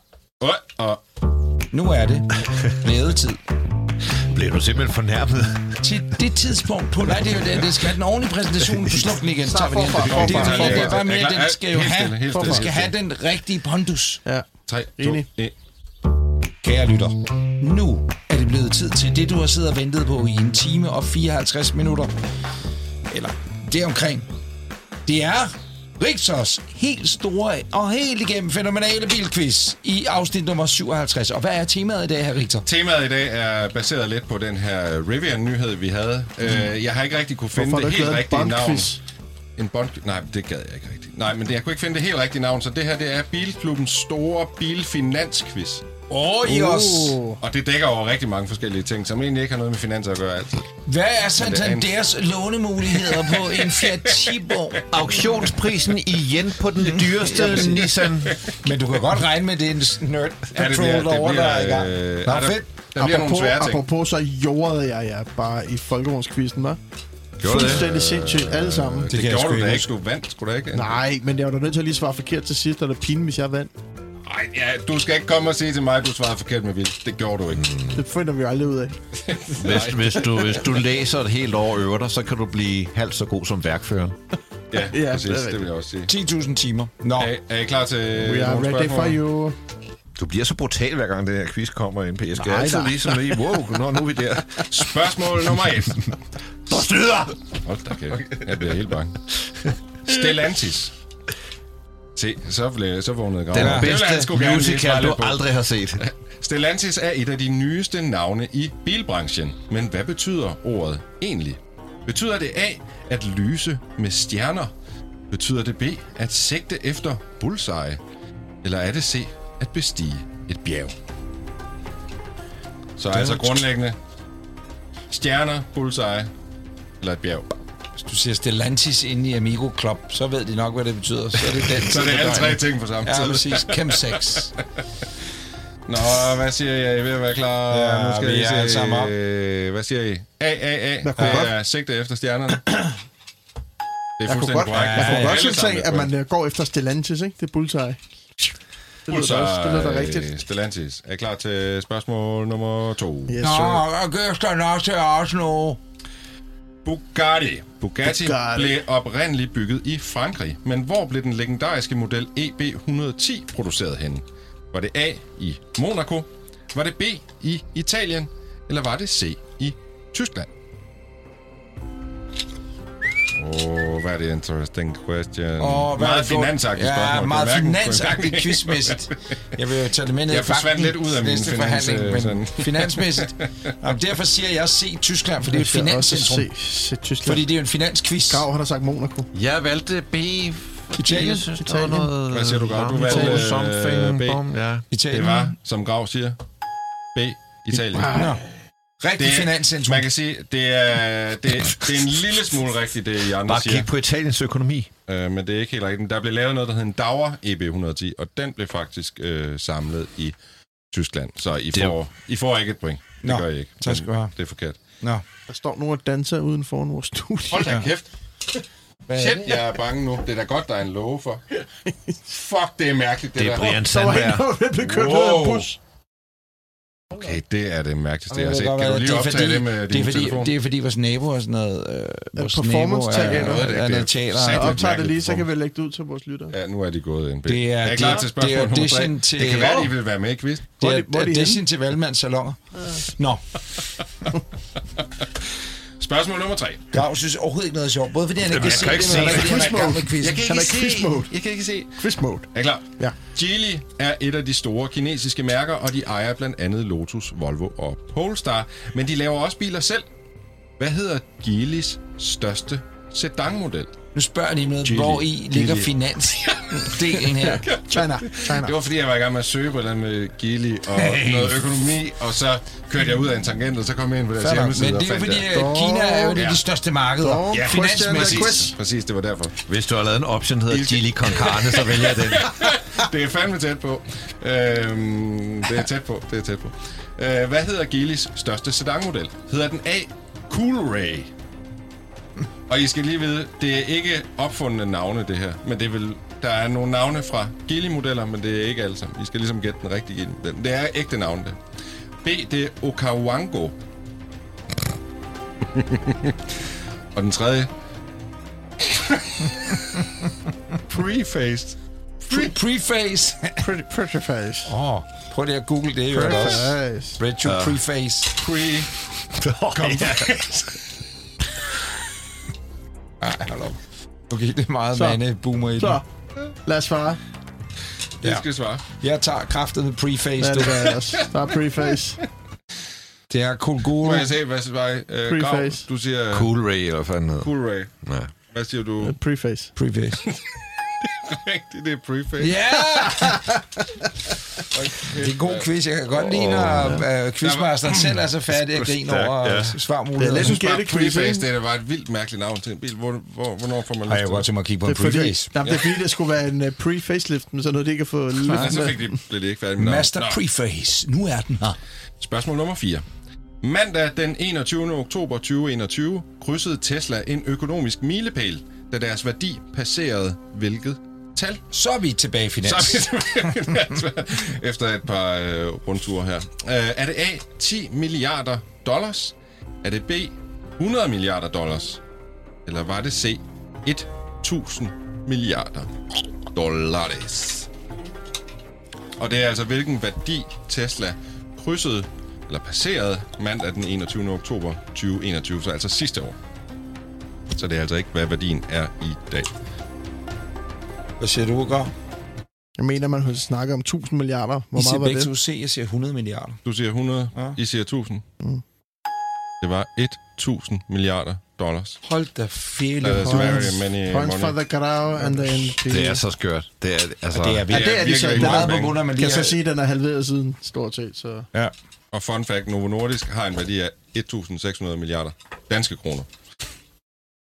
Speaker 4: Og
Speaker 2: Nu er det blevet tid.
Speaker 5: bliver du simpelthen fornærmet?
Speaker 2: Til det tidspunkt på... Nej, det er jo det. Det skal have den ordentlige præsentation. Du slukker den igen. Så tager vi
Speaker 3: forfra,
Speaker 2: Det
Speaker 3: forfra,
Speaker 2: det
Speaker 3: forfra.
Speaker 2: bare mere,
Speaker 4: I klar?
Speaker 2: den skal jo
Speaker 4: Helt stille,
Speaker 2: have...
Speaker 4: helt stille,
Speaker 2: Den skal
Speaker 4: helt
Speaker 2: have den rigtige pondus.
Speaker 3: Ja.
Speaker 4: 3, 2,
Speaker 3: Enig.
Speaker 4: 1.
Speaker 2: Kære lytter, nu er det blevet tid til det, du har siddet og ventet på i en time og 54 minutter. Eller det omkring. Det er Rigtors helt store og helt igennem fænomenale bilquiz i afsnit nummer 57. Og hvad er temaet i dag, her Rigtor?
Speaker 4: Temaet i dag er baseret lidt på den her Rivian-nyhed, vi havde. Mm. Øh, jeg har ikke rigtig kunne finde
Speaker 3: Hvorfor
Speaker 4: det helt rigtige navn. En bond... Nej, det gad jeg ikke rigtigt. Nej, men det, jeg kunne ikke finde det helt rigtige navn, så det her det er Bilklubbens store bilfinansquiz.
Speaker 2: Oh.
Speaker 3: Oh.
Speaker 4: Og det dækker over rigtig mange forskellige ting, som egentlig ikke har noget med finanser at gøre altid.
Speaker 2: Hvad er
Speaker 4: det er en-
Speaker 2: Santanders lånemuligheder på en Fiat Tipo?
Speaker 5: Auktionsprisen igen på den dyreste Nissan.
Speaker 2: Men du kan godt regne med, det er en nerd
Speaker 4: Ja, det det
Speaker 2: der er i gang.
Speaker 4: øh,
Speaker 2: Nå, fedt.
Speaker 4: der bliver nogle
Speaker 3: Apropos,
Speaker 4: svære ting.
Speaker 3: apropos, så jordede jeg jer bare i folkevognsquizzen, hva'?
Speaker 5: Gjorde det?
Speaker 3: Fuldstændig sindssygt, alle sammen.
Speaker 4: Det,
Speaker 2: kan
Speaker 4: det gjorde du da
Speaker 2: ikke
Speaker 4: ikke. Du vandt, skulle da ikke?
Speaker 3: Nej, men jeg var da nødt til at lige svare forkert til sidst, og det er pinligt, hvis jeg vandt.
Speaker 4: Nej, ja, du skal ikke komme og sige til mig, at du svarede forkert med vildt. Det gjorde du ikke.
Speaker 3: Det finder vi aldrig ud af.
Speaker 5: Hvis, hvis, du, hvis du læser et helt år øver dig, så kan du blive halvt så god som værkføreren.
Speaker 4: Ja,
Speaker 3: Ja,
Speaker 4: præcis.
Speaker 3: det er
Speaker 4: Det, vil jeg også sige.
Speaker 2: 10.000 timer. Nå,
Speaker 4: Er, er I klar til
Speaker 3: We are ready
Speaker 4: spørgsmål?
Speaker 3: for you.
Speaker 5: Du bliver så brutal, hver gang det her quiz kommer ind på. Jeg skal
Speaker 3: Nej,
Speaker 5: altid
Speaker 3: nej.
Speaker 5: lige sådan lige, wow, nå, nu er vi der.
Speaker 4: Spørgsmål nummer et.
Speaker 5: Nå, styder!
Speaker 4: Hold da kæft. Jeg bliver helt bange. Stellantis. Se, så, blev, så vågnede graven.
Speaker 5: Den
Speaker 4: Det han
Speaker 5: bedste musical, du aldrig har set.
Speaker 4: Stellantis er et af de nyeste navne i bilbranchen. Men hvad betyder ordet egentlig? Betyder det A, at lyse med stjerner? Betyder det B, at sigte efter bullseye? Eller er det C, at bestige et bjerg? Så altså grundlæggende stjerner, bullseye eller et bjerg.
Speaker 2: Hvis du siger Stellantis inde i Amigo Club, så ved de nok, hvad det betyder. Så er det den
Speaker 4: Så det er alle tre ting på samme
Speaker 2: Ja,
Speaker 4: tid.
Speaker 2: præcis. Chem 6.
Speaker 4: Nå, hvad siger I? Er I ved at være klar?
Speaker 2: Ja,
Speaker 4: nu skal
Speaker 2: vi
Speaker 4: I
Speaker 2: er
Speaker 4: se.
Speaker 2: alle sammen op.
Speaker 4: Øh, Hvad siger I? A, A, A.
Speaker 3: Jeg kunne
Speaker 4: Det
Speaker 3: godt-
Speaker 4: er sigte efter stjernerne. Det er
Speaker 3: Jeg kunne
Speaker 4: fuldstændig
Speaker 3: godt,
Speaker 4: korrekt.
Speaker 3: jeg kunne godt synes, at
Speaker 4: point.
Speaker 3: man øh, går efter Stellantis, ikke? Det er bullseye. Det lyder også, det lyder da rigtigt.
Speaker 4: Stellantis. Er I klar til spørgsmål nummer to?
Speaker 3: Yes,
Speaker 2: Nå, og Gøster nok til os nu.
Speaker 4: Bugatti. Bugatti
Speaker 3: Bugatti.
Speaker 4: blev oprindeligt bygget i Frankrig, men hvor blev den legendariske model EB110 produceret henne? Var det A i Monaco? Var det B i Italien? Eller var det C i Tyskland? Oh, hvad er det interesting question.
Speaker 2: Åh, hvad
Speaker 4: meget finansagtigt
Speaker 2: ja,
Speaker 4: spørgsmål.
Speaker 2: meget
Speaker 4: er hverken-
Speaker 2: finansagtigt quizmæssigt. Jeg vil jo tage det med ned
Speaker 4: Jeg
Speaker 2: i banken
Speaker 4: lidt ud af min
Speaker 2: næste
Speaker 4: finans-
Speaker 2: forhandling, men
Speaker 4: sådan.
Speaker 2: finansmæssigt. Jamen, derfor siger jeg se Tyskland, for det er et finanscentrum.
Speaker 3: se, se Tyskland.
Speaker 2: Fordi det er jo en finansquiz.
Speaker 3: Grav, han har sagt Monaco.
Speaker 5: Jeg valgte B.
Speaker 2: Italien.
Speaker 5: Jeg synes, der var
Speaker 3: Italien.
Speaker 5: noget...
Speaker 4: Hvad siger du, Grav? Du valgte, øh,
Speaker 5: something,
Speaker 4: B.
Speaker 5: ja.
Speaker 2: Italien.
Speaker 4: Det var, som Grav siger, B. Italien.
Speaker 2: Nå. Rigtig
Speaker 4: Det er-
Speaker 2: finanscentrum.
Speaker 4: Man kan sige, det er, det, det er en lille smule rigtigt, det I andre
Speaker 5: Bare
Speaker 4: siger.
Speaker 5: kig på Italiens økonomi.
Speaker 4: Øh, men det er ikke helt rigtigt. Der blev lavet noget, der hed en Dauer EB110, og den blev faktisk øh, samlet i Tyskland. Så I
Speaker 5: Det
Speaker 4: får, I får ikke et point. Det
Speaker 2: Nå,
Speaker 4: gør I ikke.
Speaker 2: tak skal du have.
Speaker 4: Det er forkert.
Speaker 2: Nå.
Speaker 3: Der står nogle danser uden for vores studie.
Speaker 4: Hold da kæft. Shit, jeg er bange nu. Det er da godt, der er en låge for. Fuck, det er mærkeligt, det,
Speaker 5: Det er
Speaker 4: der.
Speaker 5: Brian
Speaker 3: Der var en,
Speaker 5: Sandberg.
Speaker 3: der blev kørt ned af en
Speaker 4: Wow.
Speaker 3: bus.
Speaker 4: Okay, det er det mærkeligste, jeg har
Speaker 2: Det
Speaker 4: set.
Speaker 2: kan
Speaker 4: du lige
Speaker 2: det er
Speaker 4: optage
Speaker 2: fordi-
Speaker 4: det med
Speaker 2: det er
Speaker 4: din
Speaker 2: fordi,
Speaker 4: telefon?
Speaker 2: Det er fordi vores nabo er sådan noget... Øh, vores nabo
Speaker 3: performance
Speaker 2: er,
Speaker 3: teater.
Speaker 2: er, er,
Speaker 4: Det er
Speaker 2: noget teater.
Speaker 3: Jeg
Speaker 4: lidt
Speaker 3: optager det lige, så kan vi lægge det ud til vores lyttere.
Speaker 4: Ja, nu er de gået ind.
Speaker 2: Det er-
Speaker 4: er klar
Speaker 2: det er-
Speaker 4: til spørgsmål
Speaker 2: det er audition til-
Speaker 4: Det kan være, at I vil være med i quiz.
Speaker 2: Det
Speaker 3: Hvor er
Speaker 2: er,
Speaker 3: de- hvor er de
Speaker 2: audition til Valmands salonger. Nå,
Speaker 4: Spørgsmål nummer tre.
Speaker 2: Grav synes overhovedet ikke noget er sjovt. Både fordi han ikke kan
Speaker 4: jeg
Speaker 2: se
Speaker 4: kan
Speaker 2: det,
Speaker 4: ikke
Speaker 2: men fordi han er i gang med
Speaker 3: det.
Speaker 2: quizzen.
Speaker 4: Jeg kan
Speaker 3: Han er
Speaker 4: ikke
Speaker 3: i
Speaker 4: se. Jeg kan ikke se.
Speaker 3: Quiz mode.
Speaker 4: Er I klar?
Speaker 3: Ja.
Speaker 4: Geely er et af de store kinesiske mærker, og de ejer blandt andet Lotus, Volvo og Polestar. Men de laver også biler selv. Hvad hedder Geelys største sedanmodel?
Speaker 2: Nu spørger jeg lige noget,
Speaker 4: Geely.
Speaker 2: hvor i ligger finansdelen her.
Speaker 3: China. China.
Speaker 4: Det var fordi, jeg var i gang med at søge på eller med Geely og noget økonomi, og så kørte jeg ud af en tangent, og så kom jeg ind på deres
Speaker 2: Fair
Speaker 4: hjemmeside
Speaker 2: Men det er fordi,
Speaker 4: det.
Speaker 2: at Kina er jo et af
Speaker 4: Ja.
Speaker 2: de største markeder.
Speaker 4: Ja,
Speaker 2: Finansmæssigt.
Speaker 4: præcis, præcis, det var derfor.
Speaker 5: Hvis du har lavet en option, der hedder Chili con carne, så vælger jeg den.
Speaker 4: Det er fandme tæt på. Øhm, det er tæt på, det er tæt på. Øh, hvad hedder Geelys største sedanmodel? Hedder den A. Cool Ray? Og I skal lige vide, det er ikke opfundne navne, det her. Men det er vel, der er nogle navne fra Geely-modeller, men det er ikke alle sammen. I skal ligesom gætte den rigtige Geely-model. Det er ægte navne, det. B. Det er Okawango. Og den tredje. Preface.
Speaker 2: Pre- Preface.
Speaker 3: Pretty, pretty face.
Speaker 2: Åh, oh, prøv lige at google det. Jo, også.
Speaker 3: Face.
Speaker 2: Retro Preface.
Speaker 4: Pre.
Speaker 2: Ej, hold op. Okay, det er meget
Speaker 3: Så.
Speaker 2: mande boomer i
Speaker 3: Så,
Speaker 2: den.
Speaker 3: lad os svare.
Speaker 4: Det
Speaker 2: Ja.
Speaker 4: skal svare.
Speaker 2: Jeg tager kraftet med Preface.
Speaker 3: Ja,
Speaker 2: du.
Speaker 3: det jeg. Der er preface.
Speaker 2: Det er Kulguru.
Speaker 4: Må jeg se, hvad svarer uh, Grav,
Speaker 3: Preface.
Speaker 4: Du siger
Speaker 5: Cool Ray, eller hvad fanden hedder.
Speaker 4: Cool Ray.
Speaker 5: Ja.
Speaker 4: Hvad siger du?
Speaker 3: Preface.
Speaker 2: Preface.
Speaker 4: Rigtigt, det er preface.
Speaker 2: Ja! Det er en god quiz. Jeg kan godt lide, når uh, quizmasteren selv er så færdig at grine over
Speaker 5: ja.
Speaker 2: ja. svarmuligheder.
Speaker 3: Det er lidt en
Speaker 4: Bare
Speaker 3: gættequiz,
Speaker 4: preface, det er bare et vildt mærkeligt navn til en bil. Hvor, hvor, hvornår får man
Speaker 2: Har jeg
Speaker 4: lyst
Speaker 2: godt
Speaker 4: til
Speaker 2: til mig at kigge på
Speaker 3: Det
Speaker 2: en preface.
Speaker 3: nej, det er fordi, det skulle være en uh, pre-facelift, men så noget, det ikke at få
Speaker 4: det?
Speaker 3: løftet
Speaker 4: Ja, så
Speaker 3: med.
Speaker 4: fik de, blev de ikke færdige med.
Speaker 2: Master. Preface. Nu er den her.
Speaker 4: Spørgsmål nummer 4. Mandag den 21. oktober 2021 krydsede Tesla en økonomisk milepæl, da deres værdi passerede hvilket tal?
Speaker 2: Så er vi tilbage i finans.
Speaker 4: Så er vi tilbage efter et par øh, rundture her. Øh, er det A, 10 milliarder dollars? Er det B, 100 milliarder dollars? Eller var det C, 1000 milliarder dollars? Og det er altså, hvilken værdi Tesla krydsede, eller passerede mandag den 21. oktober 2021, så altså sidste år. Så det er altså ikke, hvad værdien er i dag.
Speaker 2: Hvad siger du, Gør?
Speaker 3: Jeg mener, man snakker om 1000 milliarder. Hvor
Speaker 2: I siger
Speaker 3: meget var
Speaker 2: begge
Speaker 3: det?
Speaker 2: to C, jeg siger 100 milliarder.
Speaker 4: Du siger 100,
Speaker 2: Ja.
Speaker 4: ja. I siger 1000.
Speaker 3: Mm.
Speaker 4: Det var 1000 milliarder dollars.
Speaker 2: Hold da fele.
Speaker 4: That is
Speaker 2: Points.
Speaker 4: very many
Speaker 3: Points for
Speaker 4: money.
Speaker 3: the Grau and the NP.
Speaker 5: Det er så skørt. Det er, altså,
Speaker 2: Det er
Speaker 3: Ja,
Speaker 2: virkelig
Speaker 3: det er de så.
Speaker 4: virkelig
Speaker 3: Den
Speaker 2: meget
Speaker 3: er,
Speaker 4: mange
Speaker 2: på grund af, at man
Speaker 3: kan
Speaker 2: lige
Speaker 3: jeg så sige, at den er halveret siden, stort set. Så.
Speaker 2: Ja.
Speaker 4: Og fun fact, Novo Nordisk har en værdi af 1600 milliarder danske kroner.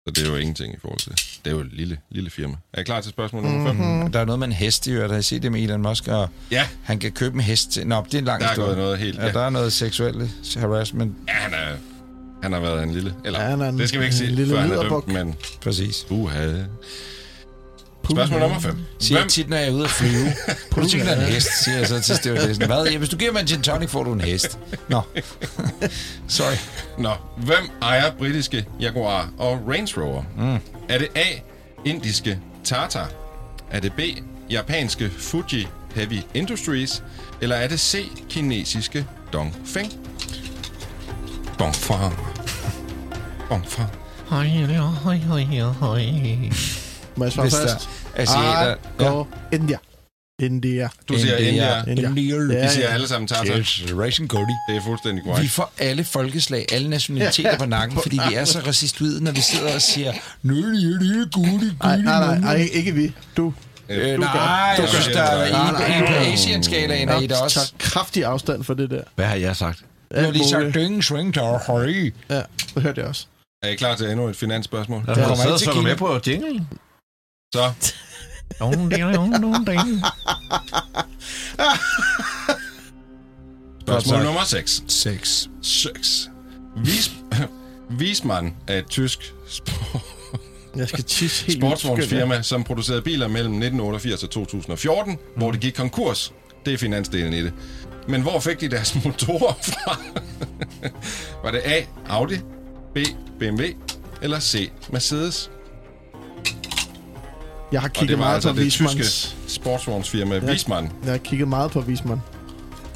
Speaker 4: Så det er jo ingenting i forhold til. Det er jo et lille, lille firma. Er I klar til spørgsmål nummer 5? Mm-hmm.
Speaker 2: Der er noget med en hest i øvrigt. Har I set det med Elon Musk? Og
Speaker 4: Ja,
Speaker 2: han kan købe en hest til... Nå, det er en lang
Speaker 4: der er
Speaker 2: historie.
Speaker 4: gået noget helt...
Speaker 2: Ja, der er noget seksuelt harassment.
Speaker 4: Ja, han, er, han har været en lille... Eller,
Speaker 3: Ja, han er en-
Speaker 4: det skal vi ikke
Speaker 3: en
Speaker 4: sige,
Speaker 3: lille
Speaker 4: før han er dømt, men...
Speaker 2: Præcis.
Speaker 4: Uha. Spørgsmål nummer 5.
Speaker 2: Siger jeg tit, når jeg er ude at flyve. Tænke dig en hest, siger jeg så til stewardessen. Hvad? Ja, hvis du giver mig en gin tonic, får du en hest. Nå. Sorry.
Speaker 4: Nå, hvem ejer britiske Jaguar og Range Rover? Mm. Er det A, indiske Tata? Er det B, japanske Fuji Heavy Industries? Eller er det C, kinesiske Dongfeng? Dongfeng. Dongfeng.
Speaker 3: Må jeg svare først?
Speaker 2: Asiater...
Speaker 3: Go India. India.
Speaker 4: Du siger India.
Speaker 3: India.
Speaker 2: India.
Speaker 3: Ja,
Speaker 4: Vi siger
Speaker 3: ja.
Speaker 4: alle sammen Tata.
Speaker 2: Yes, Racing Cody.
Speaker 4: Det er fuldstændig
Speaker 2: Vi
Speaker 4: korrekt.
Speaker 2: får alle folkeslag, alle nationaliteter
Speaker 3: Ja,
Speaker 2: på nakken, fordi vi er så racistoide, når vi sidder og siger, er
Speaker 3: Nej,
Speaker 2: gode,
Speaker 3: nej, nej, nej, ikke vi. Du.
Speaker 2: Øh,
Speaker 3: Du
Speaker 2: nej,
Speaker 3: gør.
Speaker 2: jeg
Speaker 4: Du
Speaker 2: synes, der er en, på. Asian-skalaen er i der
Speaker 3: Jeg
Speaker 2: også.
Speaker 3: tager kraftig afstand for det der.
Speaker 5: hvad har jeg sagt?
Speaker 2: Du har lige sagt, dynge, swing, der høj.
Speaker 3: Ja, det hørte jeg også.
Speaker 4: Er I klar til endnu et finansspørgsmål?
Speaker 5: Jeg
Speaker 2: kommer ikke til
Speaker 5: så
Speaker 2: Kina.
Speaker 5: med på jingle.
Speaker 4: Så, spørgsmål nummer 6.
Speaker 2: 6.
Speaker 4: 6. Vis, Wiesmann er et tysk sport,
Speaker 3: Jeg skal tisse helt
Speaker 4: sportsvognsfirma, som producerede biler mellem 1988 og 2014, mm. hvor det gik konkurs. Det er finansdelen i det. Men hvor fik de deres motorer fra? Var det A. Audi, B. BMW eller C. Mercedes?
Speaker 3: Jeg har kigget
Speaker 4: det
Speaker 3: meget
Speaker 4: altså
Speaker 3: på
Speaker 4: det
Speaker 3: Wiesmanns.
Speaker 4: tyske sportsvognsfirma
Speaker 3: Ja.
Speaker 4: Wiesmann.
Speaker 3: Jeg har kigget meget på Wiesmann.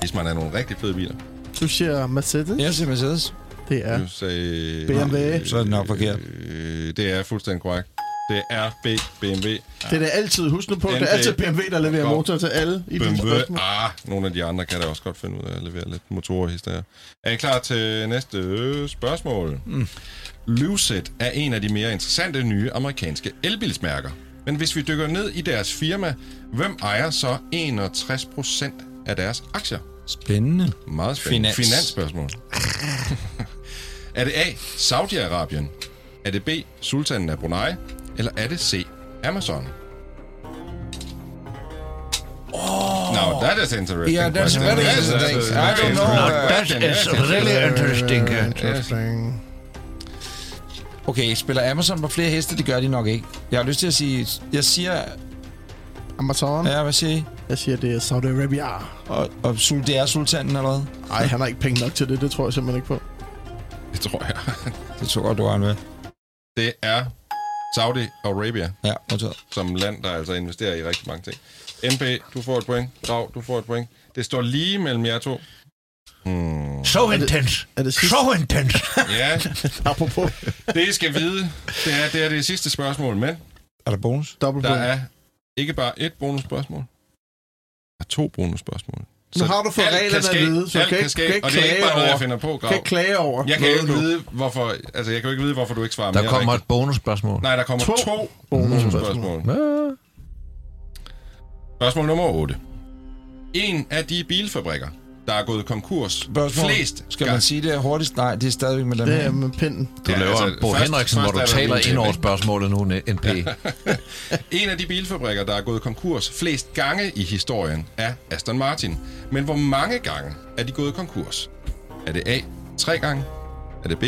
Speaker 4: Wiesmann er nogle rigtig fede biler.
Speaker 3: Du siger Mercedes?
Speaker 2: Jeg siger Mercedes.
Speaker 3: Det er
Speaker 4: Du sagde...
Speaker 3: BMW.
Speaker 2: Så er det nok forkert.
Speaker 4: Øh, det er fuldstændig korrekt. Det er B. BMW.
Speaker 3: Det er det altid. Husk nu på, det er
Speaker 4: BMW.
Speaker 3: altid BMW, der leverer
Speaker 4: Godt.
Speaker 3: motor til alle i
Speaker 4: BMW.
Speaker 3: spørgsmål.
Speaker 4: Ah, nogle af de andre kan da også godt finde ud af at levere lidt motorer i stedet. Er I klar til næste øh, spørgsmål? Mm. Lucid er en af de mere interessante nye amerikanske elbilsmærker. Men hvis vi dykker ned i deres firma, hvem ejer så 61 procent af deres aktier?
Speaker 2: Spændende.
Speaker 4: Meget spændende.
Speaker 2: Finans.
Speaker 4: Finansspørgsmål. er det A. Saudi-Arabien? Er det B. Sultanen af Brunei? Eller er det C. Amazon? Oh. Now that is interesting.
Speaker 2: Yeah, that's
Speaker 4: question.
Speaker 2: very
Speaker 4: Yes,
Speaker 2: interesting. I don't know, uh,
Speaker 5: That is
Speaker 4: Yes,
Speaker 5: really
Speaker 4: yes.
Speaker 5: interesting.
Speaker 3: Interesting.
Speaker 2: Okay, spiller Amazon på flere heste? Det gør de nok ikke. Jeg har lyst til at sige... Jeg siger...
Speaker 3: Amazon.
Speaker 2: Ja, hvad siger I?
Speaker 3: Jeg siger, det er Saudi Arabia.
Speaker 2: Og, og Sul, det er sultanen eller hvad?
Speaker 3: Nej, han har ikke penge nok til det. Det tror jeg simpelthen ikke på.
Speaker 4: Det tror jeg.
Speaker 2: Det tror jeg, du har med.
Speaker 4: Det er Saudi-Arabia
Speaker 2: Ja, modtaget.
Speaker 4: som land, der altså investerer i rigtig mange ting. NP, du får et point. Grav, du får et point. Det står lige mellem jer to. Hmm.
Speaker 5: So intense.
Speaker 3: Er det sidste?
Speaker 5: So intense.
Speaker 4: Ja,
Speaker 3: Apropos
Speaker 4: det I skal vide, det er, det er det sidste spørgsmål, men
Speaker 2: Er der bonus?
Speaker 3: dobbelt
Speaker 4: der er ikke bare et bonusspørgsmål. Der er to bonusspørgsmål.
Speaker 3: Nu har du fået reglerne at vide, så
Speaker 4: alt
Speaker 3: kan ikke-
Speaker 4: ske,
Speaker 3: kan ikke
Speaker 4: og det er ikke bare noget, jeg finder på, Grav.
Speaker 3: kan ikke klage over.
Speaker 4: Jeg kan ikke
Speaker 3: nu.
Speaker 4: vide, hvorfor, altså, jeg kan jo ikke vide, hvorfor du ikke svarer
Speaker 5: Der
Speaker 4: mere
Speaker 5: kommer
Speaker 4: rigtigt.
Speaker 5: et bonusspørgsmål.
Speaker 4: Nej, der kommer
Speaker 3: To
Speaker 4: to,
Speaker 3: bonusspørgsmål.
Speaker 4: Spørgsmål nummer 8. En af de bilfabrikker, der er gået konkurs
Speaker 2: Spørgsmål.
Speaker 4: flest
Speaker 2: Skal man sige det hurtigst? Nej, det er stadigvæk med dem
Speaker 3: Det er med pinden.
Speaker 5: Du
Speaker 4: Ja,
Speaker 5: laver
Speaker 4: altså,
Speaker 5: Bo
Speaker 4: først-
Speaker 5: Henriksen, hvor
Speaker 4: først
Speaker 5: du
Speaker 4: er der
Speaker 5: taler ind over spørgsmålet nu, NP.
Speaker 4: En af de bilfabrikker, der er gået konkurs flest gange i historien, er Aston Martin. Men hvor mange gange er de gået konkurs? Er det A, tre gange? Er det B,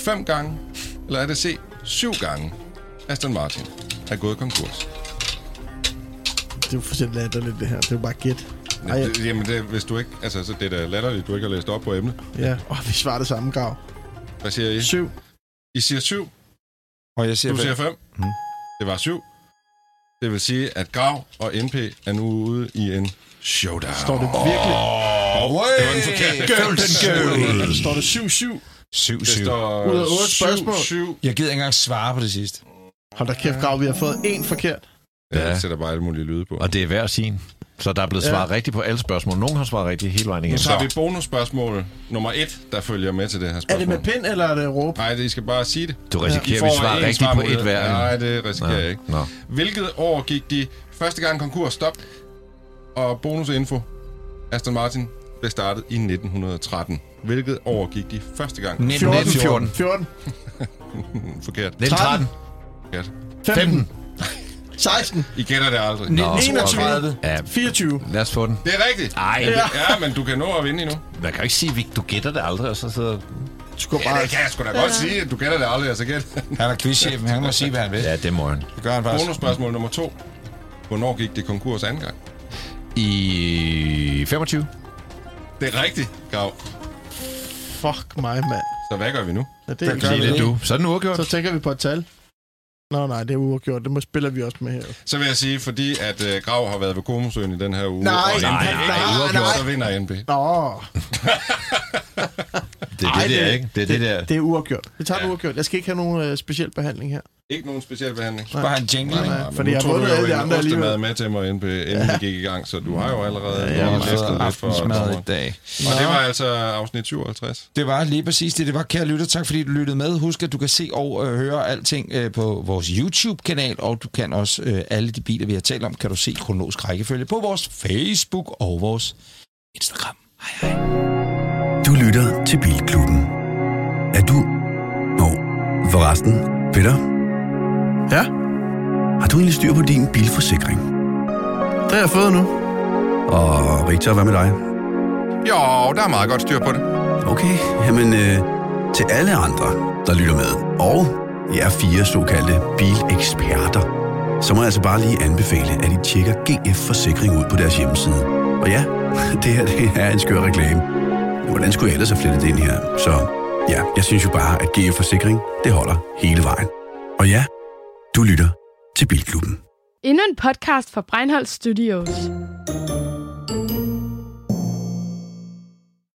Speaker 4: fem gange? Eller er det C, syv gange? Aston Martin er gået konkurs.
Speaker 3: Det er jo for latterligt, det her. Det er jo bare gæt. Ej,
Speaker 4: Jamen, det, jamen det, hvis du ikke, altså, så det er da latterligt, du ikke har læst op på emnet.
Speaker 3: ja. Åh, vi svarer det samme, Grav.
Speaker 4: Hvad siger I?
Speaker 3: Syv.
Speaker 4: I siger syv,
Speaker 2: Og jeg siger,
Speaker 4: du
Speaker 2: fem.
Speaker 4: siger fem.
Speaker 2: Mm.
Speaker 4: Det var syv. Det vil sige, at Grav og NP er nu ude i en showdown.
Speaker 3: Står det virkelig?
Speaker 4: Oh, det var den forkerte.
Speaker 2: Golden
Speaker 3: Står det 7-7?
Speaker 2: 7
Speaker 4: Det
Speaker 2: 7
Speaker 4: står
Speaker 3: Ud af otte
Speaker 4: syv,
Speaker 3: spørgsmål.
Speaker 4: syv.
Speaker 2: Jeg gider ikke engang svare på det sidste.
Speaker 3: Hold da kæft, Grav. Vi har fået én forkert.
Speaker 4: Ja,
Speaker 5: Ja.
Speaker 4: jeg sætter bare alle mulige lyde på.
Speaker 5: Og det er hver sin. Så der er blevet
Speaker 3: Ja.
Speaker 5: svaret rigtigt på alle spørgsmål. Nogen har svaret rigtigt hele vejen
Speaker 4: Nu
Speaker 5: igen.
Speaker 4: tager vi bonusspørgsmål nummer et, der følger med til det her
Speaker 3: Er
Speaker 4: spørgsmål.
Speaker 3: det med pind, eller er det råb?
Speaker 4: Nej, det, I skal bare sige det.
Speaker 5: Du risikerer,
Speaker 4: får
Speaker 5: vi svarer rigtigt på
Speaker 4: svarmulighed.
Speaker 5: et hver.
Speaker 4: Nej, det risikerer jeg ikke.
Speaker 5: Nå.
Speaker 4: Hvilket år gik de første gang konkurs? Stop. Og bonusinfo. Aston Martin blev startet i 1913. Hvilket år gik de første gang?
Speaker 2: 1914.
Speaker 3: 14.
Speaker 4: Forkert.
Speaker 5: 1913.
Speaker 4: Forkert.
Speaker 3: 15. 16.
Speaker 4: I gætter det aldrig.
Speaker 5: Nå,
Speaker 3: 21.
Speaker 5: Ja,
Speaker 3: 24.
Speaker 5: lad os få den.
Speaker 4: Det er rigtigt.
Speaker 5: Ej,
Speaker 4: Ja, men du kan nå at vinde endnu.
Speaker 5: man kan jo ikke sige, at vi- du gætter det aldrig, og så sidder...
Speaker 3: Du skulle
Speaker 4: Ja,
Speaker 3: bare...
Speaker 4: det kan jeg sgu da godt sige, at du gætter det aldrig, altså gæt.
Speaker 2: Han er quizchefen. Han må sige, hvad han vil.
Speaker 5: Ja, det må han.
Speaker 2: Det gør han faktisk.
Speaker 4: Bonusspørgsmål nummer to. Hvornår gik det konkurs anden gang?
Speaker 5: I 25.
Speaker 4: Det er rigtigt, Grav.
Speaker 3: Fuck mig, mand.
Speaker 4: Så hvad gør vi nu?
Speaker 3: Ja, det er
Speaker 2: gør
Speaker 5: Det
Speaker 2: vi
Speaker 5: er
Speaker 2: nu?
Speaker 5: det, du. Så er den uafgjort.
Speaker 3: Så tænker vi på et tal. Nå nej, det er uafgjort. Det må spiller vi også med her.
Speaker 4: Så vil jeg sige, fordi at uh, Grav har været ved Komosøen i den her uge,
Speaker 3: Nej,
Speaker 4: og
Speaker 3: nej,
Speaker 4: NB
Speaker 3: nej,
Speaker 4: uafgjort,
Speaker 3: nej.
Speaker 4: så vinder NB.
Speaker 3: Nå,
Speaker 5: Det er
Speaker 3: Ej,
Speaker 5: det, der,
Speaker 3: det-
Speaker 5: ikke? Det er det, der.
Speaker 3: det er uafgjort. Vi tager det
Speaker 4: Ja.
Speaker 3: uafgjort. Jeg skal ikke have nogen øh, speciel behandling her.
Speaker 4: Ikke nogen speciel behandling.
Speaker 2: Bare en jingle.
Speaker 3: Nej, nej.
Speaker 4: men
Speaker 3: fordi
Speaker 4: nu
Speaker 3: jeg
Speaker 4: tog
Speaker 3: har
Speaker 4: du
Speaker 3: vundet
Speaker 4: jo
Speaker 3: alle de
Speaker 4: en
Speaker 3: andre
Speaker 4: ostemad
Speaker 3: alligevel.
Speaker 4: med til mig, NB, inden vi gik i gang, så du har jo allerede
Speaker 3: Ja,
Speaker 4: ja,
Speaker 3: jeg fået
Speaker 4: lidt for
Speaker 2: Aftensmad i
Speaker 4: dommeren.
Speaker 2: dag.
Speaker 4: Og det var altså afsnit 57.
Speaker 2: Det var lige præcis det. Det var, kære lytter, tak fordi du lyttede med. Husk, at du kan se og øh, høre alting øh, på vores YouTube-kanal, og du kan også øh, alle de biler, vi har talt om, kan du se kronologisk rækkefølge på vores Facebook og vores Instagram. Hej hej.
Speaker 1: Du lytter til Bilklubben. Er du... Nå, forresten, Peter,
Speaker 3: Ja,
Speaker 1: har du egentlig styr på din bilforsikring?
Speaker 3: det har jeg fået nu.
Speaker 1: Og Victor, hvad med dig?
Speaker 4: Jo, der er meget godt styr på det.
Speaker 1: Okay, jamen øh, til alle andre, der lytter med, og jer fire såkaldte bileksperter, så må jeg altså bare lige anbefale, at I tjekker GF Forsikring ud på deres hjemmeside. Og ja, det her det er en skør reklame. Men hvordan skulle jeg ellers have flettet det ind her? Så ja, jeg synes jo bare, at GF Forsikring, det holder hele vejen. Og ja, du lytter til Bilklubben.
Speaker 8: Endnu en podcast fra Breinholt Studios.